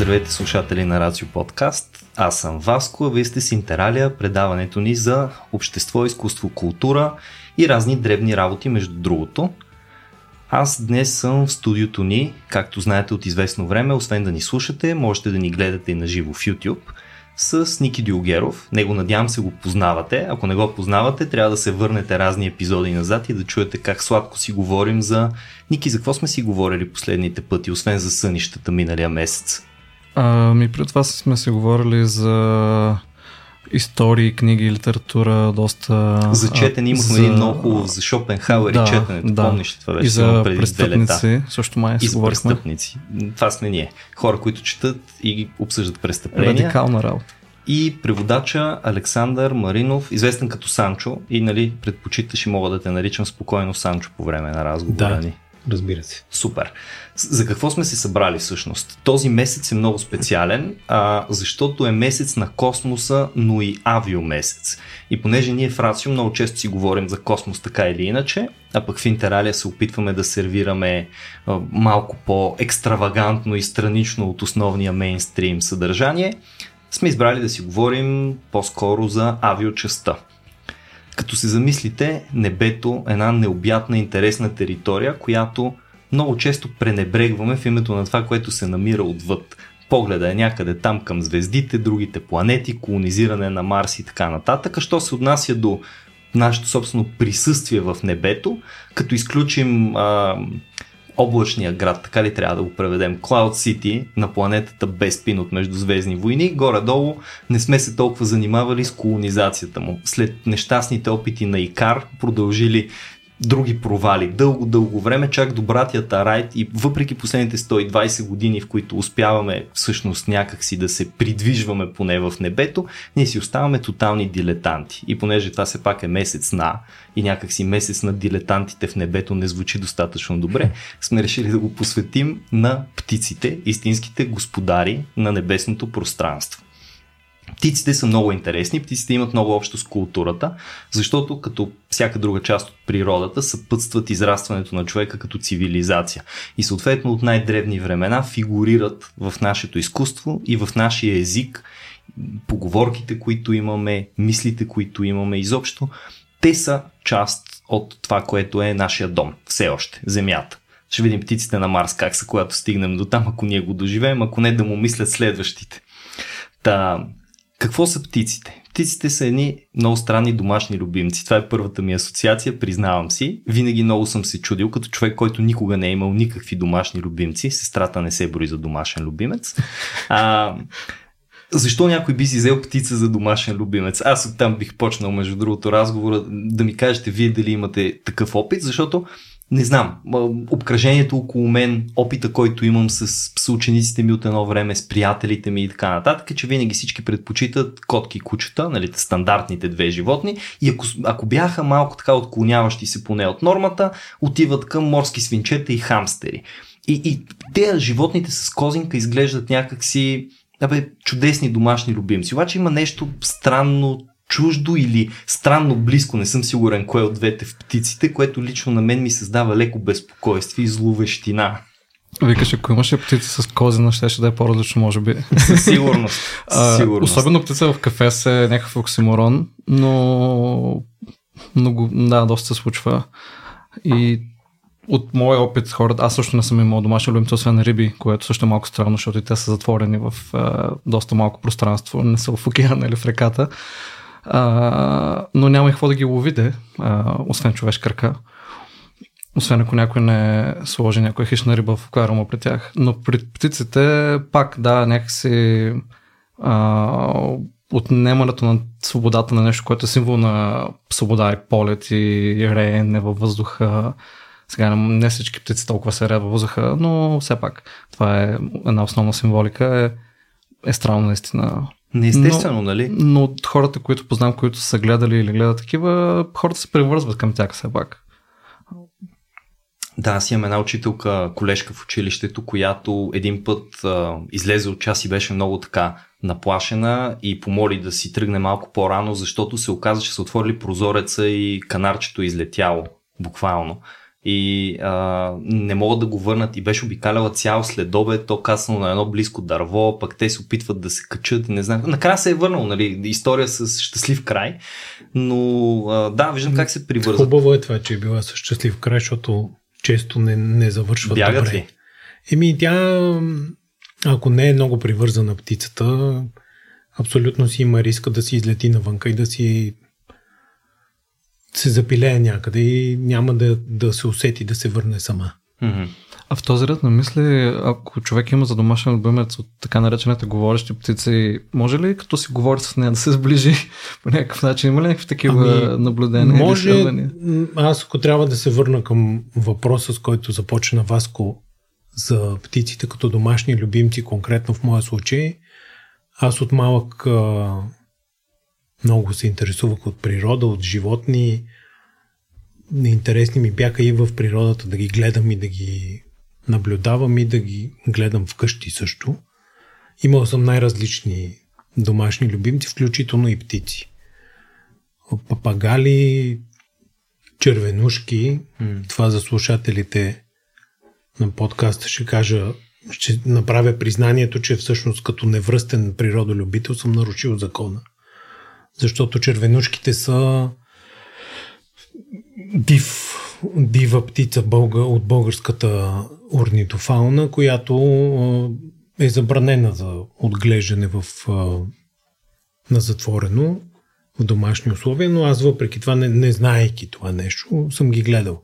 Здравейте слушатели на Рацио Подкаст. Аз съм Васко, а вие сте с Интералия, предаването ни за общество, изкуство, култура и разни дребни работи между другото. Аз днес съм в студиото ни, както знаете от известно време, освен да ни слушате, можете да ни гледате и на живо в YouTube с Ники Диогеров. Него надявам се го познавате. Ако не го познавате, трябва да се върнете разни епизоди назад и да чуете как сладко си говорим за... Ники, за какво сме си говорили последните пъти, освен за сънищата миналия месец? Ами пред това сме се говорили за истории, книги, литература, доста... За четене имахме за... един много хубав за Шопенхауер да, и четенето, да. помниш, това беше и за преди престъпници, също май и за престъпници. Това сме ние. Хора, които четат и обсъждат престъпления. Радикална работа. И преводача Александър Маринов, известен като Санчо и нали, предпочиташ и мога да те наричам спокойно Санчо по време на разговора да. ни. Разбира се. Супер. За какво сме се събрали всъщност? Този месец е много специален, а, защото е месец на космоса, но и авиомесец. И понеже ние в Рацио много често си говорим за космос така или иначе, а пък в Интералия се опитваме да сервираме а, малко по-екстравагантно и странично от основния мейнстрим съдържание, сме избрали да си говорим по-скоро за авиочаста. Като се замислите, небето е една необятна интересна територия, която много често пренебрегваме в името на това, което се намира отвъд. Погледа е някъде там към звездите, другите планети, колонизиране на Марс и така нататък. Що се отнася до нашето собствено присъствие в небето, като изключим а, облачния град, така ли трябва да го преведем, Cloud City на планетата без спин от Междузвездни войни, горе-долу не сме се толкова занимавали с колонизацията му. След нещастните опити на Икар, продължили други провали дълго, дълго време, чак до братята Райт и въпреки последните 120 години, в които успяваме всъщност някакси да се придвижваме поне в небето, ние си оставаме тотални дилетанти. И понеже това все пак е месец на и някакси месец на дилетантите в небето не звучи достатъчно добре, сме решили да го посветим на птиците, истинските господари на небесното пространство. Птиците са много интересни, птиците имат много общо с културата, защото като всяка друга част от природата съпътстват израстването на човека като цивилизация и съответно от най-древни времена фигурират в нашето изкуство и в нашия език, поговорките, които имаме, мислите, които имаме изобщо, те са част от това, което е нашия дом, все още, Земята. Ще видим птиците на Марс как са, когато стигнем до там, ако ние го доживеем, ако не да му мислят следващите. Та, какво са птиците? Птиците са едни много странни домашни любимци. Това е първата ми асоциация, признавам си. Винаги много съм се чудил, като човек, който никога не е имал никакви домашни любимци. Сестрата не се брои за домашен любимец. А, защо някой би си взел птица за домашен любимец? Аз оттам бих почнал, между другото, разговора да ми кажете вие дали имате такъв опит, защото не знам, обкръжението около мен, опита, който имам с съучениците ми от едно време, с приятелите ми и така нататък, е, че винаги всички предпочитат котки и кучета, нали, стандартните две животни и ако, ако бяха малко така отклоняващи се поне от нормата, отиват към морски свинчета и хамстери. И, и те животните с козинка изглеждат някакси Абе, чудесни домашни любимци. Обаче има нещо странно, чуждо или странно близко, не съм сигурен кое от двете в птиците, което лично на мен ми създава леко безпокойствие и зловещина. Викаш, ако имаше птица с козина, ще, ще да е по-различно, може би. Със сигурност. Със сигурност. Особено птица в кафе се е някакъв оксиморон, но много, да, доста се случва. И от моя опит хората, аз също не съм имал домашни любимци, освен риби, което също е малко странно, защото и те са затворени в а, доста малко пространство, не са в океана или в реката. А, но няма и какво да ги ловиде, а, освен човешка ръка. Освен ако някой не сложи някоя хищна риба в аквариума при тях. Но при птиците пак, да, някакси а, отнемането на свободата на нещо, което е символ на свобода и полет и реене във въздуха. Сега не всички птици толкова се реят във въздуха, но все пак това е една основна символика. Е, е странно наистина Неестествено, но, нали? Но от хората, които познавам, които са гледали или гледат такива, хората се превързват към тях все пак. Да, аз имам една учителка, колежка в училището, която един път а, излезе от час и беше много така наплашена и помоли да си тръгне малко по-рано, защото се оказа, че са отворили прозореца и канарчето е излетяло, буквално. И а, не могат да го върнат и беше обикаляла цял следобед, то каснало на едно близко дърво, пък те се опитват да се качат и не знам. Накрая се е върнал, нали, история с щастлив край, но а, да, виждам как се привързва. Хубаво е това, че е била с щастлив край, защото често не, не завършва Бягат добре. ли? Еми тя, ако не е много привързана птицата, абсолютно си има риска да си излети навънка и да си се запилее някъде и няма да, да се усети да се върне сама. А в този ред на мисли, ако човек има за домашен любимец от така наречените говорещи птици, може ли като си говори с нея да се сближи по някакъв начин? Има ли някакви такива Ами, наблюдения? или Може, м, аз ако трябва да се върна към въпроса, с който започна Васко за птиците като домашни любимци, конкретно в моя случай, аз от малък а, много се интересувах от природа, от животни. Интересни ми бяха и в природата да ги гледам и да ги наблюдавам и да ги гледам вкъщи също. Имал съм най-различни домашни любимци, включително и птици папагали, червенушки. М. Това за слушателите на подкаста ще кажа, ще направя признанието, че всъщност като невръстен природолюбител съм нарушил закона. Защото червенушките са див, дива птица бълга, от българската орнитофауна, която е забранена за отглеждане в, на затворено в домашни условия, но аз въпреки това, не, не знаейки това нещо, съм ги гледал.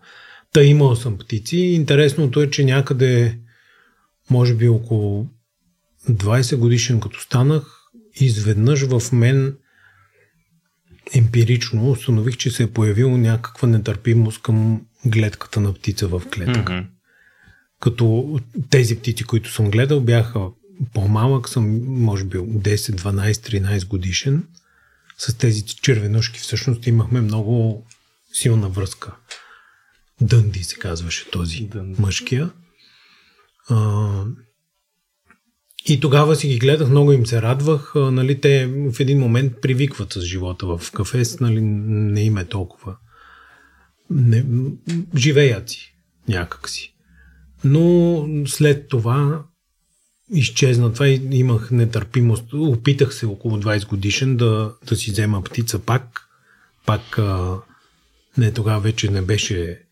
Та имал съм птици. Интересното е, че някъде, може би около 20 годишен като станах, изведнъж в мен емпирично установих, че се е появила някаква нетърпимост към гледката на птица в клетка. Мгм. Като тези птици, които съм гледал, бяха по-малък, съм може би 10, 12, 13 годишен. С тези червенушки всъщност имахме много силна връзка. Дънди се казваше този Дънди. мъжкия. А, и тогава си ги гледах, много им се радвах. Нали, те в един момент привикват с живота в кафес, нали, не им е толкова. Не, живеят си някакси. Но след това изчезна това и имах нетърпимост. Опитах се около 20 годишен да, да си взема птица пак. Пак а, не тогава вече не беше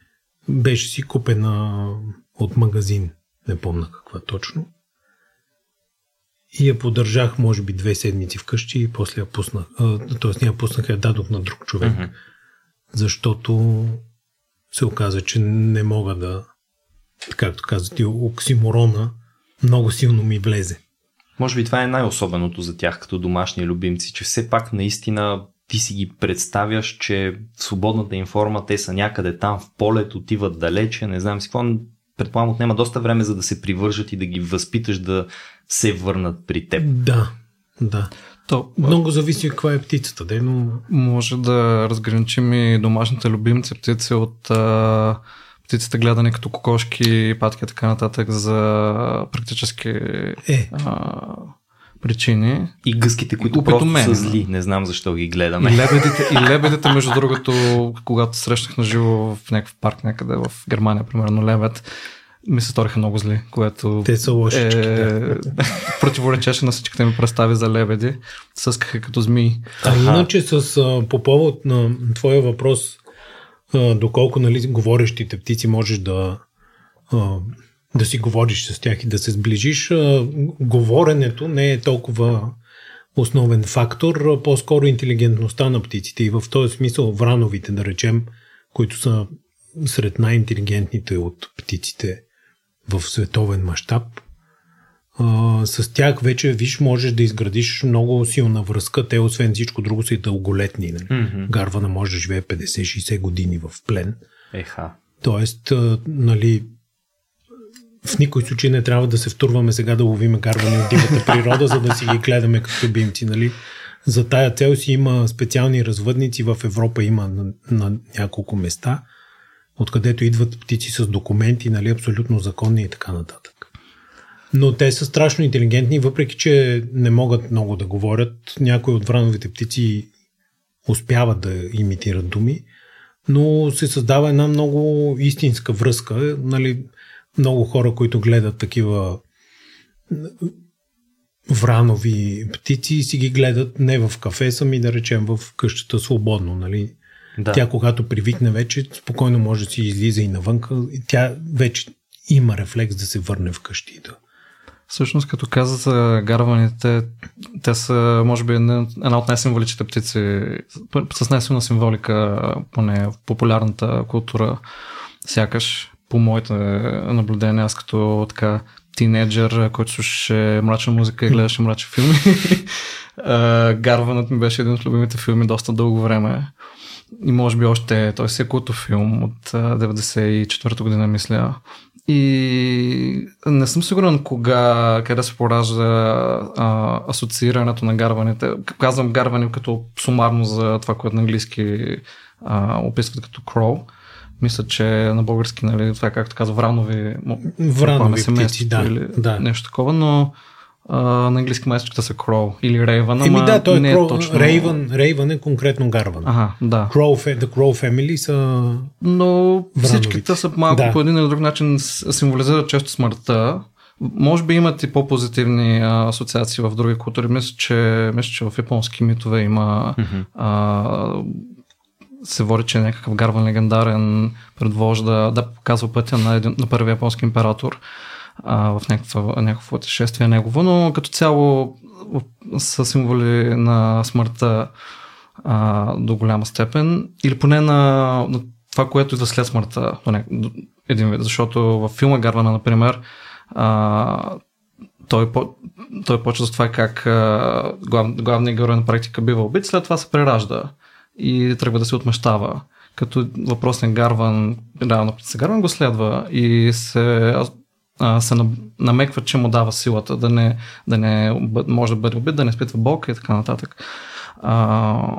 беше си купена от магазин. Не помна каква точно. И я поддържах, може би, две седмици вкъщи и после я пуснах. Тоест, не я пуснах, я дадох на друг човек. Защото се оказа, че не мога да, както казвате, оксиморона много силно ми влезе. Може би това е най-особеното за тях като домашни любимци, че все пак наистина ти си ги представяш, че в свободната им форма те са някъде там в полет, отиват далече, не знам си какво. Предполагам, отнема доста време за да се привържат и да ги възпиташ да се върнат при теб. Да, да. То, Много зависи каква е птицата, де, но Може да разграничим и домашните любимци птици от а, птиците гледани като кокошки, патки и така нататък за практически е, а, причини. И гъските, които Опитомени, просто са да. зли, не знам защо ги И гледаме. лебедите, и лебедите, между другото, когато срещнах на живо в някакъв парк някъде в Германия, примерно лебед, ми се сториха много зли, което те са лошички. да. е, противоречеше на всичките ми представи за лебеди. Съскаха като змии. А иначе с, по повод на твоя въпрос, доколко нали, говорещите птици можеш да, да си говориш с тях и да се сближиш, говоренето не е толкова основен фактор, по-скоро интелигентността на птиците. И в този смисъл врановите, да речем, които са сред най-интелигентните от птиците в световен мащаб, с тях вече, виж, можеш да изградиш много силна връзка. Те, освен всичко друго, са и дълголетни. Нали? Мгм. Гарвана може да живее 50-60 години в плен. Еха. Тоест, нали, в никой случай не трябва да се втурваме сега да ловиме гарвани от дивата природа, за да си ги гледаме като любимци. Нали? За тая цел си има специални развъдници. В Европа има на, на няколко места, откъдето идват птици с документи, нали, абсолютно законни и така нататък. Но те са страшно интелигентни, въпреки че не могат много да говорят. Някои от врановите птици успяват да имитират думи, но се създава една много истинска връзка. Нали, много хора, които гледат такива вранови птици, си ги гледат не в кафе, сами да речем в къщата свободно. Нали? Да. Тя, когато привикне вече, спокойно може да си излиза и навънка. Тя вече има рефлекс да се върне вкъщи. Да. Всъщност, като каза за гарваните, те са, може би, една от най-символичните птици, с най-силна символика, поне в популярната култура, сякаш, по моите наблюдения, аз като така тинейджър, който слушаше мрачна музика и гледаше мрачни филми. Гарванът ми беше един от любимите филми доста дълго време. И може би още, той си е култов филм от 94-та година, мисля. И не съм сигурен кога, къде се поражда а, асоциирането на гарваните. Казвам гарване като сумарно за това, което на английски а, описват като кроу. Мисля, че на български, нали, това е както казва, вранови, вранови птици, да, или да. нещо такова, но а, на английски майсторката са Кроу или Рейвън. Еми да, той е, не Crow, е точно... Рейвън, Рейвън е конкретно Гарван. Ага, да. Crow, the Crow Family са Но всичките са малко да. по един или друг начин символизират често смъртта. Може би имат и по-позитивни а, асоциации в други култури. Мисля, че, мисля, че в японски митове има mm-hmm. а, се води, че някакъв гарван легендарен предвожда да показва пътя на, един, на първи японски император а, в някакво, някакво пътешествие негово, но като цяло са символи на смъртта а, до голяма степен. Или поне на, на това, което идва след смъртта до, до един вид, защото във филма Гарвана, например, а, той, по, той почва с това как глав, главният герой на практика бива убит, след това се преражда и тръгва да се отмъщава. Като въпросен Гарван, реално се Гарван го следва и се, а, се намеква, че му дава силата да не, да не може да бъде убит, да не изпитва болка и така нататък. А,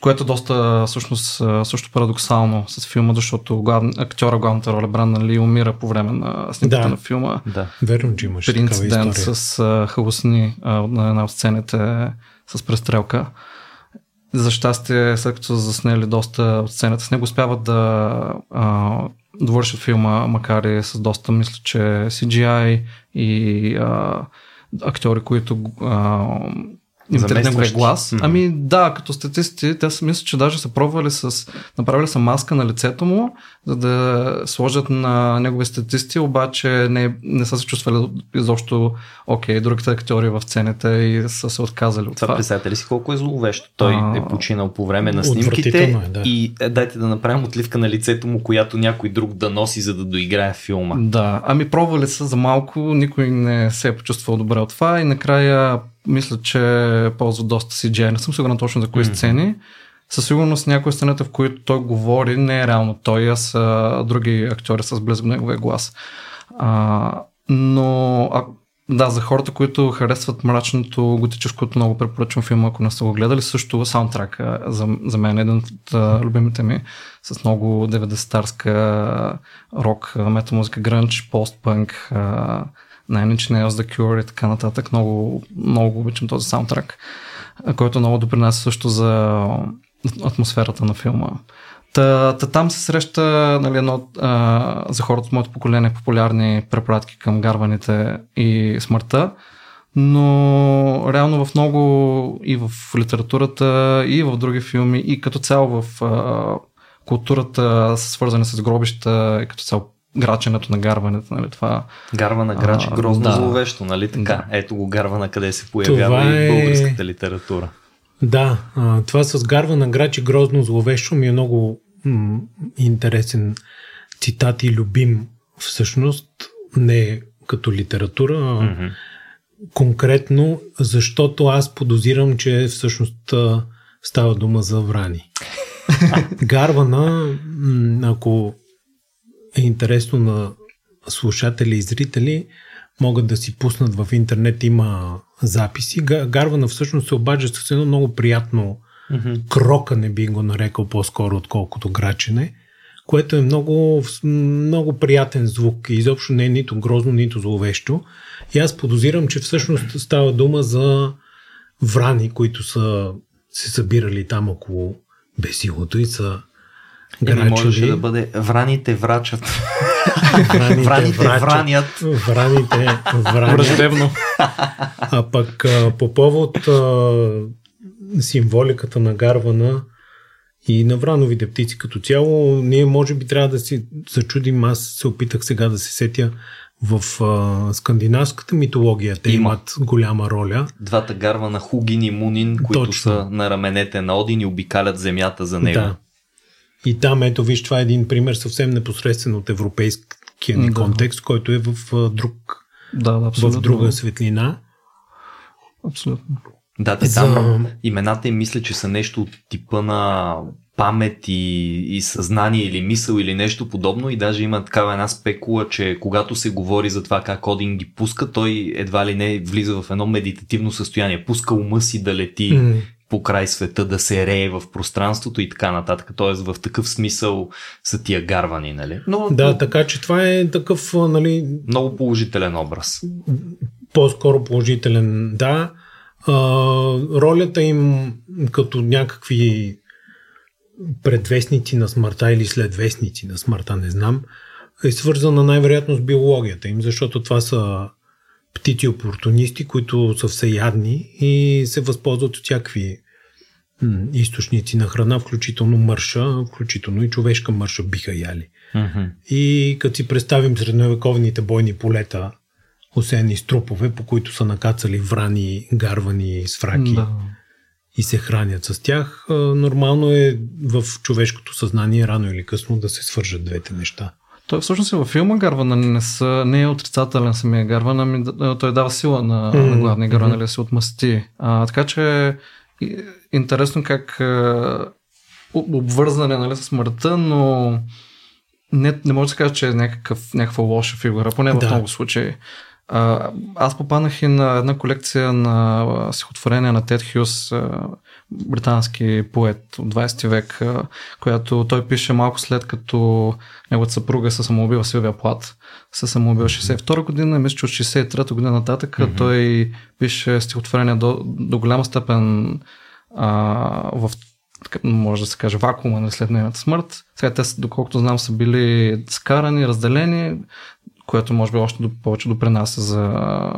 което е доста всъщност също парадоксално с филма, защото глав... актьора главната роля Брандън Ли умира по време на снимката да. на филма. Да, верно, че имаше При инцидент с а, халусни а, на една от сцените с престрелка за щастие, след като са заснели доста от сцената с него, успяват да а, довършат филма, макар и с доста, мисля, че CGI и а, актьори, които а, неговия глас. Mm-hmm. Ами да, като статисти, те са мисля, че даже са пробвали с... Направили са маска на лицето му, за да сложат на негови статисти, обаче не, не са се чувствали изобщо окей, другите актьори в сцената и са се отказали от това. Това представете ли си колко е зловещо? Той а... е починал по време на снимките е, да. и е, дайте да направим отливка на лицето му, която някой друг да носи, за да доиграе филма. Да, ами пробвали са за малко, никой не се е почувствал добре от това и накрая мисля, че ползва доста CGI. Не съм сигурен точно за кои mm-hmm. сцени. Със сигурност някои сцената, в които той говори, не е реално той, а са други актьори с близък неговия глас. А, но а, да, за хората, които харесват мрачното, готическото, много препоръчвам филма, ако не са го гледали. Също саундтрака за, за мен е един от а, любимите ми, с много 90-тарска рок, метамузика, грънч, постпънк, Nine Nails, The Cure и така нататък. Много, много обичам този саундтрак, който много допринася също за атмосферата на филма. Та, та там се среща нали, едно а, за хората от моето поколение популярни препратки към гарваните и смъртта, но реално в много и в литературата, и в други филми, и като цяло в а, културата, свързани с гробища, и като цяло граченето на гарването, нали, това... Гарва на грач е грозно да, зловещо, нали така? Да. Ето го гарва на къде се появява това и в българската литература. Да, а, това с гарва на грач и грозно зловещо ми е много м- интересен цитат и любим всъщност, не като литература, а mm-hmm. конкретно, защото аз подозирам, че всъщност става дума за врани. Гарвана, ако е интересно на слушатели и зрители, могат да си пуснат в интернет, има записи. Гарвана всъщност се обажда с едно много приятно mm-hmm. крока, не би го нарекал по-скоро, отколкото грачене, което е много, много приятен звук и изобщо не е нито грозно, нито зловещо. И аз подозирам, че всъщност става дума за врани, които са се събирали там около бесилото и са Или можеше да бъде враните врачат. Враните, Враните врачат. вранят. Враните вранят. Враждебно. А пък по повод а, символиката на Гарвана и на врановите птици като цяло, ние може би трябва да си зачудим. Аз се опитах сега да се сетя в а, скандинавската митология. Те Има. имат голяма роля. Двата гарва на Хугин и Мунин, които Точно. са на раменете на Один и обикалят земята за него. Да. И там, ето, виж, това е един пример съвсем непосредствен от европейския ни Да. контекст, който е в, друг, Да, да, абсолютно. в друга светлина. Абсолютно. Да, те За- там имената им мисля, че са нещо от типа на памет и, и съзнание или мисъл или нещо подобно и даже има такава една спекула, че когато се говори за това как Один ги пуска, той едва ли не влиза в едно медитативно състояние. Пуска ума си да лети М. по край света, да се рее в пространството и така нататък. Тоест в такъв смисъл са тия гарвани, нали? Но, Да, но така че това е такъв, нали, много положителен образ. по-скоро положителен, да. А, ролята им като някакви предвестници на смъртта или следвестници на смъртта, не знам, е свързана най-вероятно с биологията им, защото това са птици опортунисти, които са всеядни и се възползват от всякакви източници на храна, включително мърша, включително и човешка мърша биха яли. Мгм. И като си представим средновековните бойни полета, осени с трупове, по които са накацали врани, гарвани, свраки Да. и се хранят с тях, нормално е в човешкото съзнание рано или късно да се свържат двете неща. Той всъщност и във филма Гарвана не, са, не е отрицателен самия Гарван, ами да- той дава сила на, Мгм, на главния Гарван, нали, да се отмъсти. А, така че интересно как об- обвързане нали, с смъртта, но не, не може да се каже, че е някакъв, някаква лоша фигура, поне в Да. много случаи. А, аз попаднах и на една колекция на стихотворения на Тед Хюс, британски поет от 20 век, която той пише малко след като неговата съпруга се самоубила Силвия Плат. Се самоубила 62 година, мисля, че от 63 година нататък Мгм. той пише стихотворения до, до голяма степен а, в може да се каже, вакуума на след нейната смърт. Сега те, доколкото знам, са били скарани, разделени, което може би още повече допринася за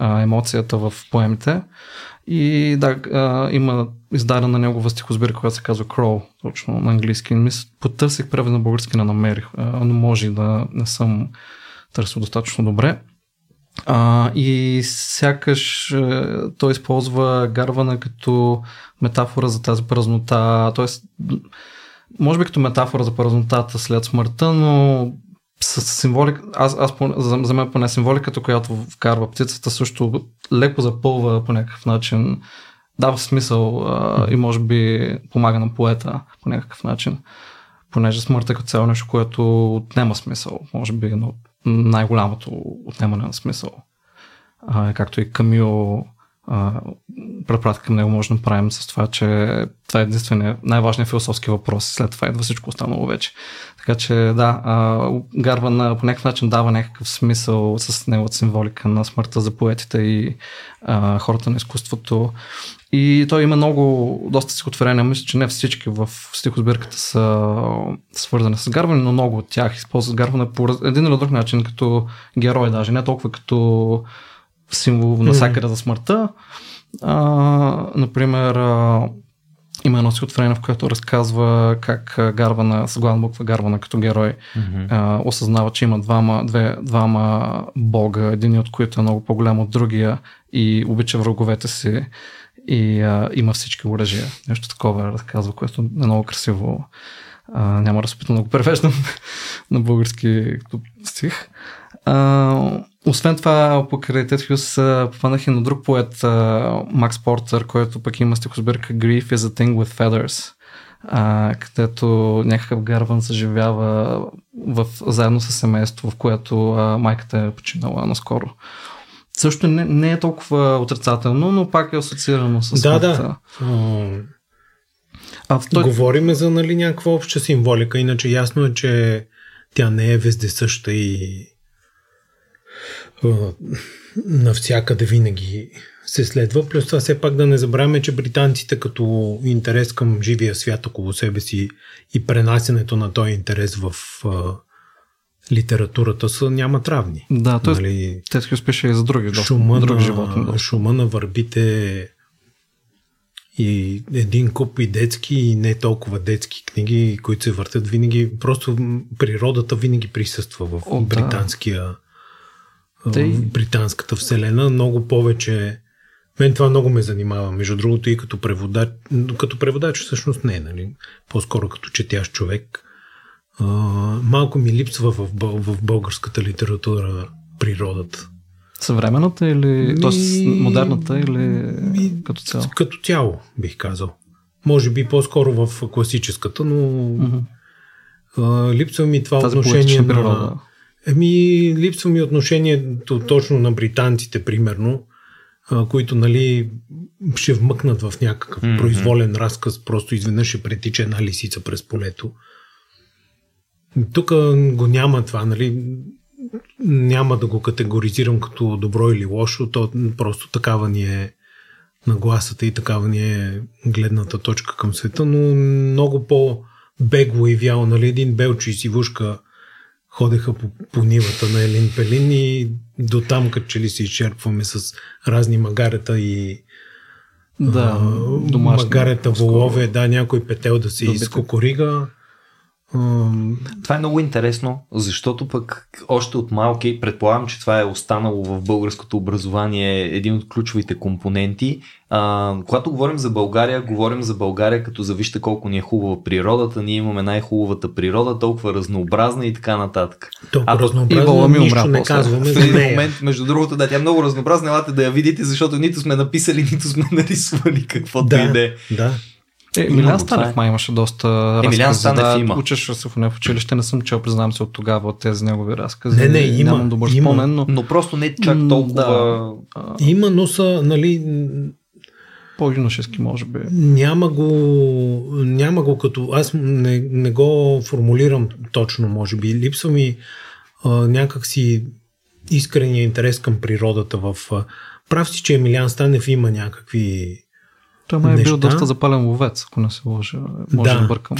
емоцията в поемите. И да, а, има издадена негова стихосбирка, която се казва Crow, точно на английски. Потърсих превед на български, не намерих, а, но може да не съм търсил достатъчно добре. А, и сякаш той използва гарвана като метафора за тази празнота, т.е. може би като метафора за празнотата след смъртта, но с символика, аз, аз за, за мен поне символиката, която вкарва птицата, също леко запълва по някакъв начин, дава смисъл а, и може би помага на поета по някакъв начин. Понеже смъртта е като цяло нещо, което отнема смисъл, може би от най-голямото отнемане на смисъл. А, както и Камил а, препратка към него може да направим с това, че това е единствения най-важният философски въпрос. След това идва всичко останало вече. Така че да, Гарван по някакъв начин дава някакъв смисъл с неговата символика на смъртта за поетите и а, хората на изкуството. И той има много, доста стихотворения. Мисля, че не всички в стихосбирката са свързани с Гарван, но много от тях използват Гарвана по един или друг начин, като герой даже, не толкова като символ навсякъде за смъртта. А, например, а, има едно стихотворение, в което разказва как Гарвана, с главна буква Гарвана като герой, Мгм. а, осъзнава, че има двама, две, двама бога, един от които е много по-голям от другия и обича враговете си и а, има всички оръжия. Нещо такова разказва, което е много красиво. А, няма да се опитам да го превеждам на български стих. А, освен това, покрай Тед Хюс попаднах и на друг поет, Макс Портер, който пък има стихосбирка Grief is a thing with feathers, а, където някакъв гарван съживява в, заедно с семейство, в което а, майката е починала наскоро. Също не, не е толкова отрицателно, но пак е асоциирано с Да, смъртта. да. А, той... Говориме за нали, някаква обща символика, иначе ясно е, че тя не е вездесъща и навсякъде винаги се следва. Плюс това все пак да не забравяме, че британците като интерес към живия свят около себе си и пренасенето на този интерес в а, литературата са нямат равни. Да, т.е. нали, те си успеше и за други, шума, други на, животни. Да. шума на върбите и един куп и детски и не толкова детски книги, които се въртят винаги. Просто природата винаги присъства в О, да. британския Те в британската вселена. Много повече мен това много ме занимава, между другото и като преводач, като преводач всъщност не, нали? по-скоро като четящ човек. А, малко ми липсва в, в българската литература природата. Съвременната или Ми- т.е. модерната или ми- като цяло? Като цяло, бих казал. Може би по-скоро в класическата, но Мгм. а, липсва ми това Тази отношение на... природа. Еми, липсва ми отношението точно на британците, примерно, които, нали, ще вмъкнат в някакъв Мгм. произволен разказ, просто изведнъж ще претича една лисица през полето. Тук го няма това, нали, няма да го категоризирам като добро или лошо, то просто такава ни е нагласата и такава ни е гледната точка към света, но много по-бегло и вяло, нали, един Белчо и Сивушка ходеха по, по нивата на Елин Пелин и до там, като че ли се изчерпваме с разни магарета и Да, а, домашни. магарета волове, да, някой петел да се изкокорига. Това е много интересно, защото пък още от малки, предполагам, че това е останало в българското образование един от ключовите компоненти. А, когато говорим за България, говорим за България като за вижте колко ни е хубава природата, ние имаме най-хубавата природа, толкова разнообразна и така нататък. толкова А Вола ми нищо не после. казваме В един момент, между другото, да, тя е много разнообразна, елате да я видите, защото нито сме написали, нито сме нарисували каквото Да, и да е. да. Е, Емилян Станев е. май имаше доста Емилян. Станев да, има. Учеше се в него в училище, не съм чел, признавам се от тогава, от тези негови разкази. Не, не, има, Нямам добър има. спомен, но Но просто не чак толкова... да. а, Има, но са, нали, по-юношески, може би. няма го, няма го като... Аз не, не го формулирам точно, може би. Липсва ми а, някакси искрения интерес към природата в... А, прав си, че Емилиан Станев има някакви... Той май е бил доста запален ловец, ако не се лъжа. Може да, Да. бъркам.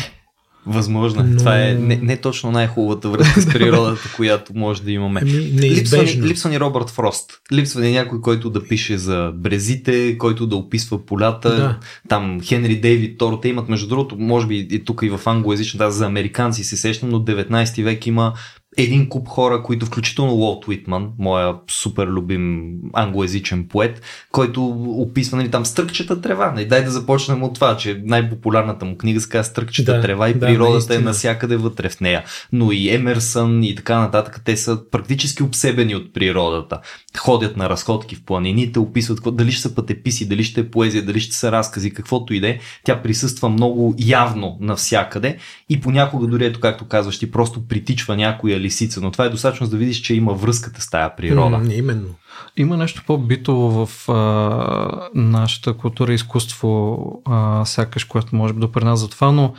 Възможно е. Но- Това е не, не точно най-хубавата връзка с природата, която може да имаме. Ами, Липсва ни, липсва ни Робърт Фрост. Липсва ни някой, който да пише за брезите, който да описва полята. Да. Там Хенри Дейвид Торо, те имат, между другото, може би и тук и в англоязичната, аз за американци се сещам, но 19 век има един куп хора, които включително Уолт Уитман, моя супер любим англоязичен поет, който описва нали, там стръкчета трева. Нали, дай да започнем от това, че най-популярната му книга се казва Стръкчета Да, трева и да, природата е наистина. насякъде вътре в нея. Но и Емерсън и така нататък, те са практически обсебени от природата. Ходят на разходки в планините, описват какво, дали ще са пътеписи, дали ще е поезия, дали ще са разкази, каквото и да е. Тя присъства много явно навсякъде и понякога дори ето както казваш, ти просто притичва някоя лисица, но това е достатъчно за да видиш, че има връзката с тая природа. М, именно. Има нещо по-битово в а, нашата култура и изкуство, а, сякаш, което може би допринася за това, но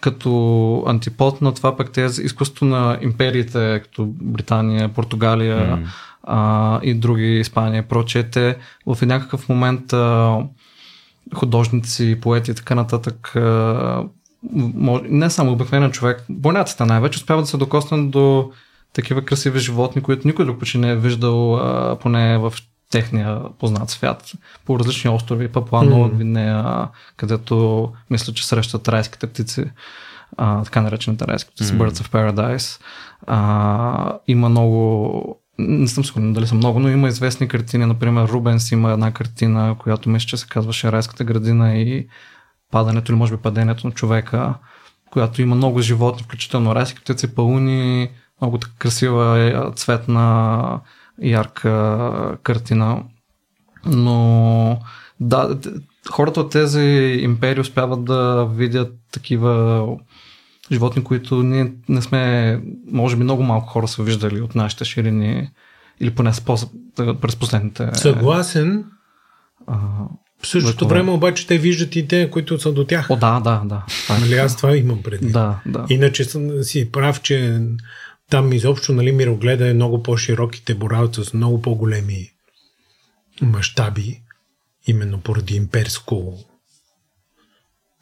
като антипод на това пък тези изкуство на империите, като Британия, Португалия М. а, и други, Испания и прочее, те в някакъв момент а, художници, поети и така нататък, а, не само обикновен човек, боняците най-вече успяват да се докоснат до такива красиви животни, които никой друг почти не е виждал, а, поне в техния познат свят, по различни острови, Папуа Нова М. Гвинея, където мисля, че срещат райските птици, а, така наречените райски птици, М. Birds of Paradise. А, има много не съм сигурен дали са много, но има известни картини. Например, Рубенс има една картина, която мисля, че се казваше Райската градина и падането или може би падението на човека, която има много животни, включително райски птици, пауни, много така красива е, цветна, ярка картина. Но да, хората от тези империи успяват да видят такива животни, които ние не сме, може би много малко хора са виждали от нашите ширини или поне през последните... Съгласен. А, В същото време обаче те виждат и те, които са до тях. о, да, да, да. Нали, аз това имам предвид. Да, да. Иначе съм си прав, че там изобщо нали, мирогледа е много по-широк и те борават с много по-големи мащаби, именно поради имперско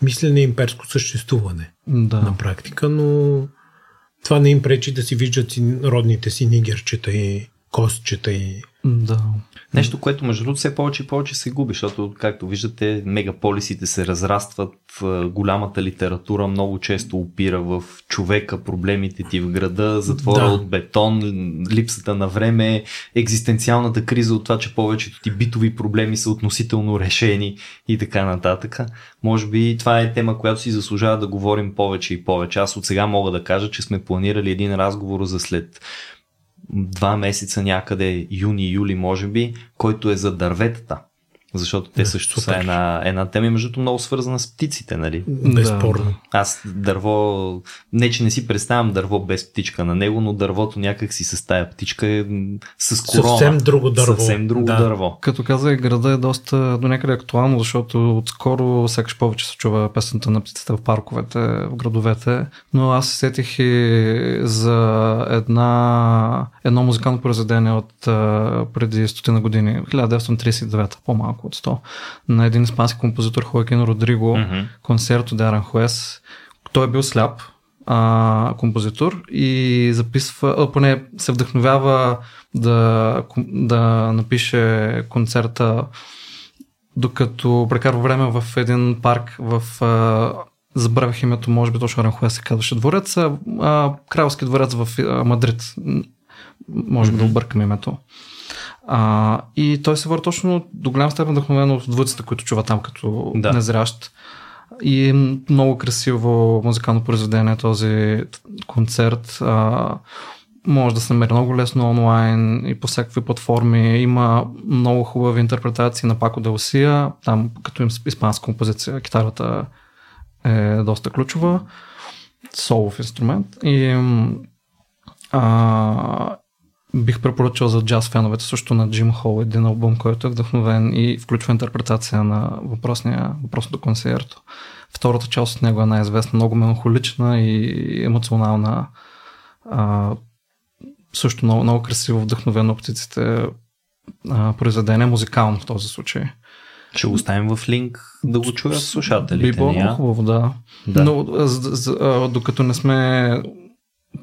мислене, имперско съществуване Да. на практика, но това не им пречи да си виждат си родните си нигерчета и костчета и Да. Нещо, което между другото все повече и повече се губи, защото, както виждате, мегаполисите се разрастват, голямата литература много често опира в човека, проблемите ти в града, затвора Да. от бетон, липсата на време, екзистенциалната криза от това, че повечето ти битови проблеми са относително решени и така нататък. Може би това е тема, която си заслужава да говорим повече и повече. Аз от сега мога да кажа, че сме планирали един разговор за след два месеца някъде, юни-юли може би, който е за дърветата. Защото те също супер. са една, една тема и между другото много свързана с птиците, нали? безспорно. Да, Аз дърво, не че не си представям дърво без птичка на него, но дървото някак си с тая птичка е с корона. Съвсем друго дърво. Съвсем друго Да. дърво. Като каза, и града е доста до някъде актуално, защото отскоро сякаш повече се чува песента на птиците в парковете, в градовете, но аз се сетих и за една, едно музикално произведение от преди стотина години, 1939, по-малко от 100, на един испански композитор Хоакин Родриго, Мгм. концерто де Аранхуес. Той е бил сляп а, композитор и записва, а, поне се вдъхновява да, да напише концерта докато прекарва време в един парк в а, забравях името, може би точно Аранхуес се казваше дворец, а, а, кралски дворец в а, Мадрид. Може би да объркам името. А, и той се върна точно до голям степен вдъхновен от звуците, които чува там като Да. незрящ. И е много красиво музикално произведение този концерт. А, може да се намери много лесно онлайн и по всякакви платформи. Има много хубави интерпретации на Пако Делсия. Там като им испанска композиция, китарата е доста ключова. Солов инструмент. И а, бих препоръчал за джаз феновете също на Джим Хол един албум, който е вдъхновен и включва интерпретация на въпросния, въпросното концерто. Втората част от него е най-известна, много меланхолична и емоционална. А, също много, много красиво вдъхновено птиците а, произведение, музикално в този случай. Ще го оставим в линк да го чуят слушателите. Би било хубаво, да. Да. Но за, за, докато не сме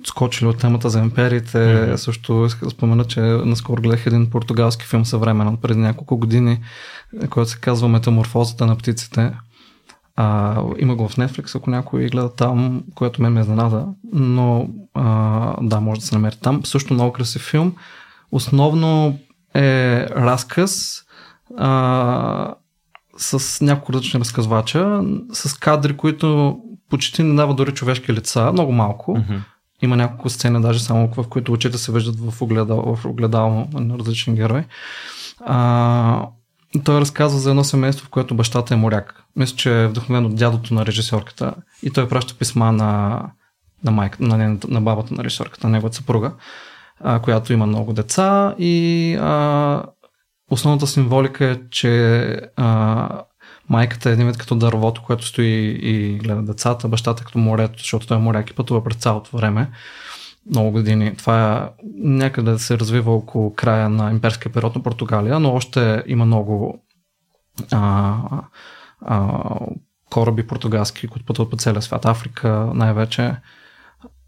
скочили от темата за империите, Мгм. също искам да спомена, че наскоро гледах един португалски филм съвременен преди няколко години, който се казва Метаморфозата на птиците. А, има го в Netflix, ако някой гледа там, което мен ме изненада, но а, да, може да се намери там. Също много красив филм. Основно е разказ а, с няколко различни разказвача, с кадри, които почти не дават дори човешки лица, много малко. Мгм. Има няколко сцени, даже само в които очите се виждат в огледало, в огледало на различни герои. А, той разказва за едно семейство, в което бащата е моряк. Мисля, че е вдъхновен от дядото на режисьорката. И той праща писма на, на, майка, на, нейната- на бабата на режисьорката, на неговата съпруга, а, която има много деца. И а, основната символика е, че а, майката е един вид като дървото, което стои и гледа децата, бащата като морето, защото той е моряк и пътува през цялото време. Много години. Това е някъде се развива около края на имперския период на Португалия, но още има много а, а, кораби португалски, които пътуват по целия свят. Африка най-вече,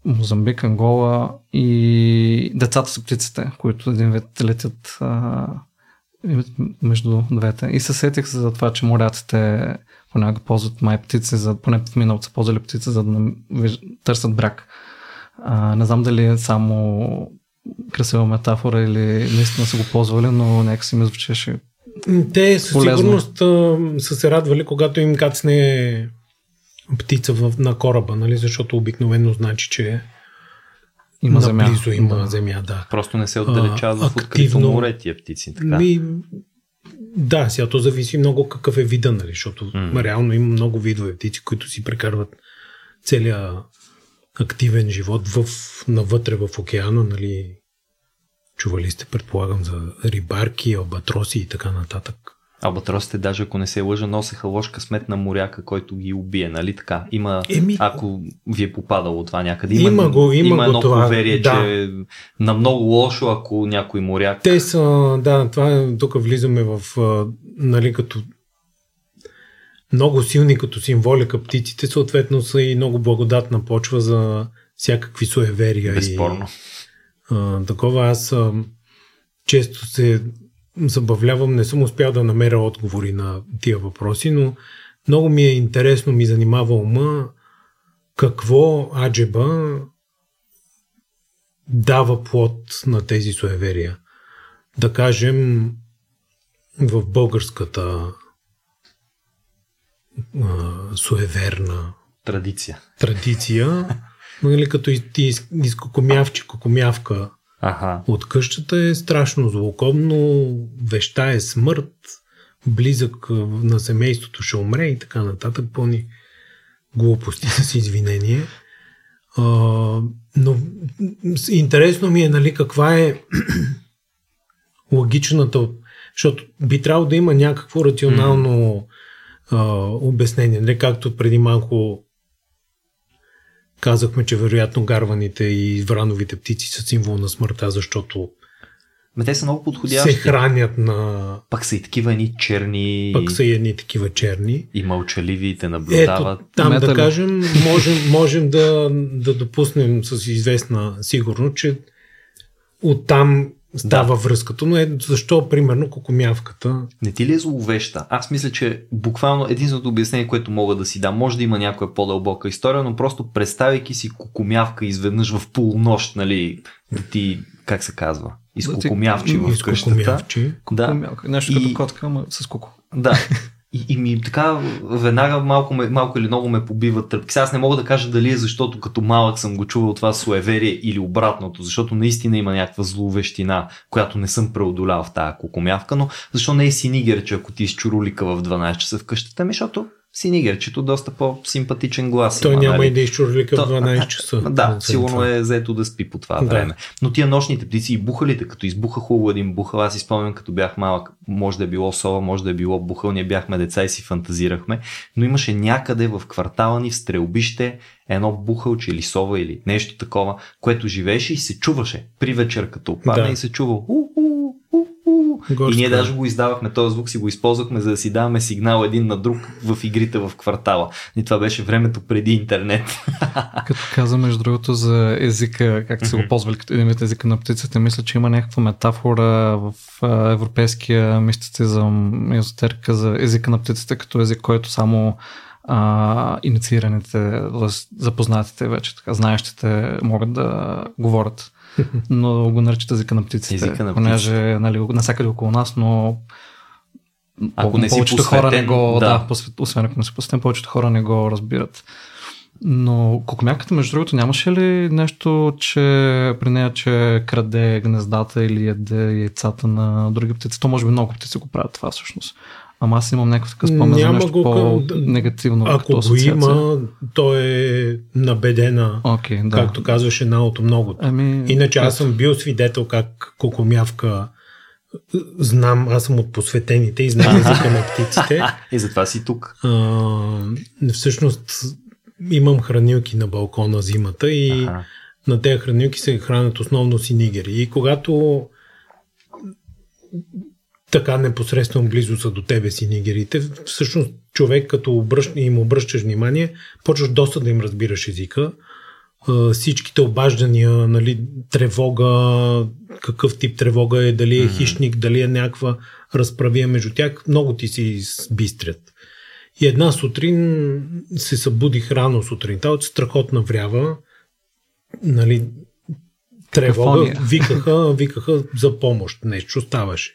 Мозамбик, Ангола и децата са птиците, които един вид летят а, между двете. И се сетих се за това, че моряците понякога ползват май птици, за, поне в миналото са ползвали птици, за да търсят брак. А, не знам дали е само красива метафора или наистина са го ползвали, но някакси ми звучеше. Те със Полезно. сигурност са се радвали, когато им кацне птица в, на кораба, нали? защото обикновено значи, че Има земя. наблизо има Да. земя. Да. Просто не се отдалечават в открито активно- море тия птици. Така. Ми, да, сега то зависи много какъв е вида, нали? защото М. реално има много видове птици, които си прекарват целия активен живот в, навътре в океана, нали? Чували сте, предполагам, за рибарки, албатроси и така нататък. Албатросите, даже ако не се лъжа, носеха лош късмет на моряка, който ги убие, нали така? Има, Еми- ако ви е попадало това някъде. Има, Има го- има го едно това, поверие, да. че на много лошо, ако някой моряк... Те са, да, това е, тук влизаме в, нали, като много силни като символика птиците, съответно са и много благодатна почва за всякакви суеверия. Безспорно. И, а, такова аз а, често се забавлявам, не съм успял да намеря отговори на тия въпроси, но много ми е интересно, ми занимава ума какво аджеба дава плод на тези суеверия. Да кажем, в българската а, суеверна Традиция. традиция, нали, като из, из, из кокомявче, кокомявка Аха. от къщата е страшно злокобно, веща е смърт, близък на семейството ще умре и така нататък, пълни глупости с извинение. А, но интересно ми е, нали, каква е логичната, защото би трябвало да има някакво рационално а, обяснение, нали, както преди малко казахме, че вероятно гарваните и врановите птици са символ на смъртта, защото Ме те са много се подходящи. хранят на... Пак са и такива ни черни Пък са и едни такива черни. и мълчаливи и те Ето, наблюдават. там Метали. да кажем, можем, можем да, да допуснем с известна сигурност, че оттам става да. връзката. Но е, защо, примерно, кокомявката? Не ти ли е зловеща? Аз мисля, че буквално единственото обяснение, което мога да си дам, може да има някоя по-дълбока история, но просто представяйки си кокомявка изведнъж в полунощ, нали, да ти, как се казва, изкокомявчи в къщата. кокомявчи. Да. Нещо И- като котка, ама с куко. да. И, и ми така веднага малко, малко или много ме побиват тръпки. Сега аз не мога да кажа дали е защото като малък съм го чувал това суеверие или обратното, защото наистина има някаква зловещина, която не съм преодолял в тази кокомявка, но защо не е синигерче, ако ти изчурулика в 12 часа в къщата ми, защото синигерчето доста по-симпатичен глас Той има, няма нали? и да изчурлика в То- 12 часа. Да, сигурно е заето да спи по това Да. време. Но тия нощните птици и бухалите, като избуха хубаво един бухал, аз си спомням като бях малък, може да е било сова, може да е било бухал, ние бяхме деца и си фантазирахме, но имаше някъде в квартала ни в стрелбище едно бухалче или сова или нещо такова, което живееше и се чуваше при вечер като падне Да. и се чува у-у. Горска. И ние даже го издавахме този звук, си го използвахме, за да си даваме сигнал един на друг в игрите в квартала. И това беше времето преди интернет. Като каза, между другото, за езика, както са го ползвали като един вид езика на птиците, мисля, че има някаква метафора в европейския мистицизъм, езотерика за езика на птиците, като език, който само а, инициираните, запознатите вече, така, знаещите могат да говорят. Но го наричат езика на птиците, Езика на понеже нали, навсякъде около нас, но Ако не си повечето хора не посветен, го, да. да, да посвет, освен ако не си посветен, повечето хора не го разбират. Но кокомяката, между другото, нямаше ли нещо, че при нея, че краде гнездата или яде яйцата на други птици? То може би много птици го правят това всъщност. Ама аз имам някакъв такъв спомен за нещо по-негативно. Ако го има, то е набедена, Окей, да. както казваше Наото много. Ами, Иначе аз съм бил свидетел как кокомявка знам, аз съм от посветените и знам езика на птиците. И затова си тук. А, всъщност имам хранилки на балкона зимата и Аха. на тези хранилки се хранят основно синигери. И когато така непосредствено близо са до тебе синигерите, всъщност човек като обръщ, им обръщаш внимание, почваш доста да им разбираш езика. Всичките обаждания, нали, тревога, какъв тип тревога е, дали е хищник, дали е някаква разправия между тях, много ти си сбистрят. И една сутрин се събудих рано сутринта от страхотна врява. Нали, тревога, викаха, викаха за помощ. Нещо ставаше.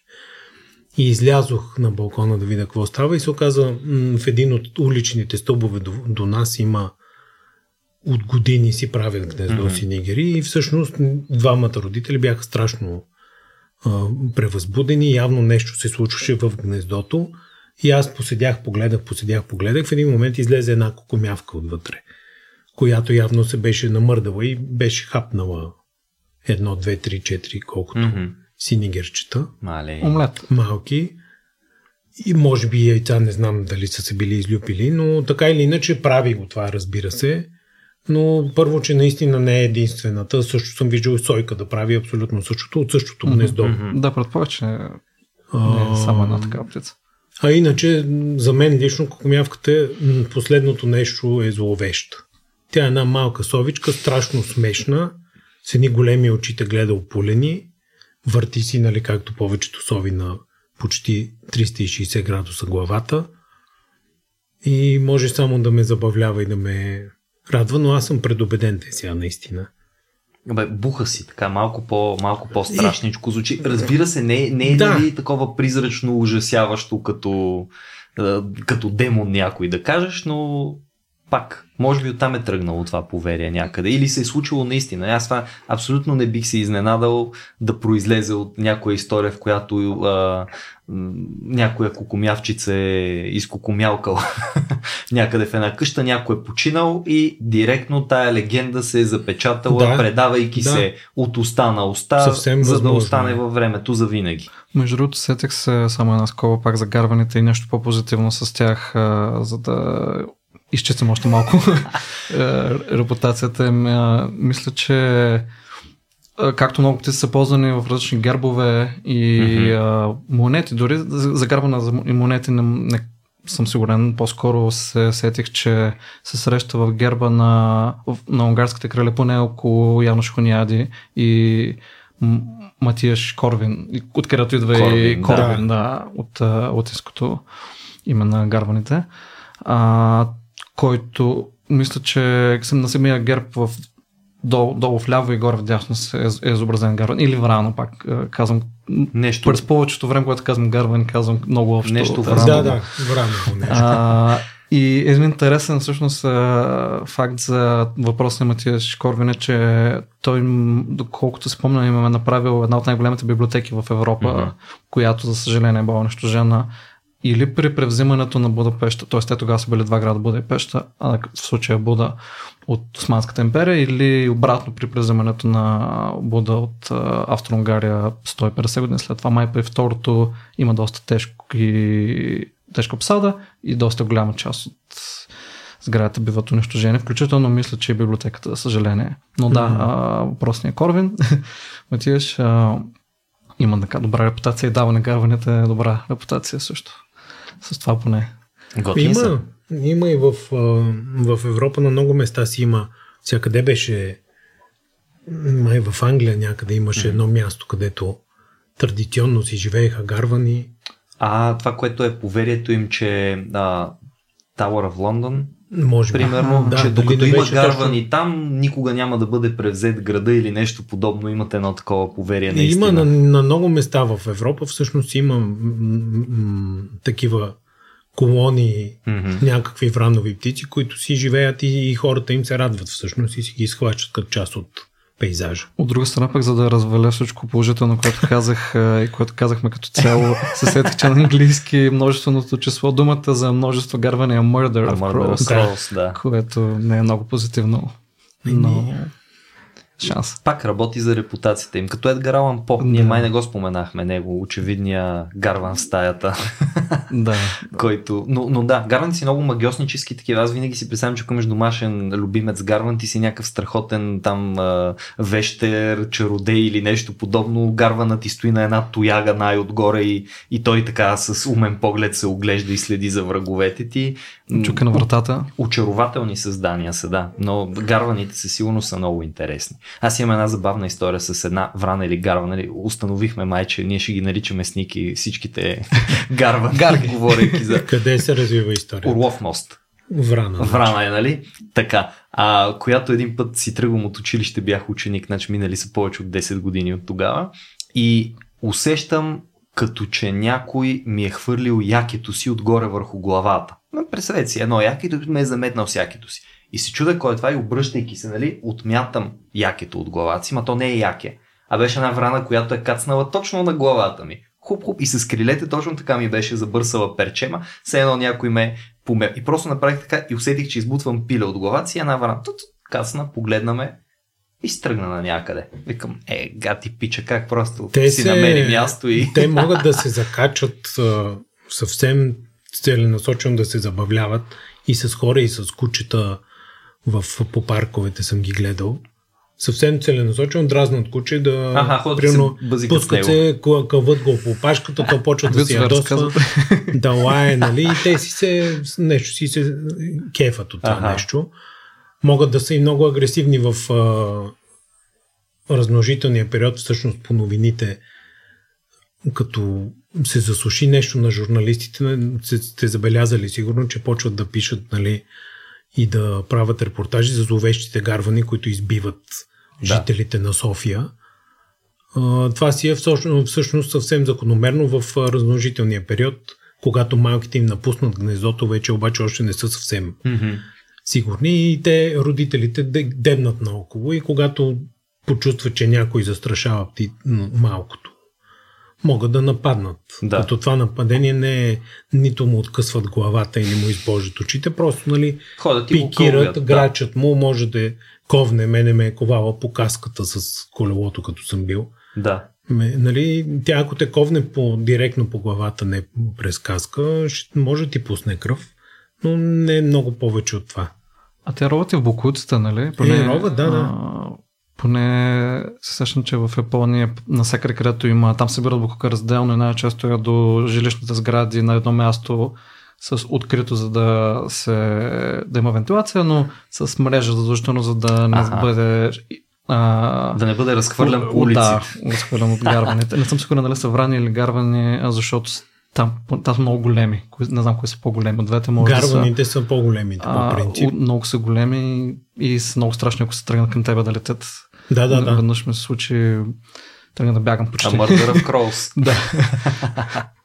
И излязох на балкона да видя какво става и се оказа в един от уличните стълбове до, до нас има от години си правят гнездо Мгм. си нигери и всъщност двамата родители бяха страшно а, превъзбудени, явно нещо се случваше в гнездото и аз поседях, погледах, поседях, погледах, в един момент излезе една кокомявка отвътре, която явно се беше намърдала и беше хапнала едно, две, три, четири, колкото Мгм. Синигерчета Мале. Омлет. малки. и може би яйца, не знам дали са се били излюпили, но така или иначе прави го това, разбира се. Но първо, че наистина не е единствената. Също съм виждал Сойка да прави абсолютно същото от същото гнездо. Да, предполагам, че не А, е само една такава птица. А иначе, за мен лично кокомявката последното нещо е зловеща. Тя е една малка совичка, страшно смешна, с едни големи очите гледа опулени, върти си, нали, както повечето сови на почти 360 градуса главата и може само да ме забавлява и да ме радва, но аз съм предубеден те сега наистина. Бе, буха си така, малко, по, малко по-страшничко звучи. Разбира се, не, не е Да. нали, такова призрачно ужасяващо като, като демон някой да кажеш, но пак, може би оттам е тръгнало това поверие някъде. Или се е случило наистина. Аз това абсолютно не бих се изненадал да произлезе от някоя история, в която а, някоя кокомявчица е изкокомялкал някъде в една къща, някой е починал и директно тая легенда се е запечатала, Да. предавайки Да. се от уста на уста, Съвсем за да възможно остане е. във времето за винаги. Между другото, сетех се само една скоба пак за гарваните и нещо по-позитивно с тях, а, за да изчистим още малко а, репутацията им. Мисля, че както много птици са ползвани в различни гербове и а, монети, дори за за гарбана за и монети не, не съм сигурен, по-скоро се сетих, че се среща в герба на, на унгарските крале, поне около Януш Хониади и Матиаш Корвин, откъдето идва Корвин, и. Корвин, да, да от латинското име на гарваните, а, който мисля, че съм на самия герб в долу, долу в ляво и горе в дясно се е, е изобразен гарван. Или врано, пак а, казвам. Нещо. През повечето време, когато казвам гарван, казвам много общо. Нещо Да. Рано. Да, да, време нещо. А, и един интересен всъщност а, факт за въпроса на Матия Шкорвин е, че той, доколкото си спомням, им е направил една от най-големите библиотеки в Европа, Мгм. която за съжаление е била унищожена или при превзимането на Будапешта, т.е. те тогава са били два града Буда и Пеща, а в случая Буда от Османската империя или обратно при превзимането на Буда от Австро-Унгария 150 години след това. Май при второто има доста тежко и тежка обсада и доста голяма част от сградата биват унищожени, включително мисля, че и библиотеката, за съжаление. Но да, а, въпросният Корвин, Матиеш, има така добра репутация и дава на гарванията е добра репутация също. С това поне. Готини са. Има, има и в, в Европа на много места си има. Всякъде беше. Май в Англия някъде имаше едно място, където традиционно си живееха гарвани. А това, което е поверието им, че а, Tower of London, Може би. примерно, Да, че докато има гарвани точно- там, никога няма да бъде превзет града или нещо подобно. Имате едно такова поверие Има наистина. на, на много места в Европа, всъщност има м- м- такива колонии, Мгм. някакви вранови птици, които си живеят и, и хората им се радват всъщност и си ги изхващат като част от пейзажа. От друга страна пък, за да разваля всичко положително, което казах и което казахме като цяло, се сетих, че на английски множественото число, думата за множество гарване е murder of Murder of crows, Crows, да. което не е много позитивно, но шанс. Пак работи за репутацията им. Като Едгар Алан По. Ние Да. май не го споменахме него. Очевидния гарван в стаята. Да, който... Но, но да, гарван си много магиоснически такива. Аз винаги си представям, че ако имаш домашен любимец гарван, ти си някакъв страхотен там вещер, чародей или нещо подобно. Гарванът ти стои на една тояга най-отгоре и, и той така с умен поглед се оглежда и следи за враговете ти. Чука на вратата. Очарователни създания са, да, но гарваните със сигурност са много интересни. Аз имам една забавна история с една врана или гарва. Нали? Установихме май, че ние ще ги наричаме сники всичките гарва, Гарги. говорейки за Къде се развива история? Орлов мост. Врана. Врана е, нали? Така. А, която един път си тръгвам от училище, бях ученик, значи минали са повече от 10 години от тогава. И усещам като че някой ми е хвърлил якето си отгоре върху главата. Представете си, едно якето ме е заметнал с якето си. И се чуда кой е това и обръщайки се, нали, отмятам якето от главата си, ма то не е яке. А беше една врана, която е кацнала точно на главата ми. Хуп-хуп и с крилете точно така ми беше забърсала перчема, все едно някой ме помер. И просто направих така и усетих, че избутвам пиле от главата си, една врана. Тут, кацна, погледна ме и стръгна на някъде. Викам, е, гати пича, как просто Те си се- намери място и... Те могат да се закачат съвсем целенасочено да се забавляват и с хора, и с кучета в, по парковете съм ги гледал. Съвсем целенасочено дразнат куче да Аха, примерно, се пускат се, къ- къват го по опашката, то почва да зверски, ядосва, да лае, нали, и те си се, нещо си се кефат от това Аха. нещо. Могат да са и много агресивни в а, размножителния период, всъщност по новините, като се засуши нещо на журналистите, сте забелязали сигурно, че почват да пишат нали, и да правят репортажи за зловещите гарвани, които избиват Да. жителите на София. Това си е всъщност, всъщност съвсем закономерно в размножителния период, когато малките им напуснат гнездото, вече обаче още не са съвсем Мгм. сигурни и те, родителите, де- дебнат наоколо и когато почувстват, че някой застрашава пти, малкото, могат да нападнат. Да. Като това нападение не е нито му откъсват главата или му избожат очите, просто нали, Ходят пикират, кълвят, грачат му, може да е ковне, мене ме е ковала по каската с колелото, като съм бил. Да. Ме, нали, тя ако те ковне по, директно по главата, не през каска, ще, може да ти пусне кръв, но не е много повече от това. А те роват и в букуците, нали? Е, роват, да, да. А, поне се сещам, че в Япония, навсякъде където има, там се бират букука разделно и най-често е до жилищните сгради на едно място с открито, за да, се, да има вентилация, но с мрежа задължително, за да не Аха. бъде а, Да не бъде разхвърлян по улиците. Да, разхвърлям от гарваните. Не съм сигурен дали са врани или гарвани, защото там, там са много големи. Не знам кои са по-големи. Двете може да са. Гарваните са по-големите по принцип. много са големи и са много страшни, ако се тръгнат към тебе да летят. Да, да, да. Веднъж ми се случи тръгна да бягам А почти. Murder of Crows. Да.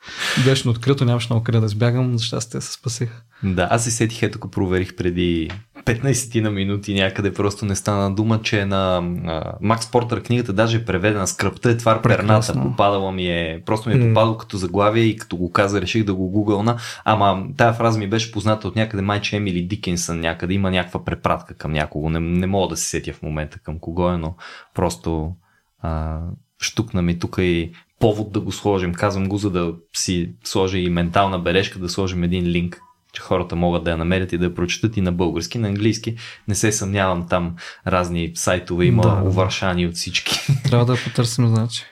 Беше на открито, нямаше много къде да избягам, за щастие се спасих. Да, аз се сетих, ето проверих преди 15 на минути някъде, просто не стана дума, че на а, Макс Портер книгата даже е преведена Скръпта е твар перната, попадала ми е, просто ми е М. попадало като заглавие и като го каза, реших да го гугълна, ама тая фраза ми беше позната от някъде майче Емили Дикенсън, някъде има някаква препратка към някого, не, не мога да се сетя в момента към кого е, но просто а, штукна ми тук и повод да го сложим. Казвам го, за да си сложа и ментална бележка, да сложим един линк, че хората могат да я намерят и да я прочитат и на български, на английски. Не се съмнявам там разни сайтове има Да. увършани от всички. Трябва да я потърсим, значи.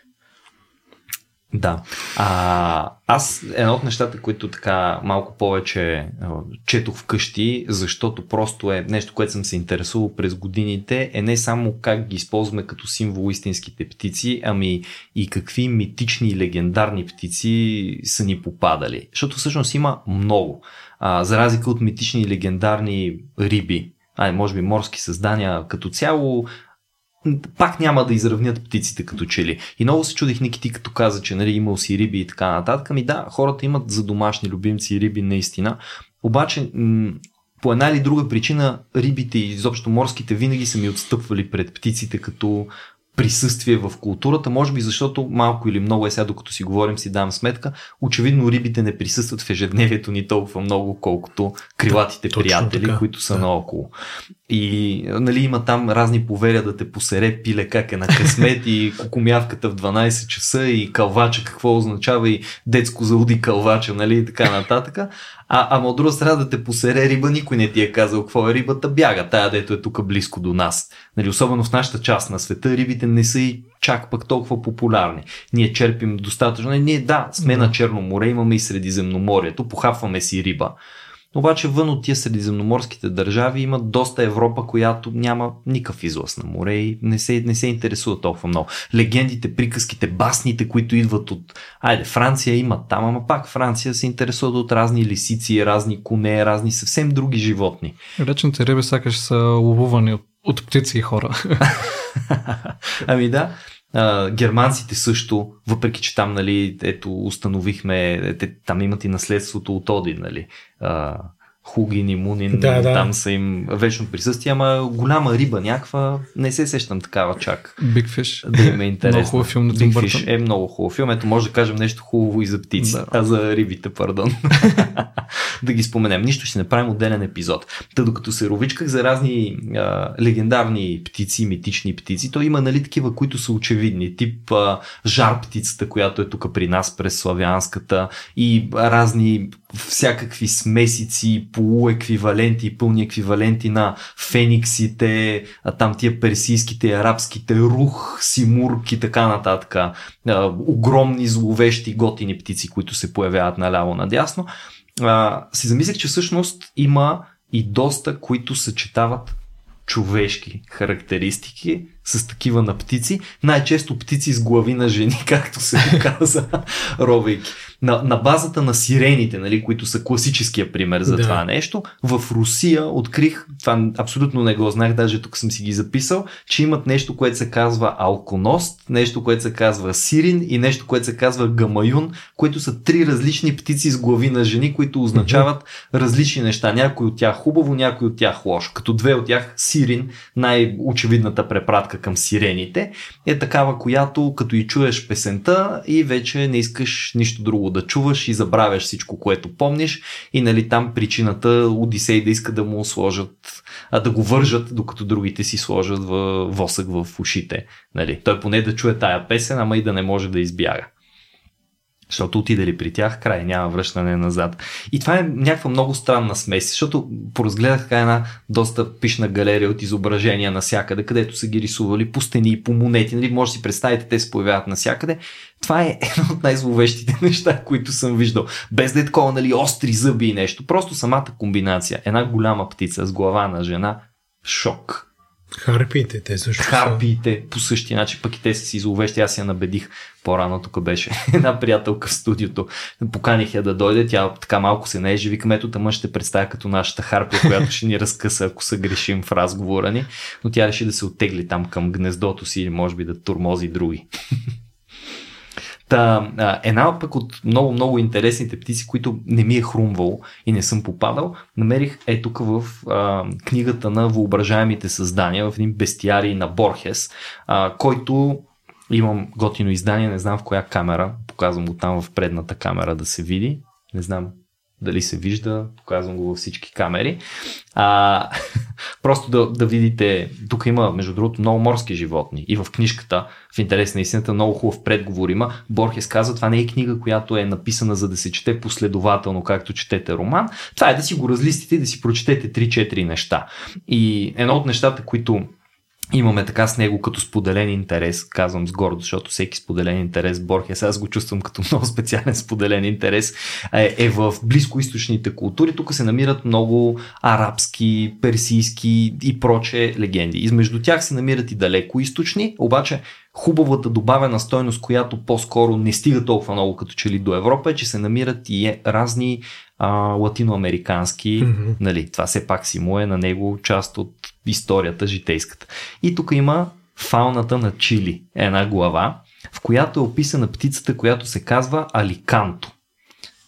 Да. А, аз едно от нещата, които така малко повече четох вкъщи, защото просто е нещо, което съм се интересувал през годините, е не само как ги използваме като символ истинските птици, ами и какви митични и легендарни птици са ни попадали. Защото всъщност има много. А, за разлика от митични и легендарни риби, а, може би морски създания като цяло, пак няма да изравнят птиците като че ли. И много се чудих Ники ти като каза, че нали, имал си риби и така нататък. Ами да, хората имат за домашни любимци риби наистина. Обаче м- по една или друга причина рибите и изобщо морските винаги са ми отстъпвали пред птиците като присъствие в културата, може би защото малко или много е сега, докато си говорим, си дам сметка, очевидно рибите не присъстват в ежедневието ни толкова много, колкото крилатите Точно приятели, така, които са да. наоколо. И нали, има там разни поверия да те посере пиле как е на късмет и кукумявката в 12 часа и калвача какво означава и детско зауди калвача, нали, и така нататък. А, ама от друга страна да те посере риба, никой не ти е казал какво е рибата, бяга, тая дето е тук близко до нас. Нали, особено в нашата част на света рибите не са и чак пък толкова популярни. Ние черпим достатъчно. Ние да, сме на Черно море, имаме и Средиземноморието, похапваме си риба. Обаче вън от тия средиземноморските държави има доста Европа, която няма никакъв излъз на море и не се, не се интересува толкова много. Легендите, приказките, басните, които идват от... Айде, Франция има там, ама пак Франция се интересува от разни лисици, разни коне, разни съвсем други животни. Речните риби сякаш са ловувани от, от птици и хора. ами да, а, германците също, въпреки че там, нали, ето, установихме, те, там имат и наследството от Один, нали, а, Хугин и Мунин, Да, да. там са им вечно присъствие, ама голяма риба някаква, не се сещам такава чак. Big Fish. Да има интерес. Много хубав филм на Бъртън. Fish е много хубав филм. Ето може да кажем нещо хубаво и за птици, Да. а за рибите, пардон. да ги споменем. Нищо ще направим отделен епизод. Та докато се ровичках за разни а, легендарни птици, митични птици, то има нали такива, които са очевидни. Тип а, жар птицата, която е тук при нас през славянската и разни всякакви смесици, полуеквиваленти пълни еквиваленти на фениксите, а там тия персийските, арабските, рух, симург и така нататък. А, огромни, зловещи, готини птици, които се появяват наляво-надясно. А, си замислих, че всъщност има и доста, които съчетават човешки характеристики с такива на птици. Най-често птици с глави на жени, както се каза, ровейки на, на базата на сирените, нали, които са класическия пример за да. това нещо, в Русия открих, това абсолютно не го знах, даже тук съм си ги записал, че имат нещо, което се казва алконост, нещо, което се казва сирин и нещо, което се казва гамаюн, които са три различни птици с глави на жени, които означават mm-hmm. различни неща. Някой от тях хубаво, някой от тях лошо. Като две от тях сирин, най-очевидната препратка към сирените, е такава, която като и чуеш песента и вече не искаш нищо друго да чуваш и забравяш всичко, което помниш и нали там причината Одисей да иска да му сложат, а да го вържат, докато другите си сложат в восък в ушите. Нали. Той поне да чуе тая песен, ама и да не може да избяга. Защото отиде ли при тях, край, няма връщане назад. И това е някаква много странна смес, защото поразгледах така една доста пишна галерия от изображения насякъде, където са ги рисували по стени и по монети. Нали, може да си представите, те се появяват насякъде. Това е едно от най-зловещите неща, които съм виждал. Без да е такова, нали, остри зъби и нещо. Просто самата комбинация. Една голяма птица с глава на жена. Шок. Харпиите, те също Харпиите по същия начин, пък и те са си зловещи. Аз я набедих по-рано, тук беше една приятелка в студиото. Поканих я да дойде, тя така малко се не е живи ето тъмън ще представя като нашата харпия, която ще ни разкъса, ако се грешим в разговора ни. Но тя реши да се оттегли там към гнездото си или може би да турмози други. Та, една пък от много-много интересните птици, които не ми е хрумвало и не съм попадал, намерих е тук в а, книгата на въображаемите създания, в един бестиарий на Борхес, а, който имам готино издание, не знам в коя камера, показвам го там в предната камера да се види, не знам дали се вижда, показвам го във всички камери. А, просто да, да видите, тук има между другото много морски животни и в книжката, в интерес на истината, много хубав предговор има. Борхес казва, това не е книга, която е написана за да се чете последователно, както четете роман. Това е да си го разлистите и да си прочетете 3-4 неща. И едно от нещата, които имаме така с него като споделен интерес, казвам с гордост, защото всеки споделен интерес, Борхес, аз го чувствам като много специален споделен интерес, е, е в близкоисточните култури. Тук се намират много арабски, персийски и проче легенди. Измежду тях се намират и далеко източни, обаче хубавата добавена стойност, която по-скоро не стига толкова много като че ли до Европа, е, че се намират и е разни а, латиноамерикански, mm-hmm. нали, това все пак си му е на него част от историята житейската. И тук има фауната на Чили, една глава, в която е описана птицата, която се казва Аликанто.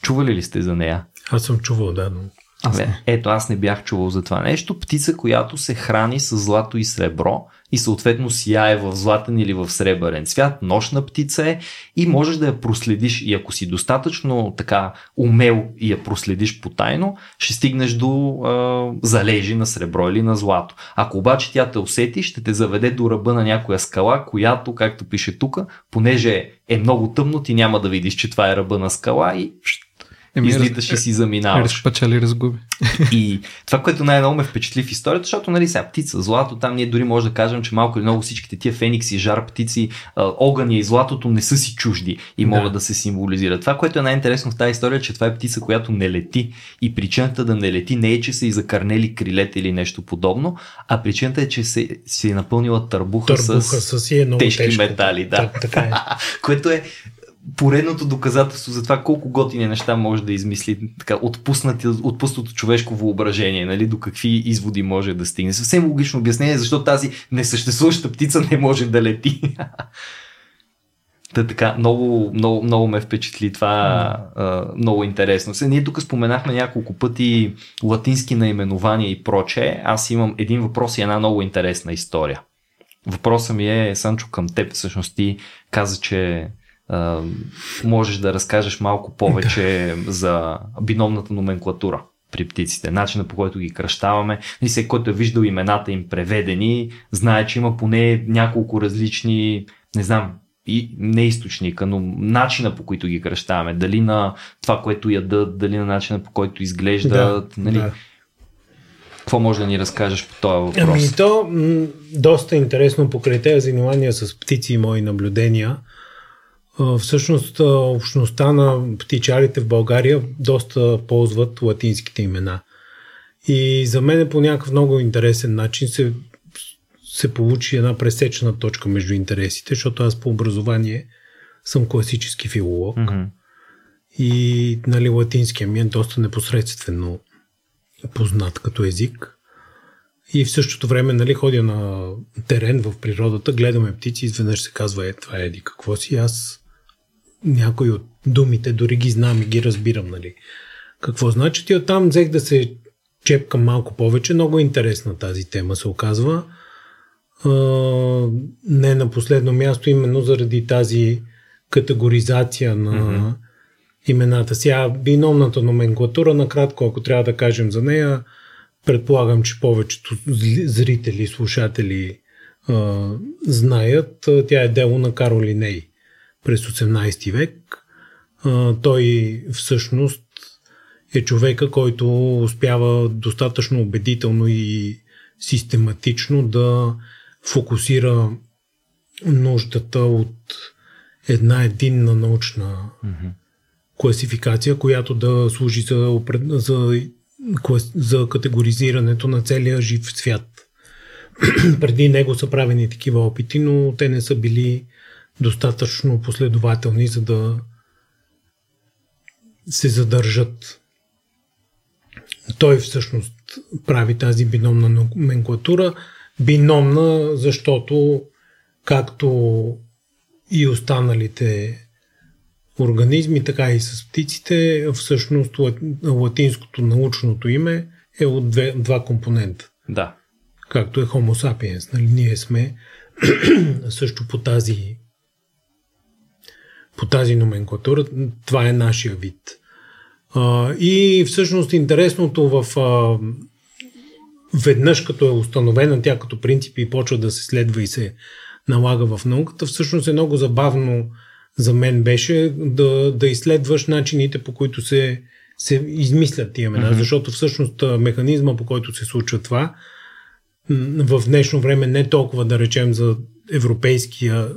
Чували ли сте за нея? Аз съм чувал, да. Но... Аз не. Ето, аз не бях чувал за това нещо. Птица, която се храни с злато и сребро и съответно сияе в златен или в сребърен цвят, нощна птица е и можеш да я проследиш и ако си достатъчно така умел и я проследиш потайно, ще стигнеш до а, залежи на сребро или на злато. Ако обаче тя те усети, ще те заведе до ръба на някоя скала, която, както пише тук, понеже е много тъмно, ти няма да видиш, че това е ръба на скала и Еми, излиташ и си заминаваш. Разпачали разгуби. И това, което най-много ме впечатли в историята, защото, нали, сега птица, злато, там ние дори може да кажем, че малко или много всичките тия феникси, жар птици, огъня и златото не са си чужди и могат да. да се символизират. Това, което е най-интересно в тази история, че това е птица, която не лети. И причината да не лети не е, че са и закърнели крилете или нещо подобно, а причината е, че се, се е напълнила търбуха, търбуха с, с е тежки тежко. метали. Да. Так, така е. което е поредното доказателство за това колко готини неща може да измисли така, отпуснато човешко въображение, нали, до какви изводи може да стигне. Съвсем логично обяснение, защо тази несъществуваща птица не може да лети. Та така, много, много, много ме впечатли това, а, много интересно. Се, ние тук споменахме няколко пъти латински наименования и проче. Аз имам един въпрос и една много интересна история. Въпросът ми е, Санчо, към теб. Всъщност ти каза, че а, можеш да разкажеш малко повече за биномната номенклатура при птиците, начина по който ги кръщаваме. И всеки, който е виждал имената им преведени, знае, че има поне няколко различни, не знам, и не източника, но начина по който ги кръщаваме. Дали на това, което ядат, дали на начина по който изглеждат. Да, нали? да. Какво може да ни разкажеш по този въпрос? Ами то м- доста интересно покрай тези занимания с птици и мои наблюдения. Всъщност общността на птичарите в България доста ползват латинските имена. И за мен е по някакъв много интересен начин се, се получи една пресечена точка между интересите, защото аз по образование съм класически филолог. Mm-hmm. И нали, латинския ми е доста непосредствено познат като език. И в същото време нали, ходя на терен в природата, гледаме птици, изведнъж се казва, е, това е еди какво си. Аз някои от думите дори ги знам и ги разбирам, нали. Какво значи? И оттам взех да се чепкам малко повече. Много интересна тази тема се оказва. А, не на последно място, именно заради тази категоризация на mm-hmm. имената. Сега, биномната номенклатура, накратко, ако трябва да кажем за нея, предполагам, че повечето зрители, слушатели а, знаят. Тя е дело на Каролиней през 18 век. Той всъщност е човека, който успява достатъчно убедително и систематично да фокусира нуждата от една единна научна mm-hmm. класификация, която да служи за, за, за категоризирането на целия жив свят. Преди него са правени такива опити, но те не са били достатъчно последователни, за да се задържат. Той всъщност прави тази биномна номенклатура. Биномна, защото както и останалите организми, така и с птиците, всъщност латинското научното име е от две, два компонента. Да. Както е Homo sapiens. Нали? Ние сме също по тази по тази номенклатура. Това е нашия вид. А, и всъщност интересното в а, веднъж като е установена тя като принцип и почва да се следва и се налага в науката, всъщност е много забавно за мен беше да, да изследваш начините по които се, се измислят тия имена, mm-hmm. защото всъщност механизма по който се случва това в днешно време не толкова да речем за европейския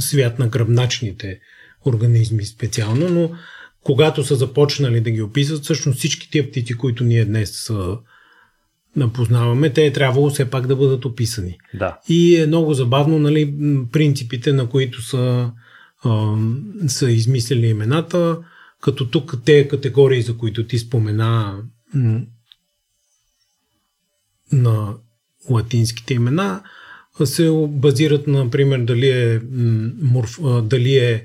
свят на гръбначните организми специално, но когато са започнали да ги описват, всъщност всички тия птици, които ние днес познаваме, те е трябвало все пак да бъдат описани. Да. И е много забавно нали, принципите, на които са, а, са измислили имената, като тук те категории, за които ти спомена на латинските имена, се базират, например, дали е, морф, дали е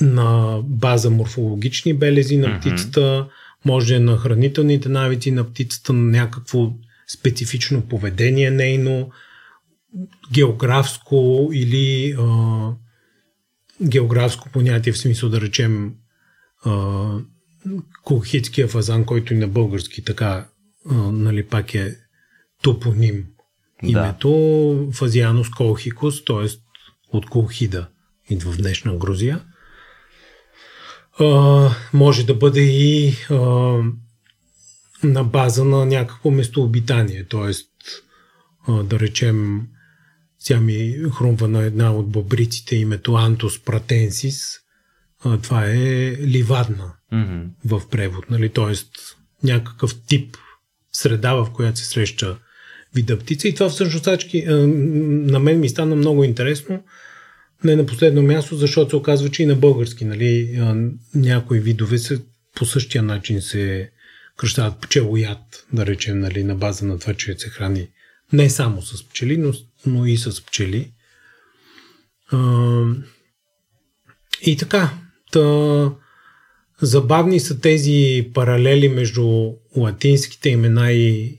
на база морфологични белези на птицата, mm-hmm. може е на хранителните навици на птицата, на някакво специфично поведение нейно, географско или а, географско понятие в смисъл да речем а, колхитския фазан, който и на български така а, нали, пак е топоним Името да. Фазианус колхикус, т.е. от колхида, идва в днешна Грузия. А, може да бъде и а, на база на някакво местообитание, т.е. да речем, тя ми хрумва на една от бобриците името Антос пратенсис. А, това е ливадна mm-hmm. в превод, нали? т.е. някакъв тип среда, в която се среща вида птица. И това всъщност сачки, на мен ми стана много интересно. Не на последно място, защото се оказва, че и на български нали, някои видове се, по същия начин се кръщават пчелояд, да речем, нали, на база на това, че се храни не само с пчели, но, но и с пчели. и така, та, забавни са тези паралели между латинските имена и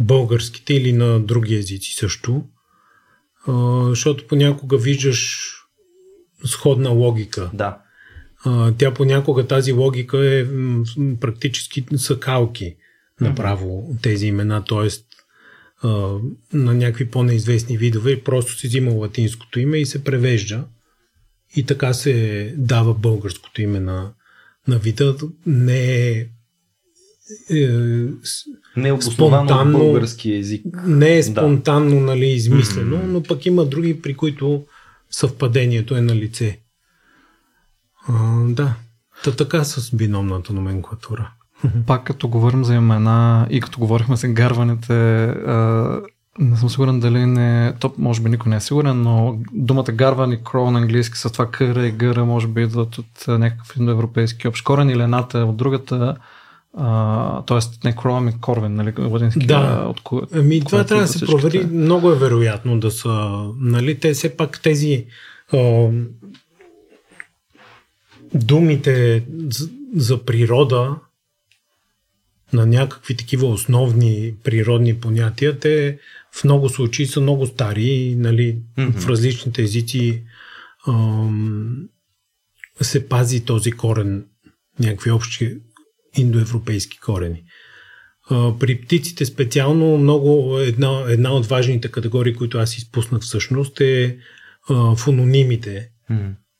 българските или на други езици също, защото понякога виждаш сходна логика. Да. А, тя понякога тази логика е м, практически са калки направо тези имена, т.е. на някакви по-неизвестни видове, просто се взима латинското име и се превежда. И така се дава българското име на, на вида. Не е, е Не е на Спонтанно- български език. не е Да. спонтанно нали, измислено, но пък има други, при които съвпадението е на лице. А, да. Та така с биномната номенклатура. Пак като говорим за имена и като говорихме за гарваните, а, не съм сигурен дали не, то може би никой не е сигурен, но думата гарван и кроу на английски са това къра и гъра, може би идват от а, някакъв индоевропейски общ корен или едната е от другата, а, т.е. не кроу, ами корвен, нали, латински. Да. а, От, ко- Ами това трябва да се всичките. провери. Много е вероятно да са. Нали, те все пак тези а, думите за, за природа на някакви такива основни природни понятия, те в много случаи са много стари нали, Мгм. в различните езици ам, се пази този корен, някакви общи индоевропейски корени. При птиците специално много една, една от важните категории, които аз изпуснах всъщност е а, фононимите,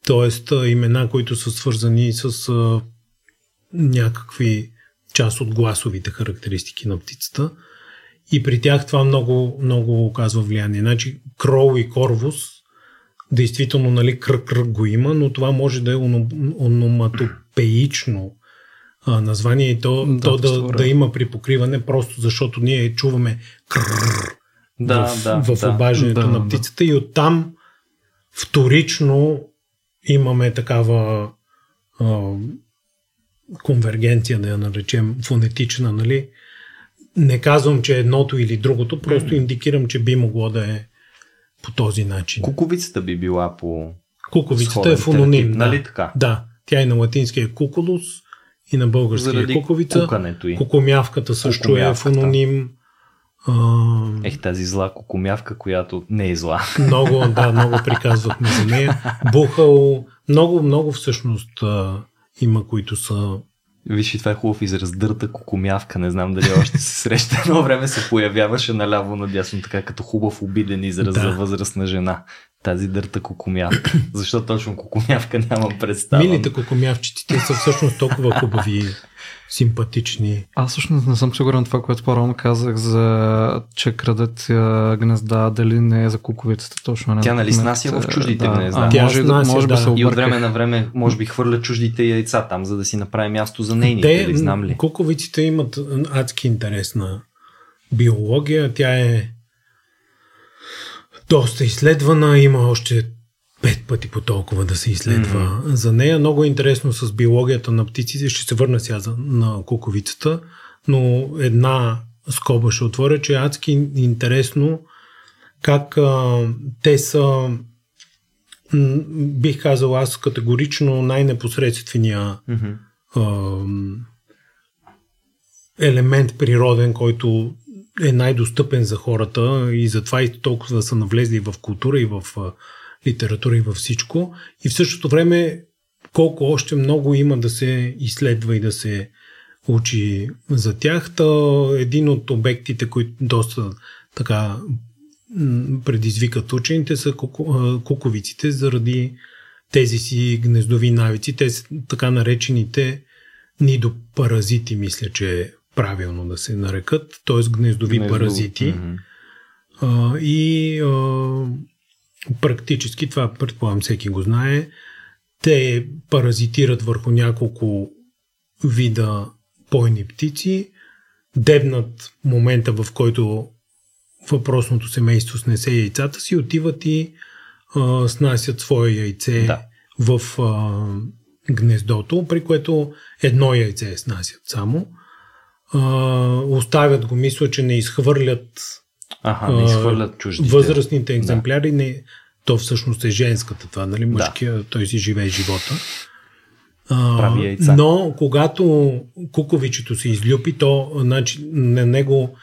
т.е. имена, които са свързани с а, някакви част от гласовите характеристики на птицата. И при тях това много, много оказва влияние. Значи, крол и корвус, действително, нали, кръг кръг го има, но това може да е оном- ономатопеично а, название и то, Да, да, то да, да има припокриване, просто защото ние чуваме крррр Да, в, да, в да. обаждането Да, на да. птицата и оттам вторично имаме такава а, конвергенция, да я наречем фонетична, нали? Не казвам, че е едното или другото, просто индикирам, че би могло да е по този начин. Куковицата би била по Куковицата е фононим. да. нали така? Да, тя и на латински е кукулус, и на български Заради е куковица. Кукумявката също е Кукумявката. фононим. А, Ех, тази зла кукумявка, която не е зла. Много, да, много приказвахме за нея. Бухал, много, много всъщност а, има, които са... Виж, и това е хубав израз. Дърта кукумявка. Не знам дали още се среща. Едно време се появяваше наляво надясно, така като хубав обиден израз Да. за възрастна жена. Тази дърта кукумявка. Защо точно кукумявка нямам представа. Милите кукумявчици, те са всъщност толкова хубави, симпатични. Аз всъщност не съм сигурен това, което по-рано казах за че крадат гнезда, дали не е за куковицата точно. Не, Тя, нали, снася в чуждите гнезда? А, Тя може, снася, може би да. И от време на време, може би, хвърля чуждите яйца там, за да си направи място за нейните, Те, или знам ли? куковиците имат адски интересна биология. Тя е доста изследвана. Има още пет пъти по толкова да се изследва mm-hmm. за нея. Много е интересно с биологията на птиците. Ще се върна сега за, на куковицата, но една скоба ще отворя, че е адски интересно как а, те са м, бих казал аз категорично най-непосредствения Мгм. ам, елемент природен, който е най-достъпен за хората и затова и толкова са навлезли в култура и в литература и във всичко. И в същото време колко още много има да се изследва и да се учи за тях. Та един от обектите, които доста така предизвикат учените са куковиците заради тези си гнездови навици. Те са така наречените нидопаразити, мисля, че е правилно да се нарекат, т.е. гнездови Гнездо. паразити. Мгм. А, и а, практически, това предполагам всеки го знае, те паразитират върху няколко вида пойни птици, дебнат момента, в който въпросното семейство снесе яйцата си, отиват и а, снасят свое яйце Да. в а, гнездото, при което едно яйце снасят само. А, оставят го, мисля, че не изхвърлят Аха, не изхвърлят чуждите. Възрастните екземпляри, не, то всъщност е женската това, нали? Мъжкия, той си живее живота. А, Прави яйца. Но когато куковичето се излюпи, то значи, на него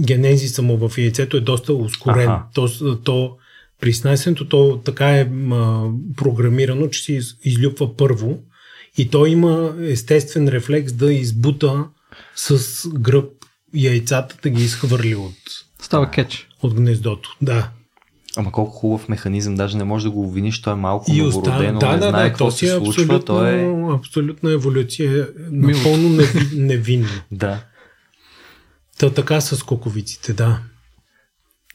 генезиса му в яйцето е доста ускорен. Аха. То, то При снасенето то така е а, програмирано, че се из, излюпва първо и той има естествен рефлекс да избута с гръб яйцата да ги изхвърли от, Става кетч. от гнездото. Да. Ама колко хубав механизъм, даже не може да го обвиниш, той е малко И новородено, да, не да, знае да, какво то си се е случва, абсолютно, той е... абсолютна еволюция, напълно неви, невинно. Да. Та така с коковиците, да.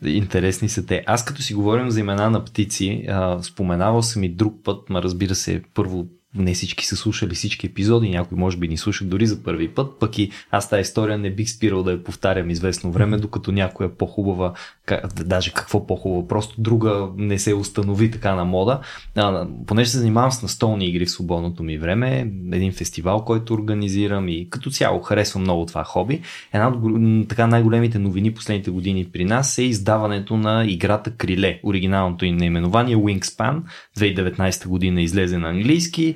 Интересни са те. Аз като си говорим за имена на птици, а, споменавал съм и друг път, ма разбира се, първо не всички са слушали всички епизоди, някой може би ни слушат дори за първи път, пък и аз тази история не бих спирал да я повтарям известно време, докато някоя е по-хубава, даже какво по-хубава, просто друга не се установи така на мода. А, понеже се занимавам с настолни игри в свободното ми време, един фестивал, който организирам и като цяло харесвам много това хоби. Една от така най-големите новини последните години при нас е издаването на играта Криле. Оригиналното им наименование Wingspan. 2019 година излезе на английски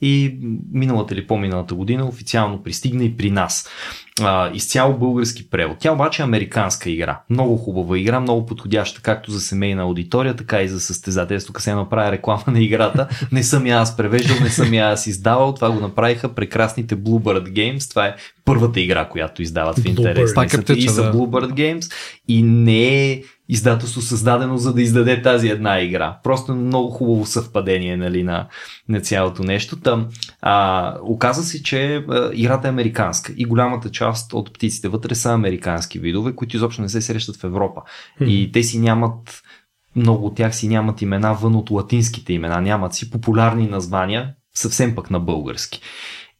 и миналата или по-миналата година официално пристигна и при нас. А, изцяло български превод. Тя обаче е американска игра. Много хубава игра, много подходяща както за семейна аудитория, така и за състезателство. Тук се направя реклама на играта. Не съм я аз превеждал, не съм я аз издавал. Това го направиха прекрасните Bluebird Games. Това е първата игра, която издават в интерес. Пак е и са. Bluebird Games. И не е издателство създадено за да издаде тази една игра. Просто много хубаво съвпадение нали, на, на цялото нещо. Там, а, оказа се, че а, играта е американска и голямата част от птиците вътре са американски видове, които изобщо не се срещат в Европа. Мгм. И те си нямат много от тях си нямат имена вън от латинските имена, нямат си популярни названия, съвсем пък на български.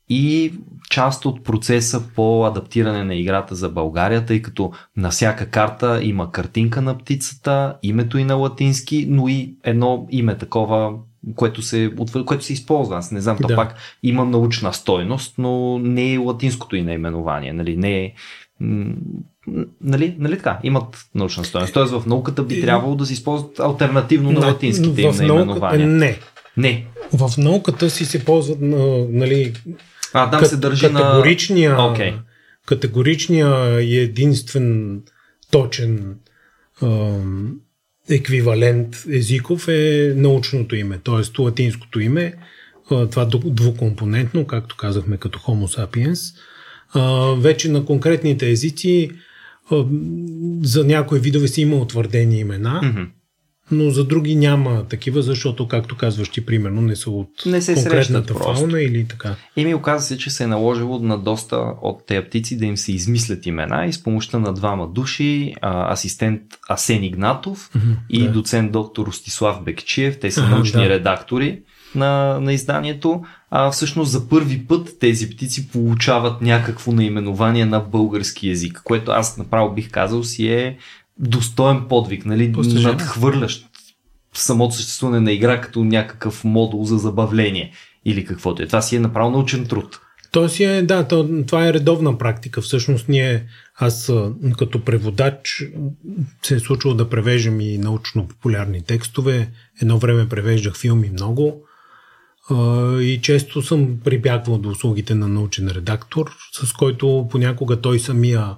И част от процеса по адаптиране на играта за България, тъй като на всяка карта има картинка на птицата, името и на латински, но и едно име такова, което се, което се използва. Аз не знам, то Да. пак има научна стойност, но не е латинското и наименование. Нали? Не е, Нали, нали така? Имат научна стоеност. Тоест в науката би трябвало да се използват альтернативно на На- латинските им наименования. не. Не. В науката си се ползват на, нали, А, там кат- се държи на... категоричния, Окей. категоричния и единствен точен ам, еквивалент езиков е научното име, т.е. латинското име, това дву- двукомпонентно, както казахме като Homo sapiens. Вече на конкретните езици за някои видове си има утвърдени имена, Мгм. Но за други няма такива, защото, както казваш ти, примерно, не са от Не се конкретната фауна или така. И ми оказа се, че се е наложило на доста от тези птици да им се измислят имена и с помощта на двама души, а, асистент Асен Игнатов и да. доцент доктор Ростислав Бекчиев, те са научни да. редактори на, на изданието. А всъщност за първи път тези птици получават някакво наименование на български язик, което аз направо бих казал си е достоен подвиг, нали? Постижение. надхвърлящ самото съществуване на игра като някакъв модул за забавление или каквото е. Това си е направо научен труд. То си е, да, то, това е редовна практика. Всъщност ние, аз като преводач се е случило да превеждам и научно-популярни текстове. Едно време превеждах филми много и често съм прибягвал до услугите на научен редактор, с който понякога той самия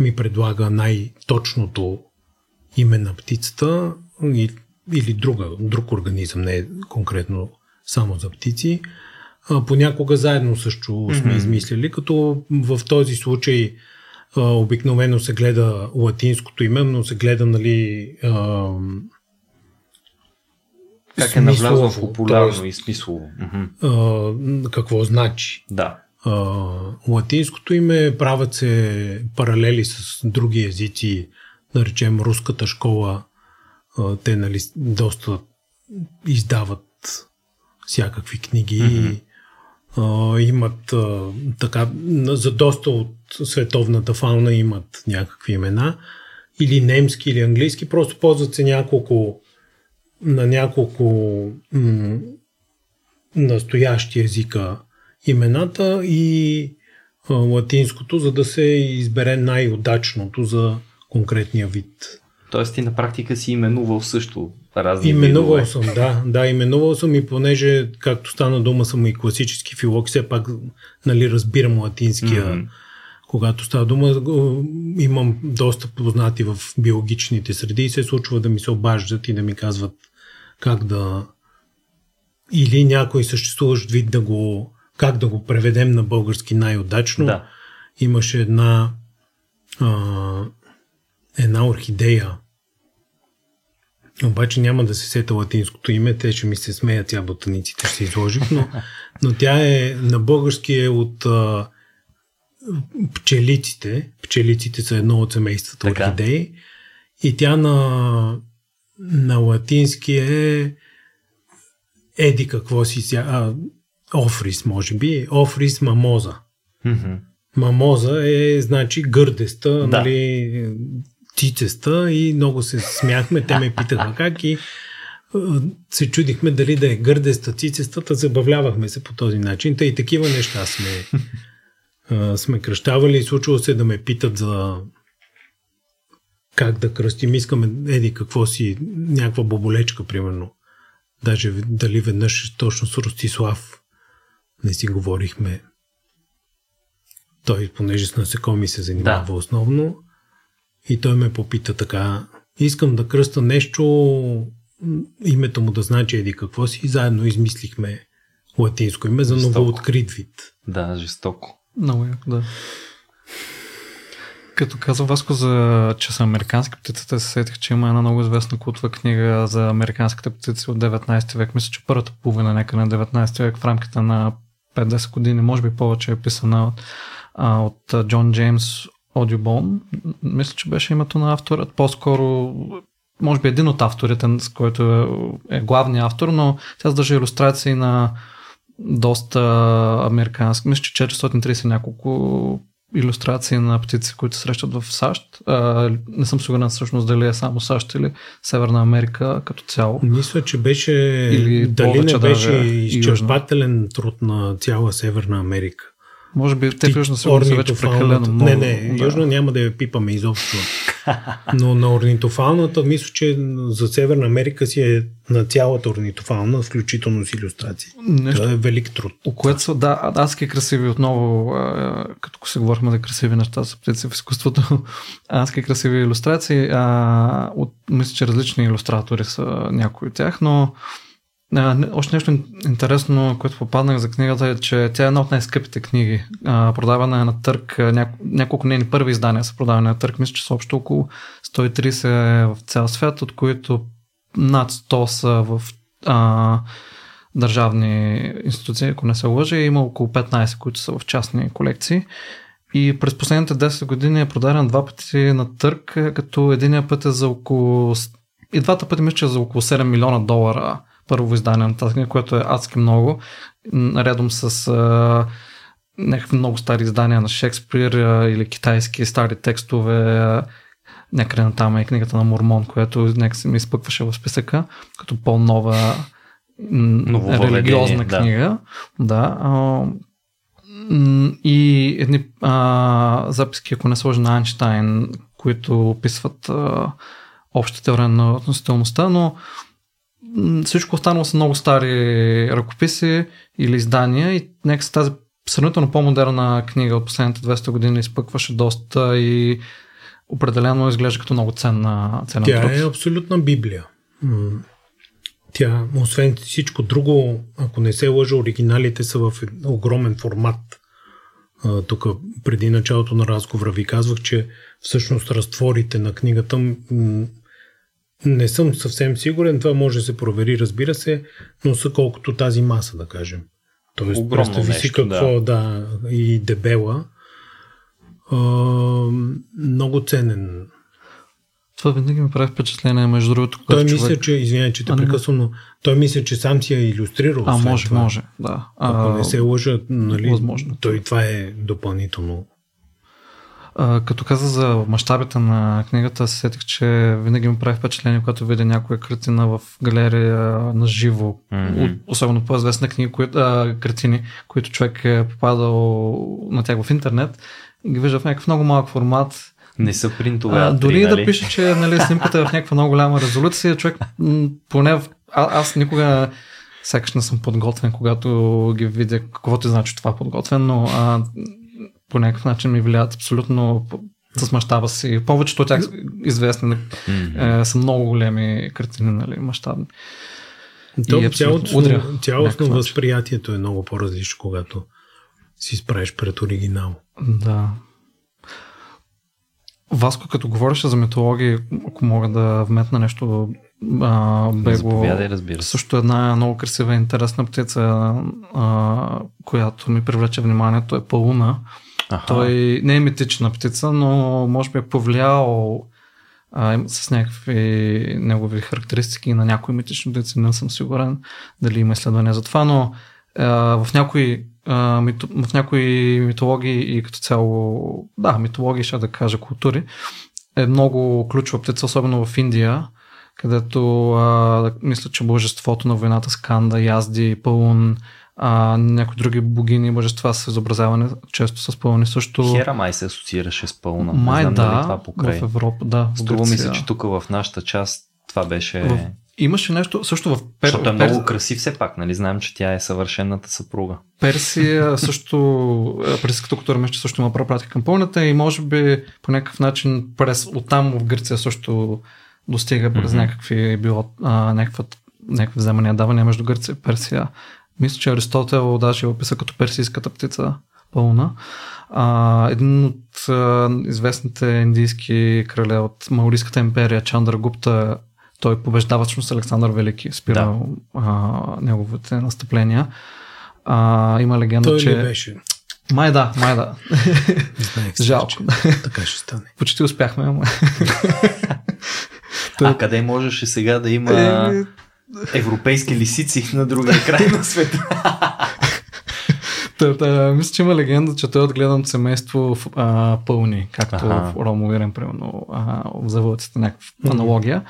ми предлага най-точното име на птицата или друга, друг организъм, не е конкретно само за птици. А, понякога заедно също сме Мгм. измислили, като в този случай а, обикновено се гледа латинското име, но се гледа нали, а, Как е навлязло в популярно т.е. и смислово. А, какво значи. Да. А, латинското име правят се паралели с други езици, да речем руската школа, а, те нали, доста издават всякакви книги. Мгм. А, имат а, така, за доста от световната фауна имат някакви имена. Или немски, или английски, просто ползват се няколко на няколко м- настоящи езика имената и а, латинското, за да се избере най-удачното за конкретния вид. Тоест ти на практика си именувал също разни Именувал видове. съм, да, да, именувал съм и понеже, както стана дума, съм и класически филолог, все пак нали, разбирам латинския Мгм. когато става дума, имам доста познати в биологичните среди и се случва да ми се обаждат и да ми казват как да или някой съществуващ вид да го как да го преведем на български най-удачно. Да. Имаше една а, една орхидея, обаче няма да се сета латинското име, те ще ми се смеят тя ботаниците, ще се но, но тя е на български е от а, пчелиците. Пчелиците са едно от семействата Така. орхидеи. И тя на, на латински е еди какво си ся, а, офрис, може би. Офрис мамоза. Мгм. Мамоза е, значи, гърдеста, Да. нали, цицеста и много се смяхме. Те ме питаха как и а, се чудихме дали да е гърдеста, цицестата, забавлявахме се по този начин. Та и такива неща сме, а, сме кръщавали. Случвало се да ме питат за как да кръстим. Искаме, еди, какво си, някаква боболечка, примерно. Даже дали веднъж точно с Ростислав не си говорихме. Той, понеже с насекоми се занимава Да. основно, и той ме попита така, искам да кръста нещо, името му да значи еди какво си, и заедно измислихме латинско име за Жестоко. новооткрит вид. Да, жестоко. Много яко, да. Като каза Васко за, че са американски птиците, се сетих, че има една много известна култова книга за американските птици от 19 век. Мисля, че първата половина нека на 19 век в рамките на 5-10 години, може би повече е писана от, а, от Джон Джеймс Одюбон. Мисля, че беше името на авторът. По-скоро може би един от авторите, с който е, е главният автор, но тя съдържа иллюстрации на доста американски. Мисля, че 430 няколко иллюстрации на птици, които се срещат в САЩ. А, не съм сигурен всъщност дали е само САЩ или Северна Америка като цяло. Мисля, че беше, Или дали не беше изчерпателен труд на цяла Северна Америка. Може би те в Южна сигурно са вече прекалено много. Не, не, да. Южна няма да я пипаме изобщо. Но на орнитофауната, мисля, че за Северна Америка си е на цялата орнитофауна, включително с иллюстрации. Нещо, Това е велик труд. О, което са, да, адски красиви отново, а, като се говорихме за красиви неща са птици в изкуството, адски красиви иллюстрации, а, от, мисля, че различни иллюстратори са някои от тях, но а, още нещо ин- интересно, което попаднах за книгата е, че тя е една от най-скъпите книги. А, продавана е на търк, няко, няколко нейни първи издания са продавани на търк, мисля, че са общо около 130 в цял свят, от които над 100 са в а, държавни институции, ако не се лъжа, и има около 15, които са в частни колекции. И през последните 10 години е продаден два пъти на търк, като единия път е за около... И двата пъти мисля, че е за около 7 милиона долара първо издание на тази книга, което е адски много. М, Рядом с а, някакви много стари издания на Шекспир а, или китайски стари текстове. а, Някъде на там е книгата на Мормон, която някак ми изпъкваше в списъка, като по-нова религиозна да. книга. Да. а, м, и едни а, записки, ако не сложи на Айнштайн, които описват а, обща теория на относителността, но всичко останало са много стари ръкописи или издания и нека с тази сравнително по-модерна книга от последните 200 години изпъкваше доста и определено изглежда като много ценна, ценна Тя труд. е абсолютна Библия. Тя, освен всичко друго, ако не се лъжа, оригиналите са в огромен формат. Тук преди началото на разговора ви казвах, че всъщност разтворите на книгата не съм съвсем сигурен, това може да се провери, разбира се, но са колкото тази маса, да кажем. Тоест, Огромно представи си нещо, какво, да. и дебела. А, много ценен Това винаги ми прави впечатление, между другото, той когато мисля, човек... че, извинявай, че те прекъсвам, но той мисля, че сам си е иллюстрирал. А, може, това. може, да. Ако А, не се лъжа, нали, възможно. той това е допълнително. А, като каза за мащабите на книгата, се сетих, че винаги ми прави впечатление, когато видя някоя картина в галерия на живо. От, особено по-известни книги, кои, а, картини, които човек е попадал на тях в интернет и ги вижда в някакъв много малък формат. Не са принтове. А, дори нали? да пише, че нали, снимката е в някаква много голяма резолюция, човек м, поне в... а, аз никога сякаш не съм подготвен, когато ги видя каквото значи това подготвен, но а, по някакъв начин ми влияят абсолютно с мащаба си. Повечето от тях известни mm-hmm. е, са много големи картини, нали, мащабни. То, цялото, цялостно възприятието е много по-различно, когато си справиш пред оригинал. Да. Васко, като говореше за митология, ако мога да вметна нещо а, бего, разбира се. също една много красива и интересна птица, а, която ми привлече вниманието е пауна. Аха. Той не е митична птица, но може би е повлиял а, с някакви негови характеристики на някои митични птици, не съм сигурен дали има изследвания за това, но а, в някои в някои митологии и като цяло, да, митологии, ще да кажа култури, е много ключова птица, особено в Индия, където а, мисля, че божеството на войната Сканда, Язди, Пълун, а, някои други богини и божества са изобразявани често с пълни също. Хера май се асоциираше с пълна. Май знам, да, това покрай. в Европа, да. Струва ми се, че тук в нашата част това беше... В... Имаше нещо също в Пер... Защото е много красив все пак, нали? Знаем, че тя е съвършената съпруга. Персия също, е, персийската култура мисля, че също има прапратка към пълната и може би по някакъв начин през оттам в Гърция също достига през mm-hmm. някакви било, а, някаква, някакви вземания давания между Гърция и Персия. Мисля, че Аристотел даже я описа като персийската птица пълна. А, един от а, известните индийски крале от Маурийската империя, Чандра Гупта, той побеждава всъщност Александър Велики, спира да. а, неговите настъпления. А, има легенда, той че... беше. Май да, май да. Знаех Жалко. Че така ще стане. Почти успяхме. Ама... а къде можеше сега да има е, европейски лисици на другия край на света? Та, та, мисля, че има легенда, че той е отгледан семейство в а, пълни, както ага. в Ромо Ирен, примерно, а, в заводците, някаква аналогия.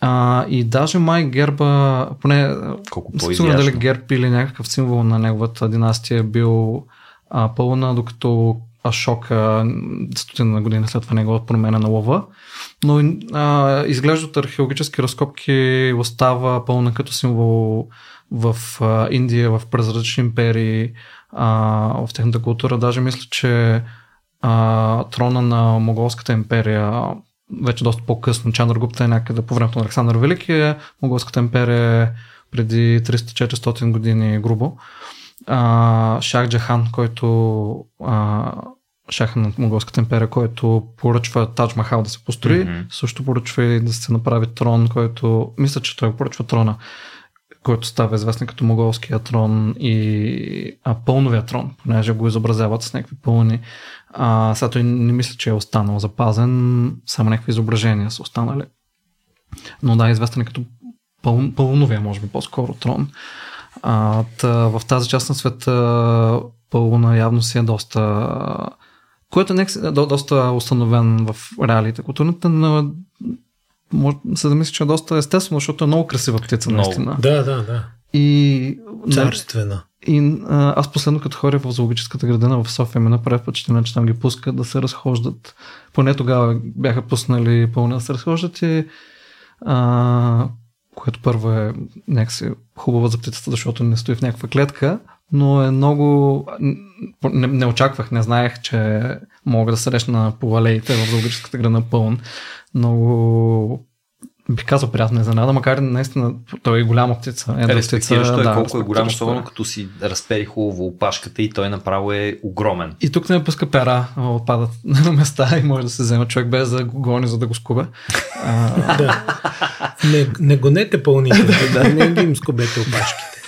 А, и даже май герба, поне Колко сигурно дали герб или някакъв символ на неговата династия е бил а, пълна, докато Ашока стотина години след това негова промена на лова. Но а, изглежда от археологически разкопки остава пълна като символ в а, Индия, в презрачни империи, а, в техната култура. Даже мисля, че а, трона на Моголската империя вече доста по-късно. Чандър Гупта е някъде по времето на Александър Велики, е Моголската империя е преди 300-400 години грубо. А, Шах Джахан, който а, шаха на Монголската империя, който поръчва Тадж Махал да се построи, mm-hmm. също поръчва и да се направи трон, който, мисля, че той поръчва трона, който става известен като Монголския трон и а, пълновия трон, понеже го изобразяват с някакви пълни. А, сега той не мисля, че е останал запазен, само някакви изображения са останали. Но да, известен е като пъл, пълновия, може би по-скоро трон. А, та, в тази част на света пълна явно си е доста което е до, доста установен в реалите културната, но може се да мисля, че е доста естествено, защото е много красива птица, много. наистина. Да, да, да. И, Царствена. И а, аз последно като хоря в зоологическата градина в София ми направи впечатление, че там ги пускат да се разхождат. Поне тогава бяха пуснали пълне да се разхождат и а, което първо е някакси хубаво за птицата, защото не стои в някаква клетка, но е много... Не, не очаквах, не знаех, че мога да срещна по алеите в зоологическата града пълн. Много бих казал приятна изненада, макар наистина той е голяма птица. Е, Респектираш той да, колко е голям, особено като си разпери хубаво опашката и той направо е огромен. И тук не пуска пера, отпадат на места и може да се вземе човек без да го гони, за да го скубе. да. Не, не гонете пълните, да, не ги им скубете опашките.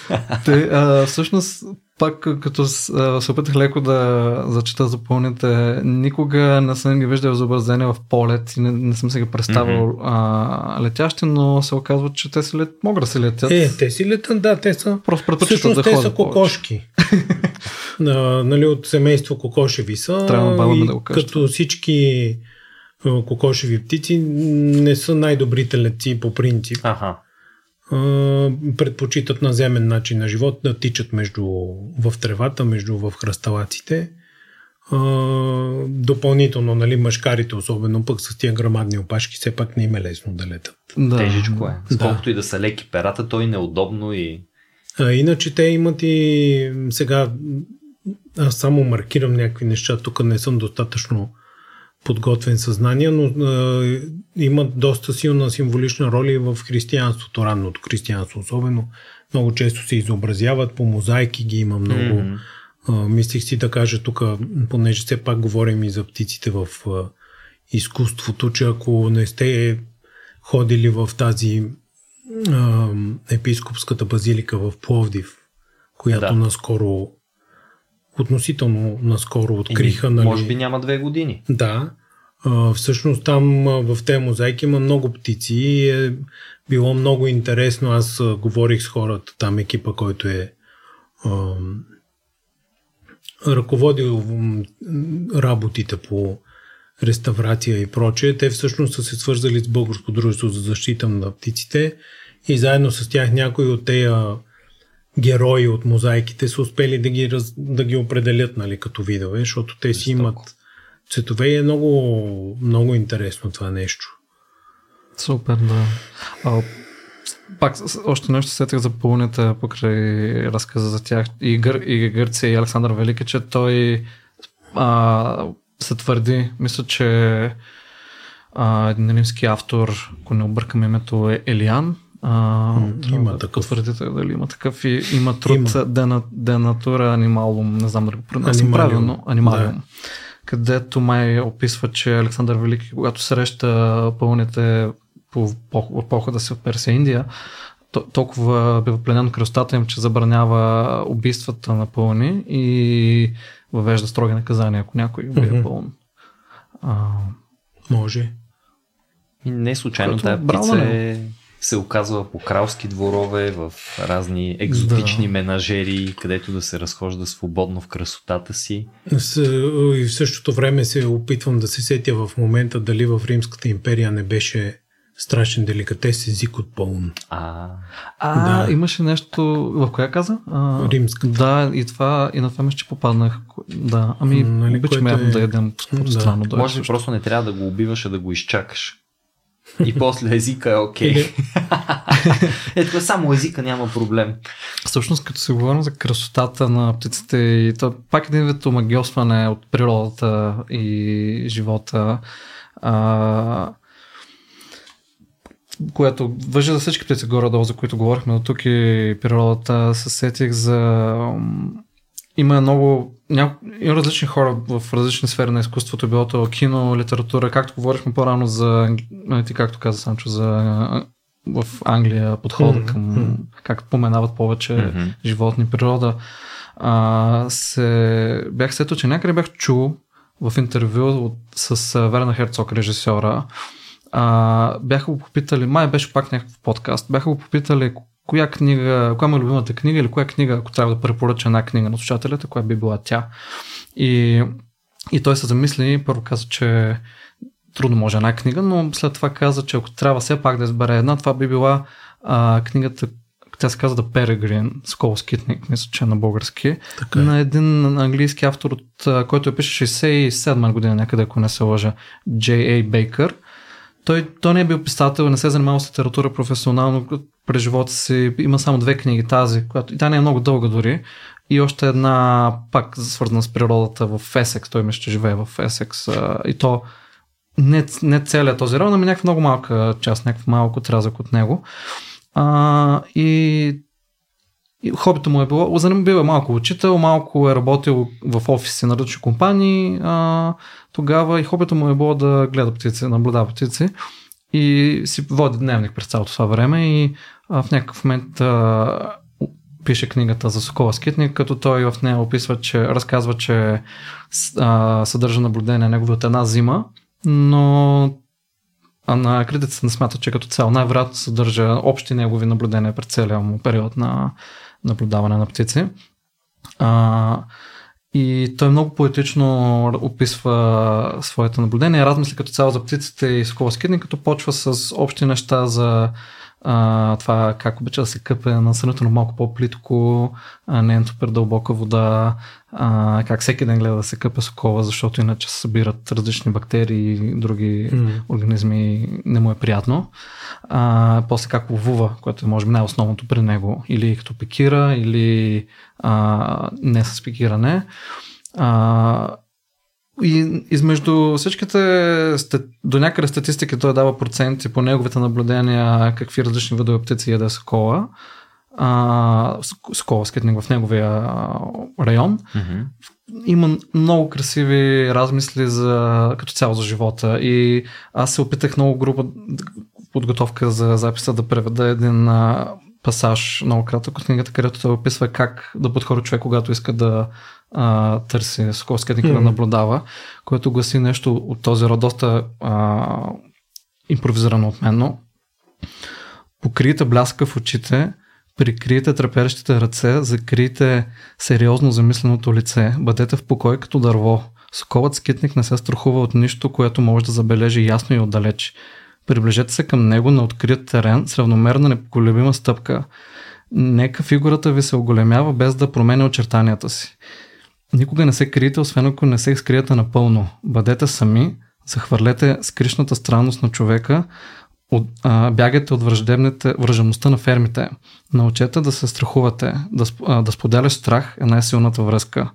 Те, а, всъщност, пак като се опитах леко да зачита запълните, никога не съм ги виждал изобразени в полет и не, не съм се ги представил mm-hmm. а, летящи, но се оказва, че те си лет, могат да се летят. Е, те си летят, да, те са. Просто предпочитат да те са кокошки. на, нали, от семейство кокошеви са. Трябва да го Като всички кокошеви птици не са най-добрите летци по принцип. Ага предпочитат наземен начин на живот да тичат между, в тревата, между в хръсталаците. допълнително, нали, мъжкарите, особено пък с тия грамадни опашки, все пак не им е лесно да летат. Да. Тежичко е. Сколкото да. и да са леки перата, то и неудобно и... А, иначе те имат и сега аз само маркирам някакви неща, тук не съм достатъчно подготвен съзнание, но а, има доста силна символична роля и в християнството, ранното християнство особено. Много често се изобразяват по мозайки, ги има много. Mm-hmm. А, мислих си да кажа тук, понеже все пак говорим и за птиците в а, изкуството, че ако не сте ходили в тази а, епископската базилика в Пловдив, която да. наскоро относително наскоро откриха. нали... Може би няма две години. Да. А, всъщност там в тези мозайки има много птици и е било много интересно. Аз а, говорих с хората, там екипа, който е а, ръководил работите по реставрация и прочее. Те всъщност са се свързали с Българско дружество за защита на птиците и заедно с тях някои от тези герои от мозайките са успели да ги, раз, да ги определят нали, като видове, защото те си имат цветове и е много, много интересно това нещо. Супер, да. А, пак още нещо сетих за пълните покрай разказа за тях и, Гър, и Гърция и Александър Велики, че той а, се твърди, мисля, че а, един римски автор, ако не объркам името е Елиан, а, има да такъв. Потвърдите дали има такъв и има труд има. Денатура анималум, не знам дали го пронасям правилно, анималиум. Да. Където май описва, че Александър Велики, когато среща пълните по похода си в Персия Индия, толкова бива пленен кръстата им, че забранява убийствата на пълни и въвежда строги наказания, ако някой убие mm-hmm. пълн. А... Може. И не случайно тази птица е се оказва по кралски дворове, в разни екзотични да. менажери, където да се разхожда свободно в красотата си. И в същото време се опитвам да се сетя в момента дали в Римската империя не беше страшен деликатес език от пълн. А, а да. имаше нещо, в коя каза? А, Римската. Да, и това, и на това мисля, че попаднах. Да, ами нали, обичаме е... да ядем да. странно. Да Може би просто не трябва да го убиваш, а да го изчакаш. И после езика е окей. Okay. Ето само езика няма проблем. Всъщност, като се говорим за красотата на птиците и то пак един вид омагиосване от природата и живота, а, което въжи за всички птици горе-долу, за които говорихме до тук и природата, се сетих за има много няко... има различни хора в различни сфери на изкуството, било то кино, литература, както говорихме по-рано за, нали, ти както каза Санчо, за в Англия подхода mm-hmm. към, както поменават повече mm-hmm. животни, природа. А, се, бях сетил, че някъде бях чул в интервю от, с Верна Херцог, режисьора, а, бяха го попитали, май беше пак някакъв подкаст, бяха го попитали коя книга, коя е любимата книга или коя книга, ако трябва да препоръча една книга на слушателите, коя би била тя. И, и той се замисли и първо каза, че трудно може една книга, но след това каза, че ако трябва все пак да избере една, това би била а, книгата, тя се казва The Peregrine, Скол Скитник, мисля, че е на български, така е. на един английски автор, от, който е пише 67 година, някъде, ако не се лъжа, J.A. Бейкър. Той, той не е бил писател, не се е занимавал с литература професионално през живота си. Има само две книги, тази, която и тя не е много дълга дори. И още една, пак свързана с природата в Есекс. Той мисля, че живее в Есекс. И то не, не целият този район, ами някаква много малка част, някакъв малък отрязък от него. А, и и хобито му е било, за бил е малко учител, малко е работил в офиси на различни компании а, тогава и хобито му е било да гледа птици, наблюдава птици и си води дневник през цялото това време и а, в някакъв момент а, пише книгата за Сокола Скитник, като той в нея описва, че разказва, че а, съдържа наблюдение негови от една зима, но а на критиците не смятат, че като цяло най-вероятно съдържа общи негови наблюдения през целия му период на наблюдаване на птици. А, и той много поетично описва своите наблюдения, размисли като цяло за птиците и скола скидни, като почва с общи неща за а, това как обича да се къпе на сравнително малко по-плитко, а, не е супер дълбока вода, а, как всеки ден гледа да се къпе сокола, защото иначе се събират различни бактерии и други mm. организми, не му е приятно. А, после как ловува, което е може би най-основното при него, или като пикира, или а, не с пикиране. А, и измежду всичките, до някъде статистики той дава проценти по неговите наблюдения какви различни видове птици яде Сокола. А, Сокола скитник в неговия район. Mm-hmm. Има много красиви размисли за, като цяло за живота и аз се опитах много груба подготовка за записа да преведа един пасаж, много кратък от книгата, където той описва как да подходи човек, когато иска да а, търси Соколския mm-hmm. да наблюдава, което гласи нещо от този род, доста а, импровизирано от мен. Покрийте бляска в очите, прикрийте треперещите ръце, закрийте сериозно замисленото лице, бъдете в покой като дърво. Соколът скитник не се страхува от нищо, което може да забележи ясно и отдалеч. Приближете се към него на открит терен с равномерна непоколебима стъпка. Нека фигурата ви се оголемява без да променя очертанията си. Никога не се криете, освен ако не се скриете напълно. Бъдете сами, захвърлете скришната странност на човека, от, а, бягате от враждебността на фермите. Научете да се страхувате, да, а, да споделяш страх е най-силната връзка.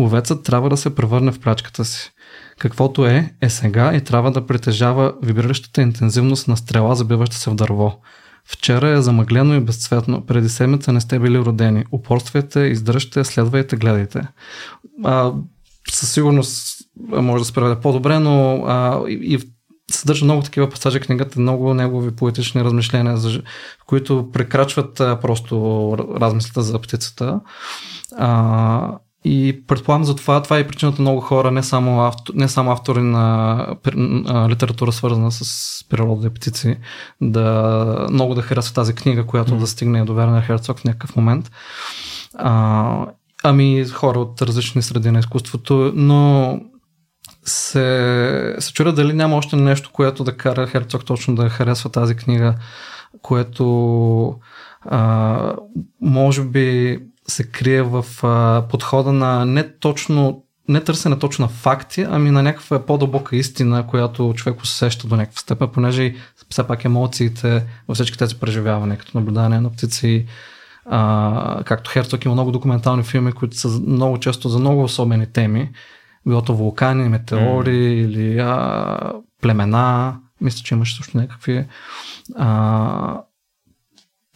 Овецът трябва да се превърне в плячката си. Каквото е, е сега и трябва да притежава вибриращата интензивност на стрела, забиваща се в дърво. Вчера е замъглено и безцветно. Преди седмица не сте били родени. Упорствайте, издръжте, следвайте, гледайте. А, със сигурност може да се преведе по-добре, но а, и, и съдържа много такива пасажи книгата, много негови поетични размишления, за, които прекрачват а, просто размислата за птицата. А, и предполагам за това, това е причината много хора, не само, автор, не само автори на, на литература свързана с природа и птици, да много да харесват тази книга, която mm. да стигне до Вернер Херцог в някакъв момент. А, ами хора от различни среди на изкуството, но се, се чудя дали няма още нещо, което да кара Херцог точно да харесва тази книга, което а, може би се крие в а, подхода на не точно не търсене точно на факти, ами на някаква по-дълбока истина, която човек усеща до някаква степен, понеже все пак емоциите във всички тези преживявания, като наблюдание на птици, а, както Херцог има много документални филми, които са много често за много особени теми, било то вулкани, метеори mm. или а, племена, мисля, че имаше също някакви а,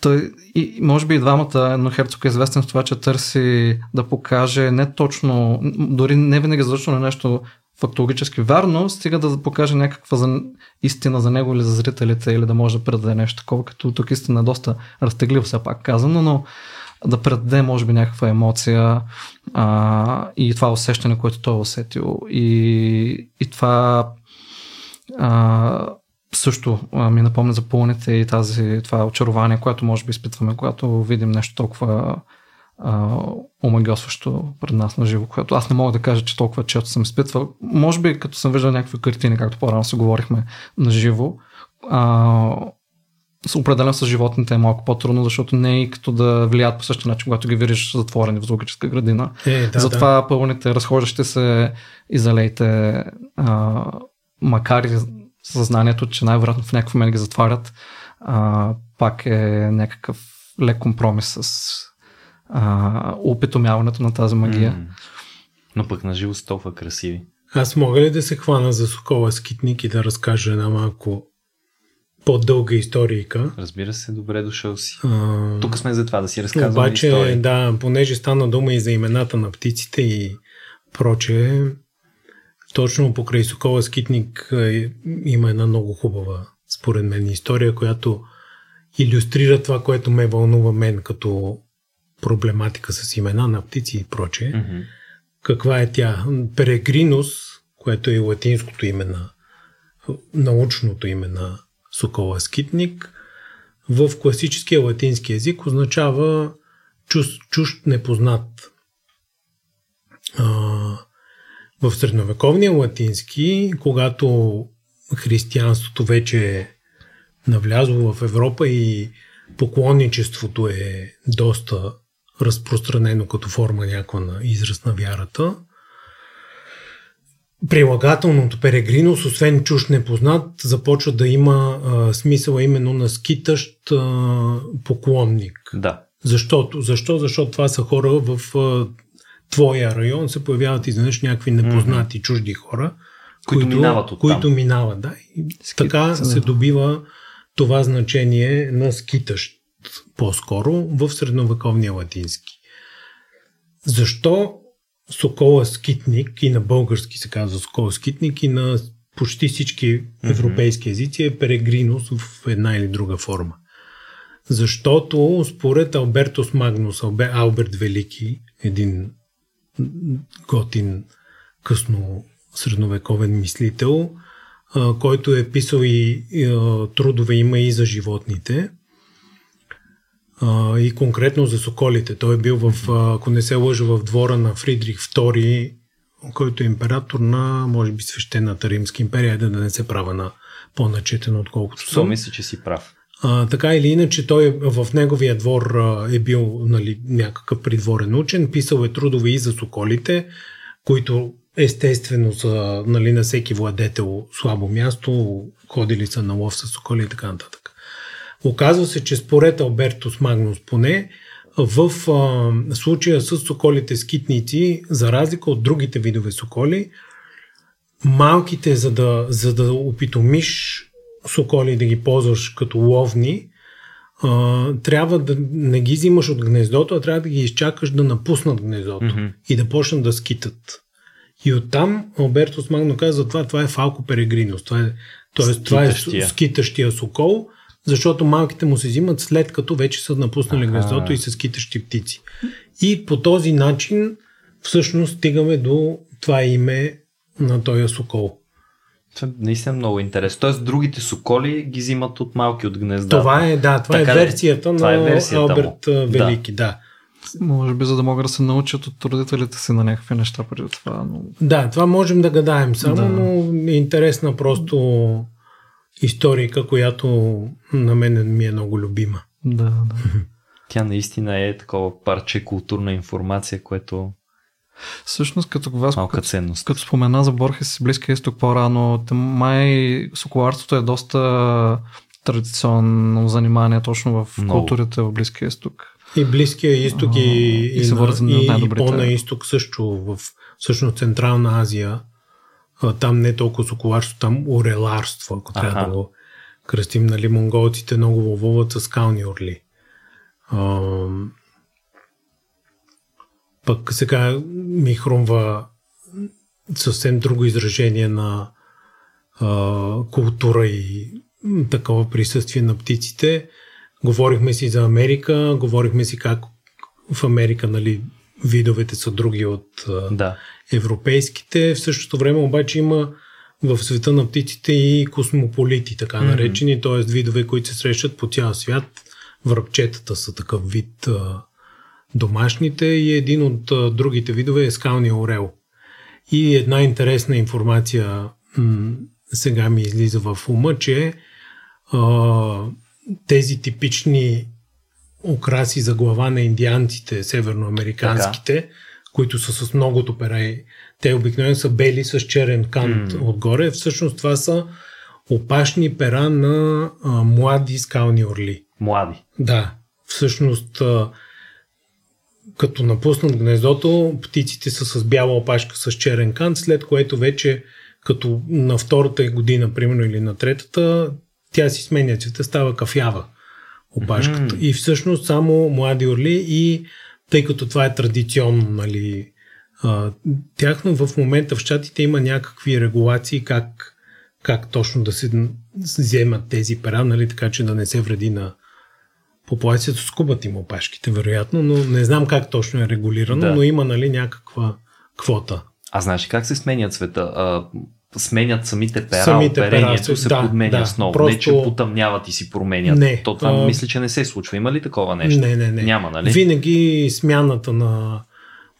той, и може би и двамата, но Херцог е известен с това, че търси да покаже не точно, дори не винаги задочно на нещо фактологически вярно, стига да покаже някаква за, истина за него или за зрителите, или да може да предаде нещо такова, като тук истина е доста разтеглив, все пак казано, но да предаде, може би, някаква емоция а, и това усещане, което той е усетил. И, и това а, също а, ми напомня за пълните и тази, това очарование, което може би изпитваме, когато видим нещо толкова омагосващо пред нас на живо, което аз не мога да кажа, че толкова често съм изпитвал. Може би като съм виждал някакви картини, както по-рано се говорихме на живо, а, определено с животните е малко по-трудно, защото не е и като да влияят по същия начин, когато ги видиш затворени в зоологическа градина. Е, да, Затова да. пълните разхождащи се и залейте, а, макар и съзнанието, че най-вероятно в някакъв момент ги затварят, а, пак е някакъв лек компромис с а, опитомяването на тази магия. Mm. Но пък на живо толкова красиви. Аз мога ли да се хвана за Сокола Скитник и да разкажа една малко по-дълга историка? Разбира се, добре дошъл си. А... Тук сме за това да си разказваме Обаче, истории. да, понеже стана дума и за имената на птиците и прочее, точно покрай Сокола Скитник е, има една много хубава, според мен, история, която иллюстрира това, което ме вълнува мен като проблематика с имена на птици и прочее. Mm-hmm. Каква е тя? Перегринус, което е латинското име на научното име на Сокола Скитник, в класическия латински язик означава чуж, чужд непознат. А, в средновековния латински, когато християнството вече е навлязло в Европа и поклонничеството е доста разпространено като форма някаква на израз на вярата. Прилагателното перегринус, освен чуж непознат, започва да има а, смисъла именно на скитащ а, поклонник. Да. Защото, защо? Защото това са хора в а, твоя район, се появяват изведнъж някакви непознати чужди хора, Които минават оттам. които минават, да. И Скит- така се добива това значение на скитащ по-скоро в средновековния латински. Защо Сокола скитник и на български се казва Сокола скитник и на почти всички европейски езици е перегринус в една или друга форма. Защото според Албертос Магнус, Албе- Алберт Велики, един готин късно средновековен мислител, който е писал и, трудове има и за животните. И конкретно за соколите. Той е бил в, ако не се лъжа, в двора на Фридрих II, който е император на, може би, свещената Римска империя, да не се права на по-начетен, отколкото То съм. мисля, че си прав. А, така или иначе, той е- в неговия двор а, е бил нали, някакъв придворен учен, писал е трудове и за соколите, които естествено са нали, на всеки владетел слабо място, ходили са на лов с соколи и така нататък. Оказва се, че според Албертус Магнус поне, в а, случая с соколите скитници, за разлика от другите видове соколи, малките, за да, за да опитомиш соколи да ги ползваш като ловни, а, трябва да не ги взимаш от гнездото, а трябва да ги изчакаш да напуснат гнездото Мгм. и да почнат да скитат. И оттам Албертус Магно каза, това, това е фалко перегринус. Това е, тоест, това е Скитащия. сокол, защото малките му се взимат след като вече са напуснали Аха. гнездото и са скитащи птици. И по този начин всъщност стигаме до това име на този сокол. Това е наистина много интересно. Тоест, другите соколи ги взимат от малки от гнезда. Това е, да, това Така е версията на е версията му. Алберт а, Велики, да. Може би за да могат да се научат от родителите си на някакви неща преди това. Но... Да, това можем да гадаем само, Да. но е интересна просто историка, която на мен ми е много любима. Да, да. Тя наистина е такова парче културна информация, което Всъщност, като вас, малка като, ценност. като спомена за Борхес и Близкия изток по-рано, май соколарството е доста традиционно занимание точно в Много. културите в Близкия изток. И Близкия изток и, А, и се на- вързани от и, и по-на изток също, в всъщност Централна Азия. Там не е толкова соколарство, там ореларство, ако трябва Аха. да го кръстим. Нали, монголците много ловуват с скални орли. Пък сега ми хрумва съвсем друго изражение на а, култура и такова присъствие на птиците. Говорихме си за Америка, говорихме си как в Америка нали, видовете са други от Да. европейските. В същото време обаче има в света на птиците и космополити, така наречени, т.е. видове, които се срещат по цял свят. Връбчетата са такъв вид а, домашните и един от другите видове е скалния орел. И една интересна информация м- сега ми излиза в ума, че а, тези типични украси за глава на индианците, северноамериканските, които са с многото пера те обикновено са бели с черен кант М. отгоре. Всъщност това са опашни пера на а, млади скални орли. Млади. Да, всъщност а, като напуснат гнездото, птиците са с бяла опашка с черен кант, след което вече като на втората година, примерно, или на третата, тя си сменя цвета, става кафява опашката. Мгм. И всъщност само млади орли и тъй като това е традиционно, нали, а, тяхно в момента в щатите има някакви регулации как, как точно да се вземат тези пера, нали, така че да не се вреди на популацията. Скубат им опашките, вероятно, но не знам как точно е регулирано, Да. но има нали, някаква квота. А знаеш как се сменят цвета? А, сменят самите пера, Самите пера оперението се- се да, подменя да, с просто- Не, че потъмняват и си променят. Не, То това а- мисля, че не се случва. Има ли такова нещо? Не, не, не. Няма, нали? Винаги смяната на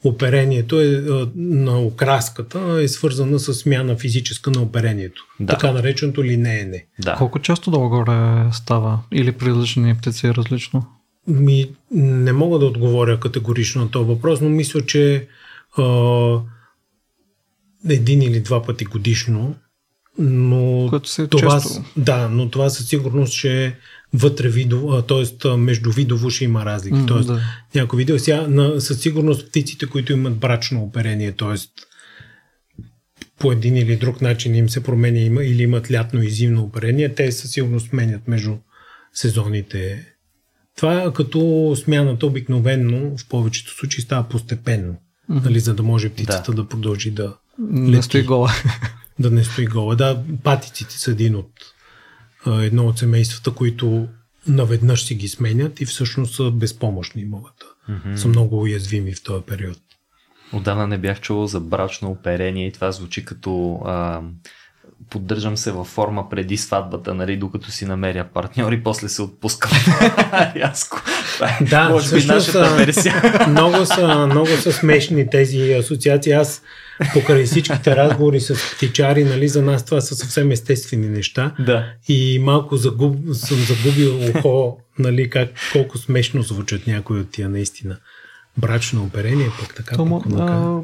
оперението е, на окраската е свързана с смяна физическа на оперението. Да. Така нареченото линеене. Да. Колко често долу-горе става? Или при различни птици е различно? Ми, не мога да отговоря категорично на този въпрос, но мисля, че а, един или два пъти годишно. Но Което се е това, често. Да, но това със сигурност, че вътре видово, т.е. между видово ще има разлики. М, Тоест, да. някои видео. Сега, на, със сигурност птиците, които имат брачно оперение, т.е. по един или друг начин им се променя има, или имат лятно и зимно оперение, те със сигурност сменят между сезоните. Това като смяната обикновенно в повечето случаи става постепенно, Мгм. нали, за да може птицата да, да продължи да, Не стои гола. да не стои гола. Да, патиците са един от едно от семействата, които наведнъж си ги сменят и всъщност са безпомощни могат Мгм. са много уязвими в този период. Отдавна не бях чувал за брачно оперение и това звучи като а, поддържам се във форма преди сватбата, нали, докато си намеря партньор и после се отпускам. Рязко. Е, Да, може би нашата а, версия. много, са, много са смешни тези асоциации. Аз покрай всичките разговори с птичари, нали, за нас това са съвсем естествени неща. да. И малко загуб, съм загубил ухо, нали, как, колко смешно звучат някои от тия наистина. Брачно оперение, пък така. Пък, онака. а,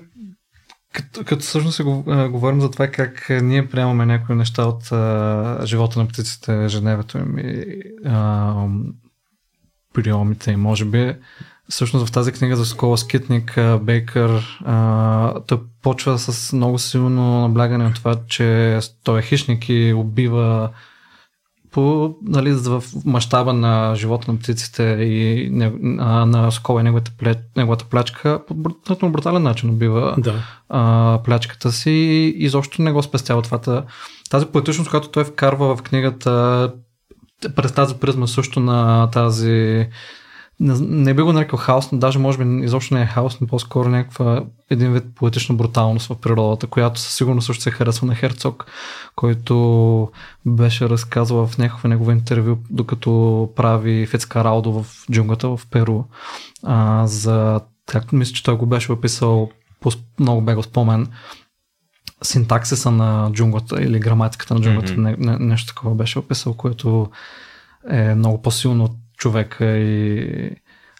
като, като всъщност се говорим за това как ние приемаме някои неща от а, живота на птиците, ежедневието им и а, приемите им, може би. Всъщност в тази книга за Скола Скитник, Бейкър, а, той почва с много силно наблягане на това, че той е хищник и убива по, нали, в мащаба на живота на птиците и а, на Скола и неговата, пле, неговата плячка по брутално брутален начин убива Да. а, плячката си и изобщо не го спестява това. Та- Тази поетичност, която той вкарва в книгата през тази призма също на тази не, не би го нарекал хаос, но даже може би изобщо не е хаос, но по-скоро някаква един вид поетична бруталност в природата, която със сигурност също се харесва на Херцог, който беше разказвал в някакво негово интервю, докато прави Фицкаралдо в джунглата в Перу, а, за както мисля, че той го беше описал по много бега спомен, синтаксиса на джунглата или граматиката на джунглата, Мгм. не, не, нещо такова беше описал, което е много по-силно от човека и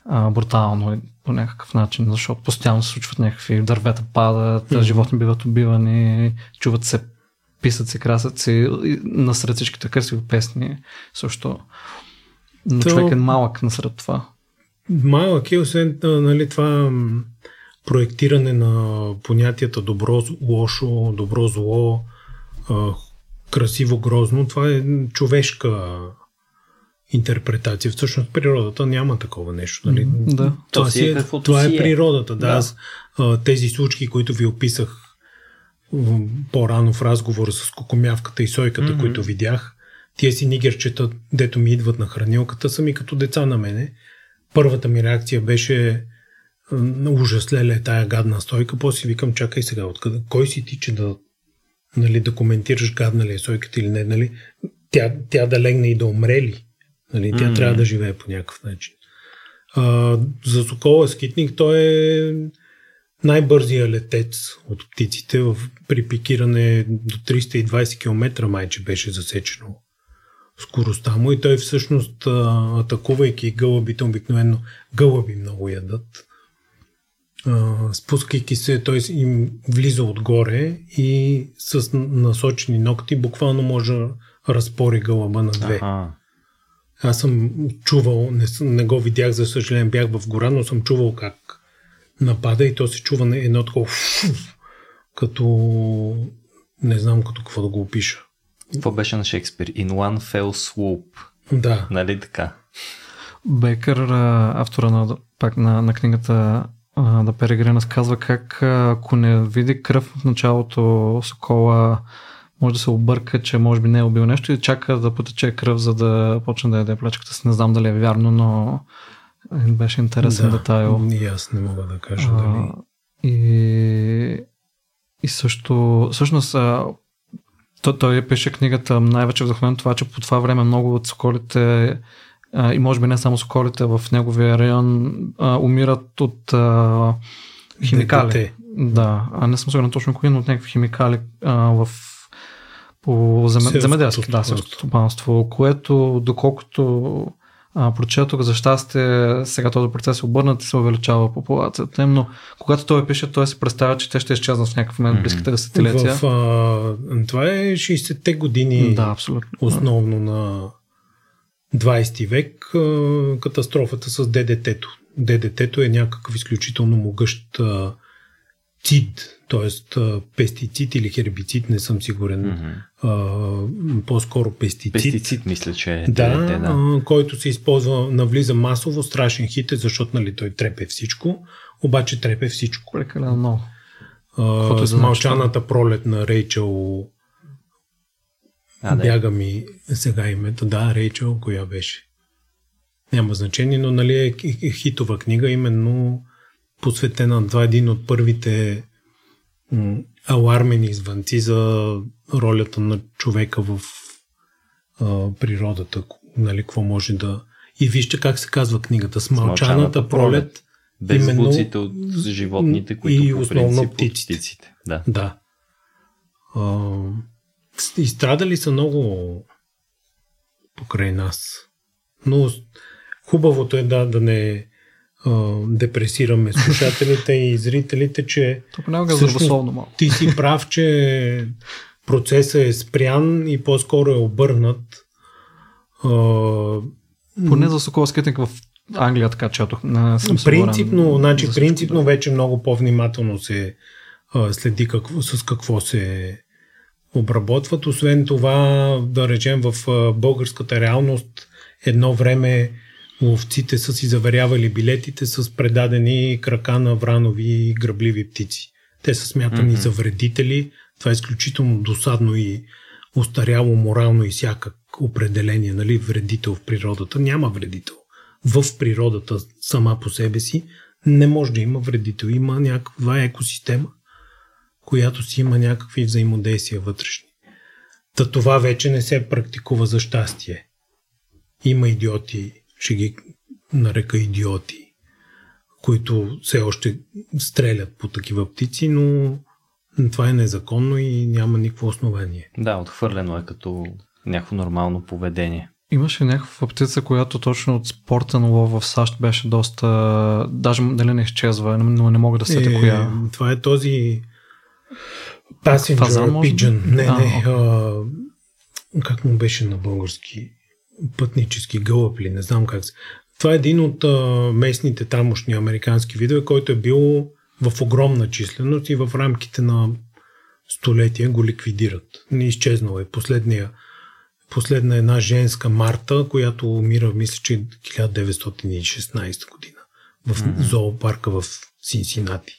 а, брутално по някакъв начин, защото постоянно се случват някакви дървета падат, Мгм. животни биват убивани, чуват се писъци, красъци, насред всичките красиви песни също. Но То- човек е малък насред това. Малък е, освен нали, това проектиране на понятията добро, лошо, добро, зло, красиво, грозно. Това е човешка интерпретация. Всъщност природата няма такова нещо. Нали? М, да. Това, То си е е, това си е е. природата. Да. Да. Аз, а, тези случки, които ви описах м, по-рано в разговора с кокомявката и сойката, Мгм. които видях, тия си нигерчета, дето ми идват на хранилката, са ми като деца на мене. Първата ми реакция беше ужас, леле, тая гадна стойка. После си викам, чакай сега, откъде, кой си ти, че да, нали, да коментираш гадна ли е сойката или не, нали? Тя, тя да легне и да умре ли? Нали? Тя М. трябва да живее по някакъв начин. А, за Сокола скитник той е най-бързия летец от птиците. В, при пикиране до 320 км майче беше засечено скоростта му и той всъщност атакувайки гълъбите, обикновено гълъби много ядат, а, спускайки се, той им влиза отгоре и с насочени ногти буквално може да разпори гълъба на две. Аха. Аз съм чувал, не, съм, не го видях, за съжаление бях в гора, но съм чувал как напада и то се чува на едно такова като не знам като какво да го опиша. Това беше на Шекспир. In one fell swoop. Да, Нали така? Бекър, автора на, пак на, на книгата а, Да Перегрина, казва как ако не види кръв в началото Сокола може да се обърка, че може би не е убил нещо и чака да потече кръв, за да почне да яде плячката си. Не знам дали е вярно, но беше интересен да, детайл. И аз не мога да кажа А, дали. и, и също, всъщност, той, той пише книгата най-вече вдъхновен това, че по това време много от соколите и може би не само соколите в неговия район а, умират от а, химикали. ДДТ. Да, а не съм сигурен точно кои, но от някакви химикали а, в по зем... Селското земеделски, да, стопанство. което доколкото а, прочетох за щастие, сега този процес е обърнат и се увеличава популацията им, но когато той пише, той се представя, че те ще изчезнат в някакъв момент близките десетилетия. В, а, това е 60-те години Да, абсолютно. основно на 20 век а, катастрофата с ДДТ-то. ДДТ-то е някакъв изключително могъщ а, цид, т.е. пестицид или хербицид, не съм сигурен. Мгм. А, по-скоро пестицид. Пестицид, мисля, че е. Да, да. а, който се използва, навлиза масово, страшен хит е, защото нали, той трепе всичко, обаче трепе всичко. Прекалено много. С да значи мълчаната пролет на Рейчел А, да. бяга ми сега името. Да, Рейчел, коя беше? Няма значение, но нали е х- х- хитова книга, именно посветена на това е един от първите м, алармени звънци за ролята на човека в а, природата. Нали, какво може да... И вижте как се казва книгата. С мълчаната, мълчаната пролет. Без именно- звуците от животните, които и по основно птиците. птиците. Да. Да. А, изстрадали са много покрай нас. Но хубавото е да, да не а, депресираме слушателите и зрителите, че е Всъщност- ти си прав, че процесът е спрян и по-скоро е обърнат. А, Поне за Сокол в Англия така четох. Съм сигурен Принципно, значи, принципно вече много по-внимателно се а, следи какво, с какво се обработват. Освен това, да речем в а, българската реалност, едно време ловците са си заверявали билетите с предадени крака на вранови и грабливи птици. Те са смятани Мгм. за вредители. Това е изключително досадно и устаряло морално и всякак определение, нали, вредител в природата. Няма вредител в природата сама по себе си не може да има вредител. Има някаква екосистема, която си има някакви взаимодействия вътрешни. Та това вече не се практикува за щастие. Има идиоти, ще ги нарека идиоти, които все още стрелят по такива птици, но това е незаконно и няма никакво основание. да, отхвърлено е като някакво нормално поведение. Имаше някаква птица, която точно от спортен лов в САЩ беше доста... Даже дали не изчезва, но не мога да сетя коя. Това е този Passenger Фазан? Pigeon. Не, А, не. А, как му беше на български? Пътнически гълъб ли? Не знам как. Това е един от а, местните тамошни американски видове, който е бил в огромна численост и в рамките на столетия го ликвидират. Не изчезнал е. Последния, последна една женска Марта, която умира, мисля, че 1916 година в Мгм. зоопарка в Синсинати.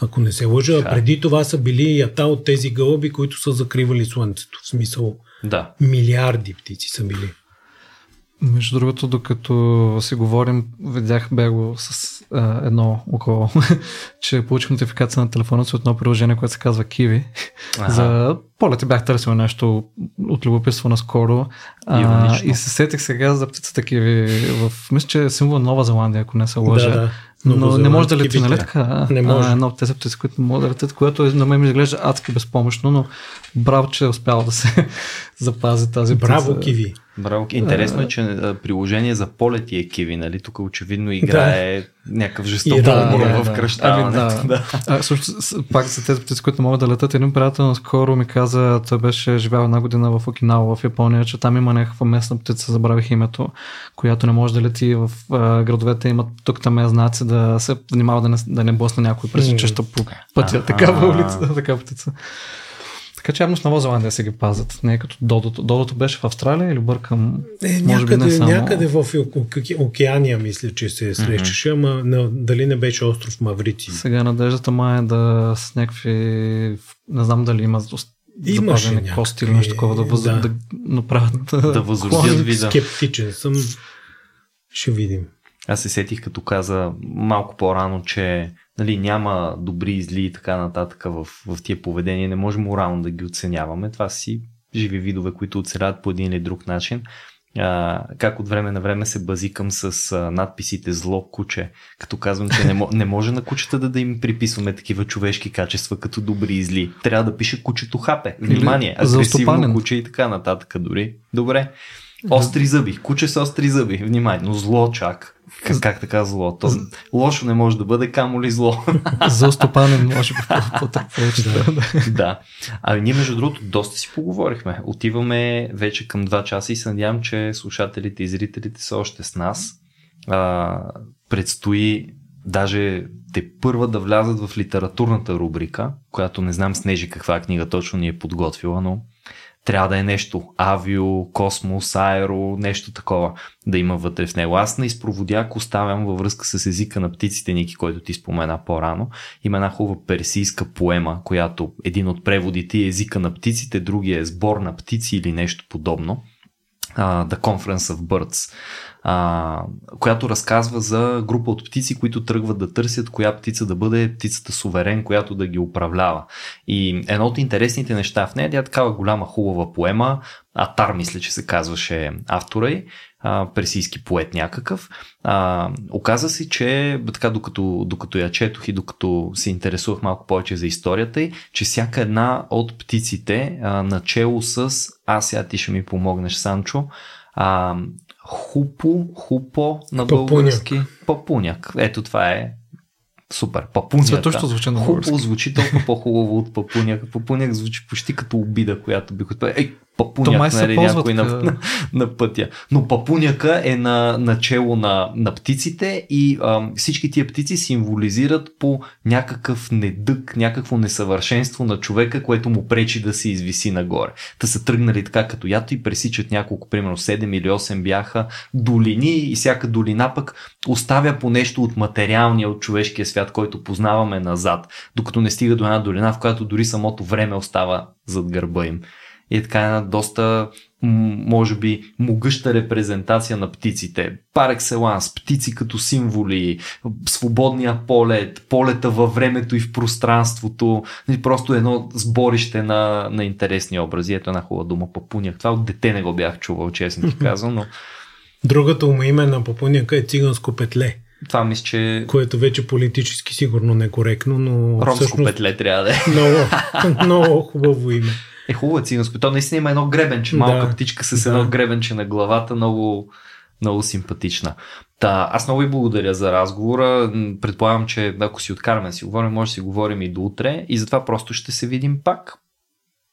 Ако не се лъжа, а преди това са били ята от тези гълъби, които са закривали слънцето. В смисъл Да. милиарди птици са били. Между другото, докато си говорим, видях бего с а, едно око, че получих нотификация на телефона си от едно приложение, което се казва Kiwi. Аха. За полети бях търсил нещо от любопитство наскоро. А, и се сетих сега за птицата Kiwi. В, мисля, че е символ Нова Зеландия, ако не се лъжа. Да, да. Но не може да лети, нали така? Не може. А, едно от тези птици, които не могат да летят, което на мен ми изглежда адски безпомощно, но браво, че е успял да се запази тази птица. Браво, Киви. Браво. Интересно е, че приложение за полети е Киви, нали? Тук очевидно играе някакъв жесток да, да, в да. кръщаването. Ами, да. А, също, пак за тези птици, които не могат да летат, един приятел наскоро ми каза, той беше живял една година в Окинава, в Япония, че там има някаква местна птица, забравих името, която не може да лети в а, градовете, имат тук там е знаци да се внимава да не, да не блъсне някой пресичаща по пътя, такава улица, такава птица. Така че явно с Нова Зеландия си ги пазят. Не е като Додото. Додото беше в Австралия или бъркам? Е, Може би някъде, не само. някъде в Оке- Океания, мисля, че се срещаше, ама на, дали не беше остров Маврици. Сега надеждата ма е да с някакви... Не знам дали има Имаше запазени някакви, кости или нещо такова да, въз... да. да. да направят Да възродят вида. Скептичен съм. Ще видим. Аз се сетих, като каза малко по-рано, че нали, няма добри и зли и така нататък в, в тия поведения. Не може морално да ги оценяваме. Това си живи видове, които оцеляват по един или друг начин. а, как от време на време се базикам с а, надписите зло куче, като казвам, че не, не може на кучета да, да им приписваме такива човешки качества като добри и зли. Трябва да пише кучето хапе. Внимание, агресивно куче и така нататък дори. Добре. Остри зъби. Куче с остри зъби. Внимание, но зло чак. Как, как така зло? То, лошо не може да бъде, камо ли зло. За стопанен може повече да. да. А ние между другото доста си поговорихме. Отиваме вече към 2 часа и се надявам, че слушателите и зрителите са още с нас. А, предстои даже те първа да влязат в литературната рубрика, която не знам Снежи каква книга точно ни е подготвила, но трябва да е нещо авио, космос, аеро, нещо такова да има вътре в него. Аз на изпроводяк оставям във връзка с езика на птиците, Ники, който ти спомена по-рано. Има една хубава персийска поема, която един от преводите е езика на птиците, другия е сбор на птици или нещо подобно. Uh, The Conference of Birds а, която разказва за група от птици, които тръгват да търсят коя птица да бъде птицата суверен, която да ги управлява. И едно от интересните неща в нея, е такава голяма хубава поема, Атар мисля, че се казваше автора й, а, персийски поет някакъв. А, оказа се, че така докато, докато я четох и докато се интересувах малко повече за историята й, че всяка една от птиците, а, начало с, аз сега ти ще ми помогнеш, Санчо, а, Хупо, хупо на български. Папуняк. Ето това е супер. Папуняк. Светощо звучи на български. Хупо звучи толкова по-хубаво от папуняк. Папуняк звучи почти като обида, която бих отправил. Ей, папуняк, нали, някой на, на, на, пътя. Но папуняка е на начало на, на птиците и а, всички тия птици символизират по някакъв недък, някакво несъвършенство на човека, което му пречи да се извиси нагоре. Та са тръгнали така като ято и пресичат няколко, примерно 7 или 8 бяха долини и всяка долина пък оставя по нещо от материалния, от човешкия свят, който познаваме назад, докато не стига до една долина, в която дори самото време остава зад гърба им и е така една доста, може би, могъща репрезентация на птиците. Пар екселанс, птици като символи, свободния полет, полета във времето и в пространството, просто едно сборище на, на интересни образи. Ето една хубава дума, папуняк. Това от дете не го бях чувал, честно ти казвам, но... Другото му име на папуняка е циганско петле. Това мисля, че... Което вече политически сигурно некоректно, но... Ромско всъщност... петле трябва да е. Много, много хубаво име. Е хубаво е циганско. То наистина има едно гребенче, малка да, птичка с едно да. гребенче на главата, много, много симпатична. Та, аз много ви благодаря за разговора. Предполагам, че ако си откараме да си говорим, може да си говорим и до утре. И затова просто ще се видим пак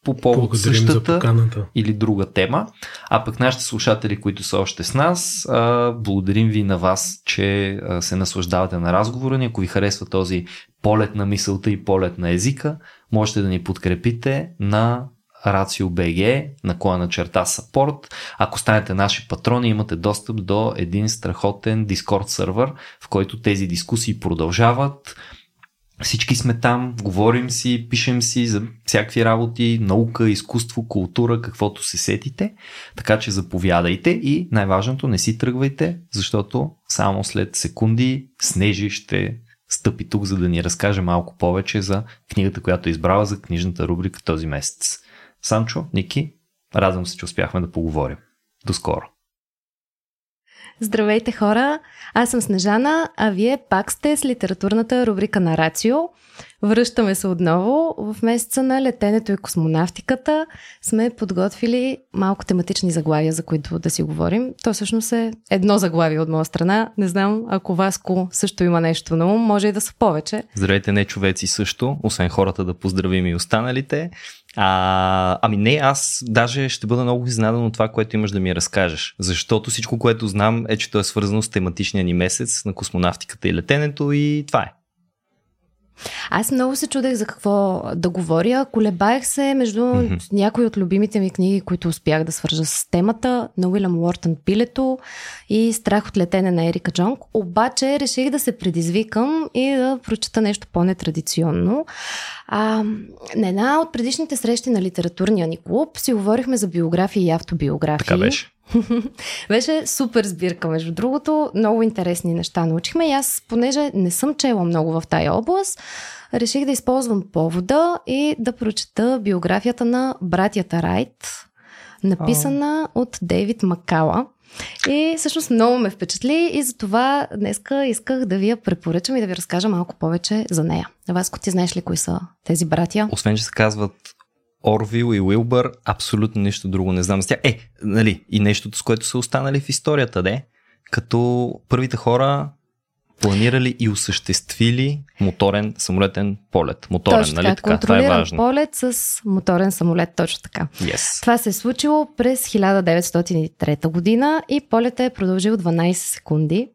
по повод Благодарим същата или друга тема. А пък нашите слушатели, които са още с нас, благодарим ви на вас, че се наслаждавате на разговора ни. Ако ви харесва този полет на мисълта и полет на езика, можете да ни подкрепите на RACIO.BG, наклона черта support. Ако станете наши патрони, имате достъп до един страхотен Discord сервер, в който тези дискусии продължават. Всички сме там, говорим си, пишем си за всякакви работи, наука, изкуство, култура, каквото се сетите. Така че заповядайте и най-важното не си тръгвайте, защото само след секунди Снежи ще стъпи тук, за да ни разкаже малко повече за книгата, която е избрала за книжната рубрика този месец. Санчо, Ники, радвам се, че успяхме да поговорим. До скоро! Здравейте хора! Аз съм Снежана, а вие пак сте с литературната рубрика на Рацио. Връщаме се отново. В месеца на летенето и космонавтиката сме подготвили малко тематични заглавия, за които да си говорим. То всъщност е едно заглавие от моя страна. Не знам, ако Васко също има нещо на ум, може и да са повече. Здравейте, не човеци също, освен хората да поздравим и останалите. А, ами не, аз даже ще бъда много изненадан от това, което имаш да ми разкажеш. Защото всичко, което знам е, че то е свързано с тематичния ни месец на космонавтиката и летенето и това е. Аз много се чудех за какво да говоря. Колебаех се между mm-hmm. някои от любимите ми книги, които успях да свържа с темата, на Уилям Уортън Пилето и Страх от летене на Ерика Джонг. Обаче реших да се предизвикам и да прочета нещо по-нетрадиционно. А, на една от предишните срещи на литературния ни клуб си говорихме за биографии и автобиографии. Така беше. Беше супер сбирка, между другото. Много интересни неща научихме и аз, понеже не съм чела много в тая област, реших да използвам повода и да прочета биографията на братята Райт, написана от Дейвид Макала. И всъщност много ме впечатли и затова днеска исках да ви я препоръчам и да ви разкажа малко повече за нея. Васко, ти знаеш ли кои са тези братя? Освен, че се казват Орвил и Уилбър, абсолютно нищо друго не знам с тях. Е, нали, и нещото, с което са останали в историята, де, като първите хора планирали и осъществили моторен самолетен полет. Моторен, точно нали така? Това е важно. полет с моторен самолет, точно така. Yes. Това се е случило през 1903 година и полета е продължил 12 секунди.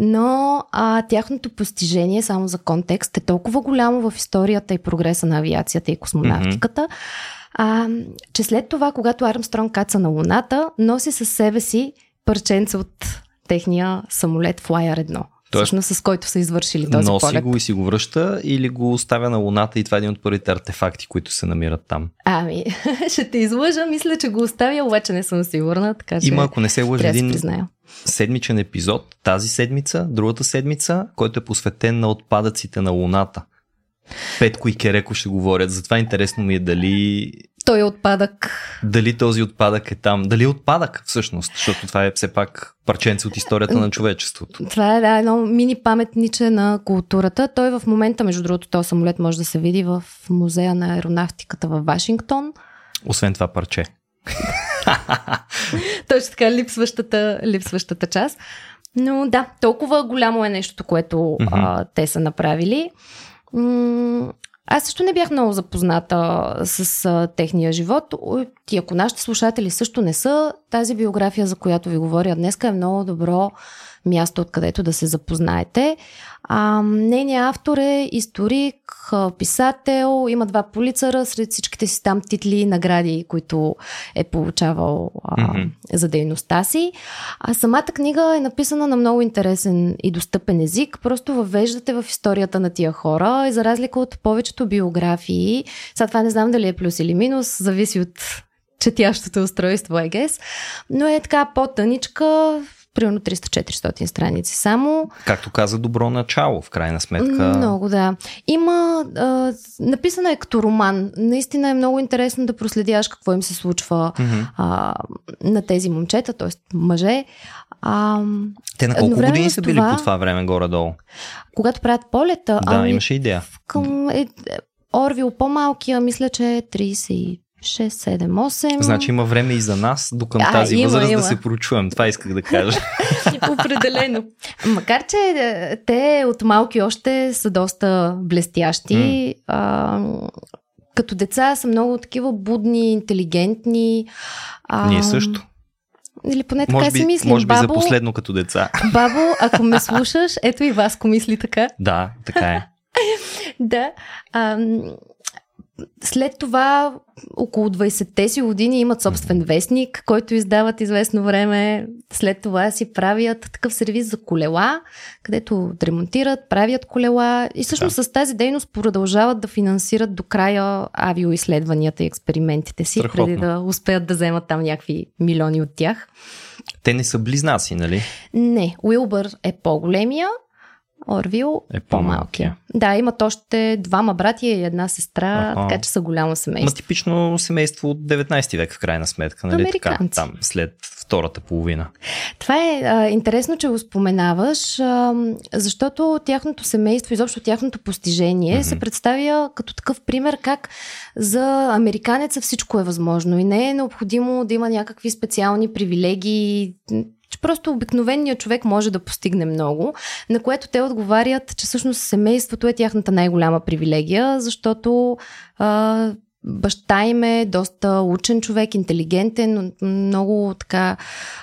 Но а, тяхното постижение, само за контекст, е толкова голямо в историята и прогреса на авиацията и космонавтиката, mm-hmm. а, че след това, когато Армстронг каца на Луната, носи със себе си парченца от техния самолет Flyer 1. Тоест, всъщност с който са извършили този носи полет. го и си го връща или го оставя на Луната и това е един от първите артефакти, които се намират там? Ами, ще те излъжа, мисля, че го оставя, обаче не съм сигурна, така че Има, ако не се лъжа, един призная. седмичен епизод тази седмица, другата седмица, който е посветен на отпадъците на Луната. Петко и Кереко ще говорят, затова интересно ми е дали той е отпадък. Дали този отпадък е там? Дали е отпадък всъщност? Защото това е все пак парченце от историята на човечеството. Това е да, едно мини паметниче на културата. Той в момента, между другото, този самолет може да се види в музея на аеронавтиката в Вашингтон. Освен това парче. Точно така, липсващата, липсващата част. Но да, толкова голямо е нещото, което mm-hmm. а, те са направили. Аз също не бях много запозната с а, техния живот. И ако нашите слушатели също не са, тази биография, за която ви говоря днес, е много добро място, откъдето да се запознаете. А, нейният автор е историк, писател, има два полицара сред всичките си там титли и награди, които е получавал а, mm-hmm. за дейността си. А самата книга е написана на много интересен и достъпен език. Просто въвеждате в историята на тия хора и за разлика от повечето биографии, сега това не знам дали е плюс или минус, зависи от четящото устройство, I guess, но е така по-тъничка, примерно 300-400 страници само. Както каза, добро начало, в крайна сметка. Много, да. Има, а, написана е като роман. Наистина е много интересно да проследяваш какво им се случва mm-hmm. а, на тези момчета, т.е. мъже. А, Те на колко години са били това, по това време горе-долу? Когато правят полета. Да, ами, имаше идея. Към, е, Орвил по-малкия, мисля, че е 30 6, 7, 8. Значи има време и за нас, до а, тази има, възраст има. да се прочуем. Това исках да кажа. Определено. Макар, че е, те от малки още са доста блестящи. Mm. А, като деца са много такива будни, интелигентни. А, Ние също. Или поне така може би, си мислим. Може би Бабо, за последно като деца. Бабо, ако ме слушаш, ето и Васко мисли така. Да, така е. да. А, след това, около 20-те си години имат собствен вестник, който издават известно време. След това си правят такъв сервис за колела, където ремонтират, правят колела и всъщност да. с тази дейност продължават да финансират до края авиоизследванията и експериментите си, Страхотно. преди да успеят да вземат там някакви милиони от тях. Те не са близнаци, нали? Не. Уилбър е по-големия, Орвил е по-малкия. Да, имат още двама братия и една сестра, А-а. така че са голямо семейство. Ма типично семейство от 19 век в крайна сметка, нали? Така, там, след втората половина. Това е а, интересно, че го споменаваш, а, защото тяхното семейство, изобщо тяхното постижение, mm-hmm. се представя като такъв пример как за американеца всичко е възможно и не е необходимо да има някакви специални привилегии че просто обикновеният човек може да постигне много, на което те отговарят, че всъщност семейството е тяхната най-голяма привилегия, защото а, баща им е доста учен човек, интелигентен, много така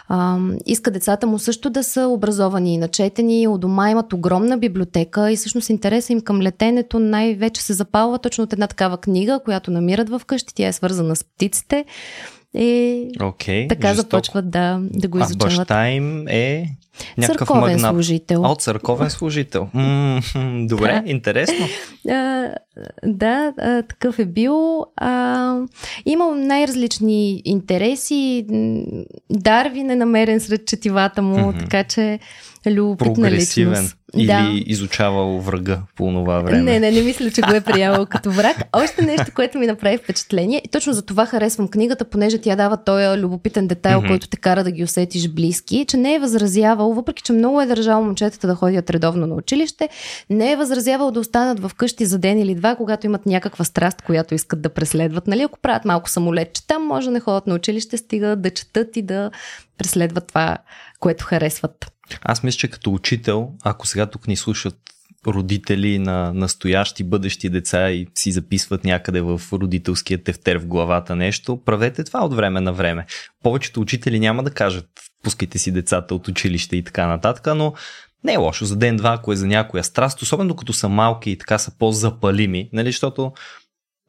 а, иска децата му също да са образовани и начетени. У дома имат огромна библиотека и всъщност интереса им към летенето най-вече се запалва точно от една такава книга, която намират в къщи. Тя е свързана с птиците. И okay, така жестоко. започват да, да го изучават. А баща им е някакъв църковен магнат. служител. От църковен служител. Добре, интересно. А, да, а, такъв е бил. А, имал най-различни интереси. Дарвин е намерен сред четивата му, mm-hmm. така че любопитна личност. Или Да. изучавал врага по това време. Не, не, не мисля, че го е приявал като враг. Още нещо, което ми направи впечатление. И точно за това харесвам книгата, понеже тя дава този любопитен детайл, Мгм. който те кара да ги усетиш близки, че не е възразявал, въпреки че много е държал момчетата да ходят редовно на училище, не е възразявал да останат в къщи за ден или два, когато имат някаква страст, която искат да преследват. Нали, ако правят малко самолет, че там може да не ходят на училище, стига да четат и да преследват това, което харесват. Аз мисля, че като учител, ако сега тук ни слушат родители на настоящи, бъдещи деца и си записват някъде в родителския тефтер в главата нещо, правете това от време на време. Повечето учители няма да кажат пускайте си децата от училище и така нататък, но не е лошо за ден-два, ако е за някоя страст, особено като са малки и така са по-запалими, нали, защото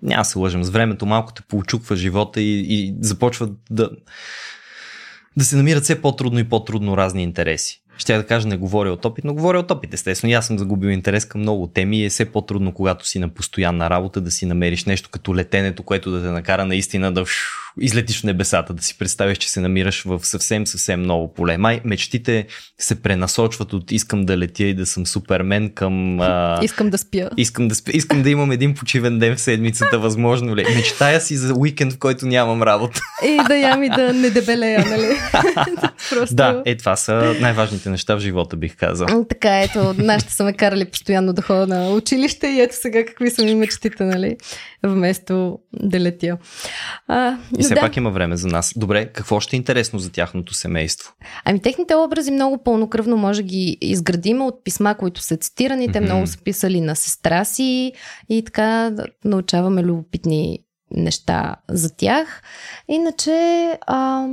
няма се лъжим, с времето малко те поучуква живота и, и започват да, да се намират все по-трудно и по-трудно разни интереси. Ще да кажа, не говоря от опит, но говоря от опит, естествено. Аз съм загубил интерес към много теми и е все по-трудно, когато си на постоянна работа, да си намериш нещо като летенето, което да те накара наистина да вш, излетиш в небесата, да си представиш, че се намираш в съвсем, съвсем ново поле. Май мечтите се пренасочват от искам да летя и да съм супермен към... А... Искам да спя. Искам да, спя, искам да имам един почивен ден в седмицата, възможно ли? Мечтая си за уикенд, в който нямам работа. И да ям и да не дебелея, нали? Просто... Да, е, това са най-важните неща в живота, бих казал. Така, ето, нашите са ме карали постоянно да ходя на училище и ето сега какви са ми мечтите, нали? Вместо да летя. А, И все да. пак има време за нас. Добре, какво ще е интересно за тяхното семейство? Ами техните образи много пълнокръвно може ги изградим от писма, които са цитирани. Те много са писали на сестра си и така да научаваме любопитни неща за тях. Иначе а,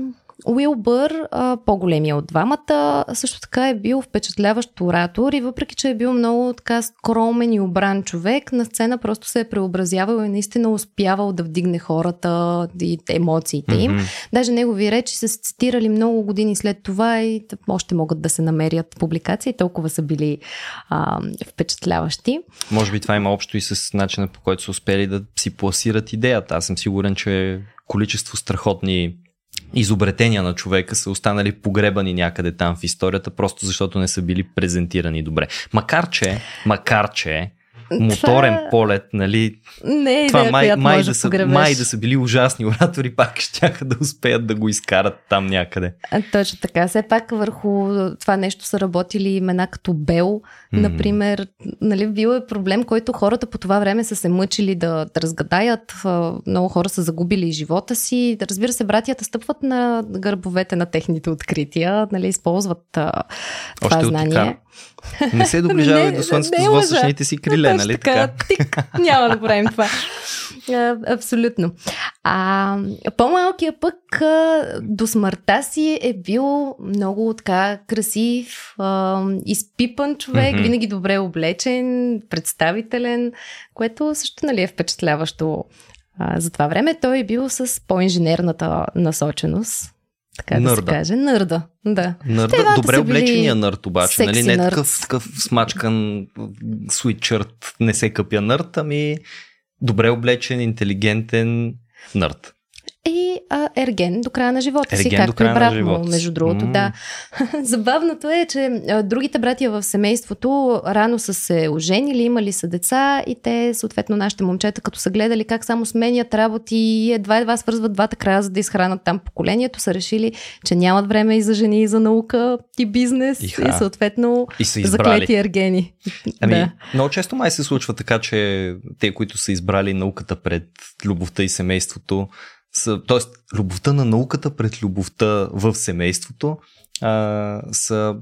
Уил Бър, а, по-големия от двамата, също така е бил впечатляващ оратор и въпреки, че е бил много така скромен и обран човек, на сцена просто се е преобразявал и наистина успявал да вдигне хората и емоциите им. Мгм. Даже негови речи са се цитирали много години след това и още могат да се намерят публикации, толкова са били а, впечатляващи. Може би това има общо и с начина по който са успели да си пласират идеята. Аз съм сигурен, че количество страхотни изобретения на човека са останали погребани някъде там в историята, просто защото не са били презентирани добре. Макар че, макар че, моторен Това полет, нали, Не е това идея, май, май, може да са, погребеш. май да са били ужасни оратори, пак ще да успеят да го изкарат там някъде. А, Точно така. Все пак върху това нещо са работили имена като Бел, Мгм. например. Нали, бил е проблем, който хората по това време са се мъчили да, да разгадаят. Много хора са загубили живота си. Разбира се, братята стъпват на гърбовете на техните открития, нали, използват а, това Още от знание. така. Не се доближавай до слънцето с е восъчните си криле, нали така? Тик, няма да правим това. Абсолютно. А, по-малкият пък а, до смъртта си е бил много така красив, а, изпипан човек, Мгм. винаги добре облечен, представителен, което също нали, е впечатляващо а, за това време. Той е бил с по-инженерната насоченост. Така да Нърда. се каже. Нърда. Да. Нърда, добре облечения нърд обаче, нали? Не нърд. такъв, такъв смачкан свитчърт, не се къпя нърд, ами добре облечен, интелигентен нърд. А, ерген до края на живота си, Ерген до както и брат му, си. между другото, М. да. Забавното е, че другите братия в семейството рано са се оженили, имали са деца и те, съответно, нашите момчета, като са гледали как само сменят работи и едва-едва свързват двата края, за да изхранат там поколението, са решили, че нямат време и за жени, и за наука, и бизнес, Иха. и съответно И са заклети ергени. Ами, да. много често май се случва така, че те, които са избрали науката пред любовта и семейството, са, т.е. любовта на науката пред любовта в семейството, а, са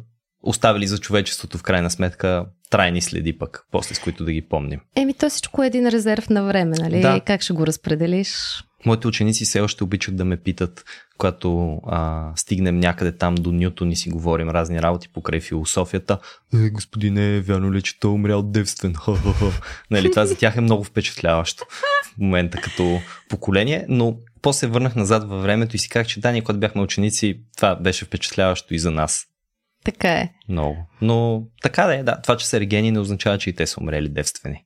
оставили за човечеството в крайна сметка трайни следи пък, после с които да ги помним. Еми, то всичко е един резерв на време, нали? Да. Как ще го разпределиш? Моите ученици все още обичат да ме питат, когато а, стигнем някъде там до Нютон и си говорим разни работи покрай философията. Е, господине, вярно ли, че той е умрял девствен? Нали, това за тях е много впечатляващо в момента като поколение, но после върнах назад във времето и си казах, че да, ние когато бяхме ученици, това беше впечатляващо и за нас. Така е. Много. Но така да е, да. Това, че са регени, не означава, че и те са умрели девствени.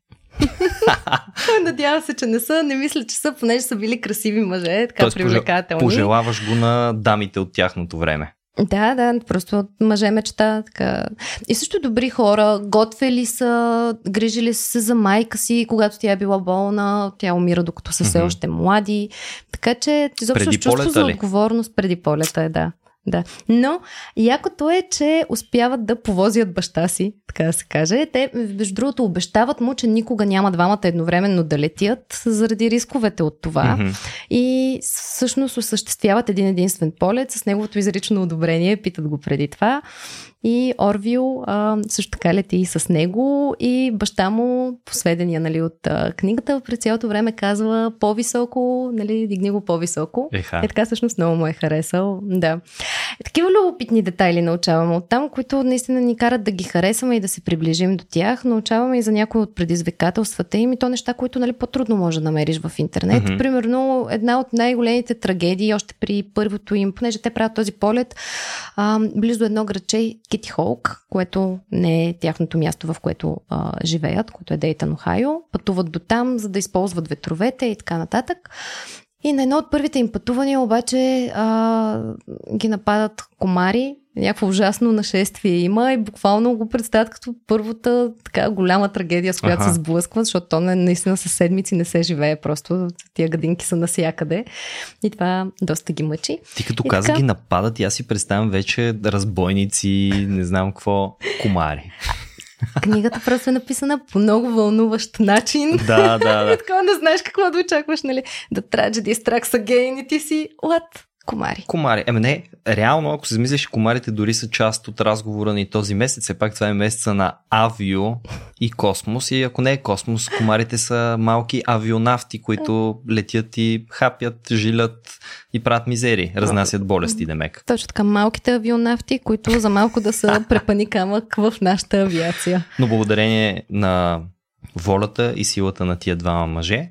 Надявам се, че не са. Не мисля, че са, понеже са били красиви мъже, така Тоест, привлекателни. Пожелаваш го на дамите от тяхното време. Да, да, просто мъже мечта. Така. И също добри хора, готвели са, грижили са се за майка си, когато тя е била болна, тя умира докато са все още млади. Така че изобщо чувство за отговорност преди полета е, да. Да. Но якото е, че успяват да повозят баща си, така да се каже. Те, между другото, обещават му, че никога няма двамата едновременно да летят заради рисковете от това. Мгм. И всъщност осъществяват един единствен полет с неговото изрично одобрение, питат го преди това. И Орвил а, също така лети и с него и баща му, по сведения нали, от а, книгата, през цялото време казва по-високо, нали, дигни го по-високо. Еха. Е така всъщност много му е харесал. Да. Е, такива любопитни детайли научаваме от там, които наистина ни карат да ги харесваме и да се приближим до тях. Научаваме и за някои от предизвикателствата им и то неща, които нали, по-трудно може да намериш в интернет. Мгм. Примерно една от най-големите трагедии, още при първото им, понеже те правят този полет а, близо едно градче Кити Холк, което не е тяхното място, в което а, живеят, което е Дейтън, Охайо. Пътуват до там, за да използват ветровете и така нататък. И на едно от първите им пътувания обаче а, ги нападат комари. Някакво ужасно нашествие има и буквално го представят като първата така голяма трагедия, с която Аха. се сблъскват, защото то не, наистина със седмици не се живее, просто тия гадинки са насякъде. И това доста ги мъчи. Ти като И каза така. ги нападат, аз си представям вече разбойници, не знам какво, комари. Книгата просто е написана по много вълнуващ начин. Да, да, да. И така не знаеш какво да очакваш, нали? The tragedy strikes again и ти си, what? Комари. Комари. Еме не, реално, ако се замислиш, комарите дори са част от разговора ни този месец. Все пак това е месеца на авио и космос. И ако не е космос, комарите са малки авионавти, които летят и хапят, жилят и правят мизери. Разнасят болести, демек. Точно така, малките авионавти, които за малко да са препани камък в нашата авиация. Но благодарение на волята и силата на тия двама мъже,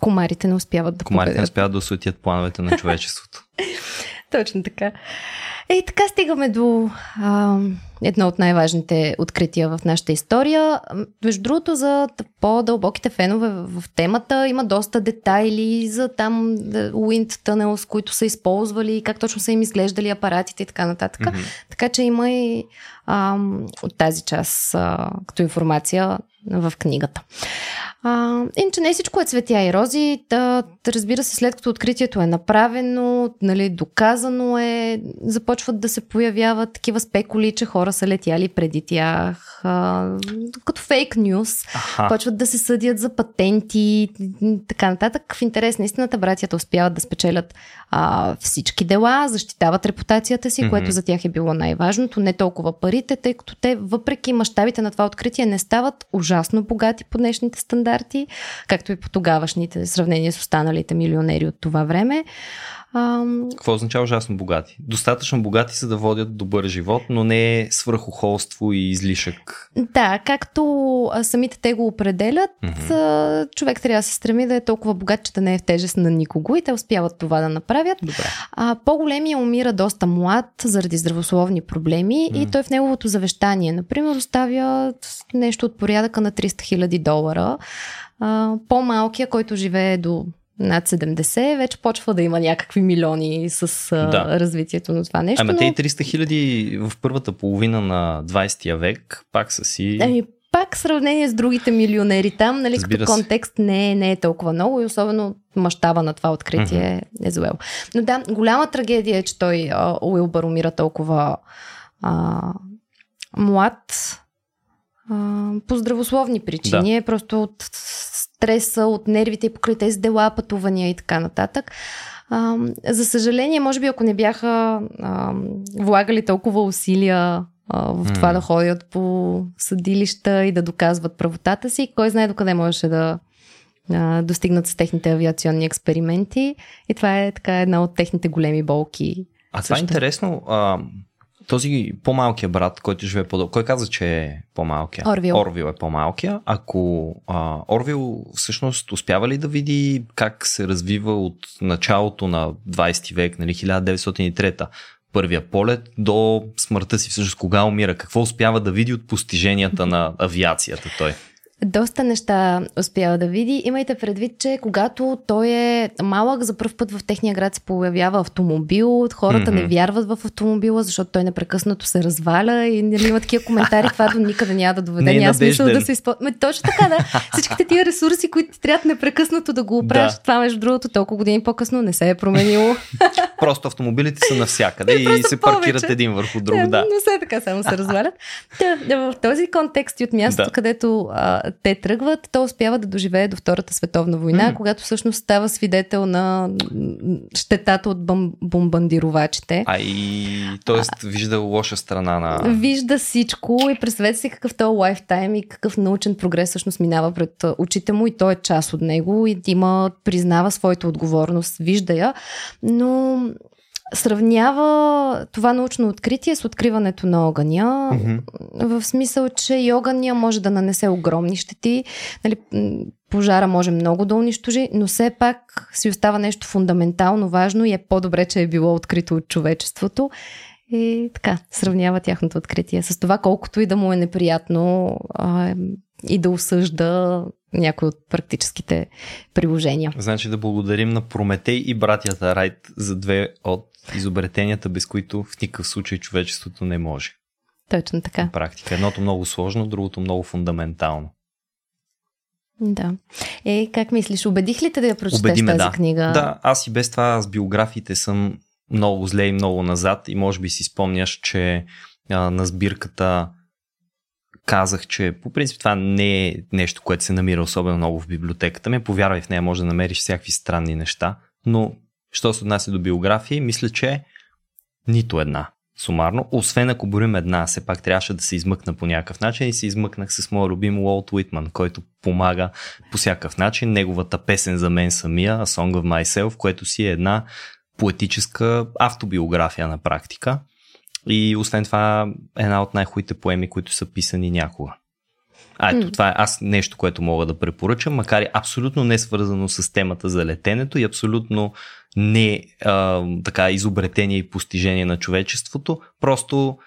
Комарите не успяват да комарите не победят. успяват да осветят плановете на човечеството. Точно така. Е, така стигаме до а, едно от най-важните открития в нашата история. Между другото, за по-дълбоките фенове в темата има доста детайли за там Wind Tunnels, които са използвали, как точно са им изглеждали апаратите и така нататък. Мгм. Така че има и а, от тази част а, като информация в книгата. А, иначе не всичко е цветя и рози. Да, да, разбира се, след като откритието е направено, нали, доказано е, започват да се появяват такива спекули, че хора са летяли преди тях, а, като фейк нюз. Аха. Почват да се съдят за патенти и така нататък. В интерес на истината, братята успяват да спечелят а, всички дела, защитават репутацията си, Мгм. което за тях е било най-важното, не толкова парите, тъй като те, въпреки мащабите на това откритие, не стават ужасно богати по днешните стандарти, както и по тогавашните, в сравнение с останалите милионери от това време. Какво означава ужасно богати? Достатъчно богати са да водят добър живот, но не е свръхохолство и излишък. да, както самите те го определят, а, човек трябва да се стреми да е толкова богат, че да не е в тежест на никого и те успяват това да направят. Добре. А, по-големия умира доста млад заради здравословни проблеми и М. той в неговото завещание, например, оставя нещо от порядъка на 300 000 долара. А, по-малкия, който живее до над 70, вече почва да има някакви милиони с а, Да. развитието на това нещо. Ама но- те и 300 хиляди в първата половина на 20 век пак са си... Ами, пак в сравнение с другите милионери там, нали, Разбира като се. контекст не е, не е толкова много и особено мащаба на това откритие е зуел. Но да, голяма трагедия е, че той Уилбър умира толкова а, млад а, по здравословни причини, е просто от стреса, от нервите и покрай тези дела, пътувания и така нататък. А, за съжаление, може би ако не бяха а, влагали толкова усилия а, в това М. да ходят по съдилища и да доказват правотата си, кой знае докъде можеше да а, достигнат с техните авиационни експерименти. И това е така една от техните големи болки. А това е също. интересно. А, този по-малкият брат, който живее по-дълго, кой каза, че е по-малкия? Орвил. Орвил е по-малкия. Ако а, Орвил всъщност успява ли да види как се развива от началото на 20 век, нали, 1903 първия полет до смъртта си, всъщност кога умира, какво успява да види от постиженията на авиацията той? Доста неща успява да види. Имайте предвид, че когато той е малък, за първ път в техния град се появява автомобил, хората mm-hmm. не вярват в автомобила, защото той непрекъснато се разваля и нали, има такива коментари, това до никъде няма да доведе. Е няма смисъл надежден. да се използва. Точно така, да. Всичките тия ресурси, които ти трябва непрекъснато да го оправиш, Да. това между другото толкова години по-късно не се е променило. Просто автомобилите са навсякъде и просто се паркират повече. един върху друг. Да, Да. Не се така, само се развалят. Да, в този контекст и от мястото, Да. където а, те тръгват, то успява да доживее до Втората световна война, Мгм. когато всъщност става свидетел на щетата от бом, бомбандировачите. А и, т.е. вижда лоша страна на... Вижда всичко и представете си какъв то лайфтайм и какъв научен прогрес всъщност минава пред очите му и той е част от него и има, признава своята отговорност, вижда я, но сравнява това научно откритие с откриването на огъня, Мгм. в смисъл, че и огъня може да нанесе огромни щети, нали, пожара може много да унищожи, но все пак си остава нещо фундаментално важно и е по-добре, че е било открито от човечеството. И така, сравнява тяхното откритие с това, колкото и да му е неприятно а, и да осъжда някои от практическите приложения. Значи да благодарим на Прометей и братята Райт за две от изобретенията, без които в никакъв случай човечеството не може. Точно така. На практика. Едното много сложно, другото много фундаментално. Да. Е, как мислиш, убедих ли те да я прочетеш Убеди ме, тази да. книга? Да, аз и без това с биографиите съм много зле и много назад и може би си спомняш, че а, на сбирката казах, че по принцип това не е нещо, което се намира особено много в библиотеката ми. Повярвай в нея, може да намериш всякакви странни неща, но що се отнася до биографии, мисля, че нито една сумарно, освен ако борим една, все пак трябваше да се измъкна по някакъв начин и се измъкнах с моя любим Уолт Уитман, който помага по всякакъв начин. Неговата песен за мен самия, A Song of Myself, което си е една поетическа автобиография на практика. И освен това, една от най-хубавите поеми, които са писани някога. А ето, М. това е аз нещо, което мога да препоръчам, макар и абсолютно не свързано с темата за летенето и абсолютно не а, така изобретение и постижение на човечеството, просто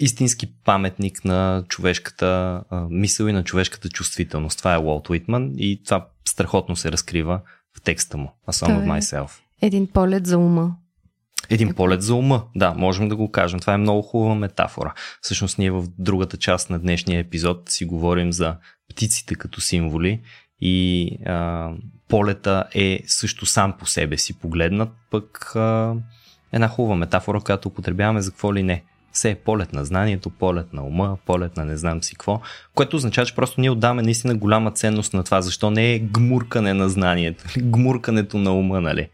истински паметник на човешката а, мисъл и на човешката чувствителност. Това е Уолт Уитман и това страхотно се разкрива в текста му. A Song of е- Myself. Един полет за ума. Един полет за ума. Да, можем да го кажем. Това е много хубава метафора. Всъщност ние в другата част на днешния епизод си говорим за птиците като символи и а, полета е също сам по себе си погледнат, пък а, една хубава метафора, която употребяваме за какво ли не. Все е полет на знанието, полет на ума, полет на не знам си какво, което означава, че просто ние отдаваме наистина голяма ценност на това. Защо не е гмуркане на знанието, гмуркането на ума, нали?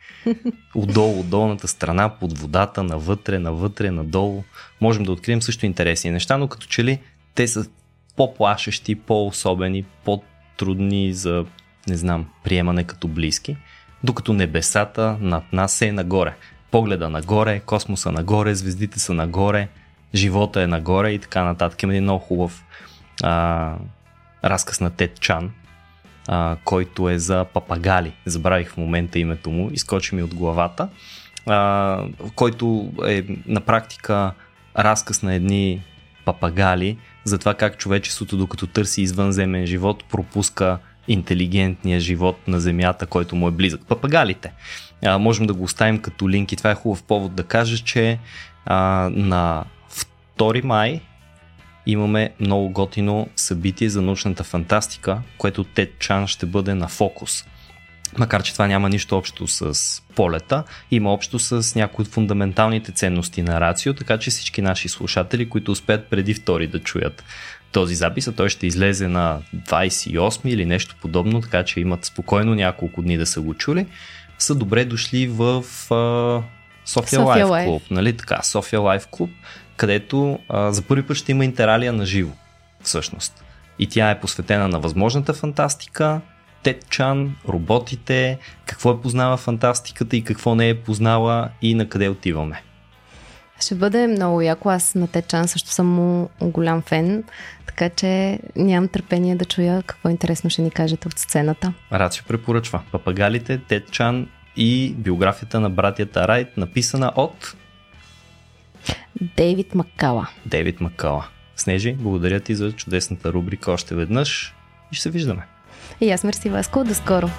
Отдолу, от долната страна, под водата, навътре, навътре, надолу. Можем да открием също интересни неща, но като че ли те са по-плашещи, по-особени, по-трудни за, не знам, приемане като близки, докато небесата над нас е нагоре. Погледа нагоре, космоса нагоре, звездите са нагоре, живота е нагоре и така нататък. Има един много хубав а, разказ на Тед Чан, а, който е за папагали. Забравих в момента името му, изкочи ми от главата, а, който е на практика разказ на едни папагали за това как човечеството, докато търси извънземен живот, пропуска интелигентния живот на Земята, който му е близък. Папагалите. А, можем да го оставим като линк и това е хубав повод да кажа, че а, на 2 май имаме много готино събитие за научната фантастика, което Тед Чан ще бъде на фокус. Макар, че това няма нищо общо с полета, има общо с някои от фундаменталните ценности на Рацио, така че всички наши слушатели, които успеят преди втори да чуят този запис, а той ще излезе на 28 или нещо подобно, така че имат спокойно няколко дни да са го чули, са добре дошли в а, София Лайф. Клуб, нали така, София Лайф Клуб, където а, за първи път ще има интералия на живо, всъщност. И тя е посветена на възможната фантастика, Тед Чан, роботите, какво е познава фантастиката и какво не е познала и на къде отиваме. Ще бъде много яко. Аз на Течан също съм му голям фен, така че нямам търпение да чуя какво интересно ще ни кажете от сцената. Рацио препоръчва Папагалите, Тед Чан и биографията на братята Райт, написана от Дейвид Маккала. Дейвид Маккала. Снежи, благодаря ти за чудесната рубрика още веднъж и ще се виждаме. И аз мерси Васко. До скоро!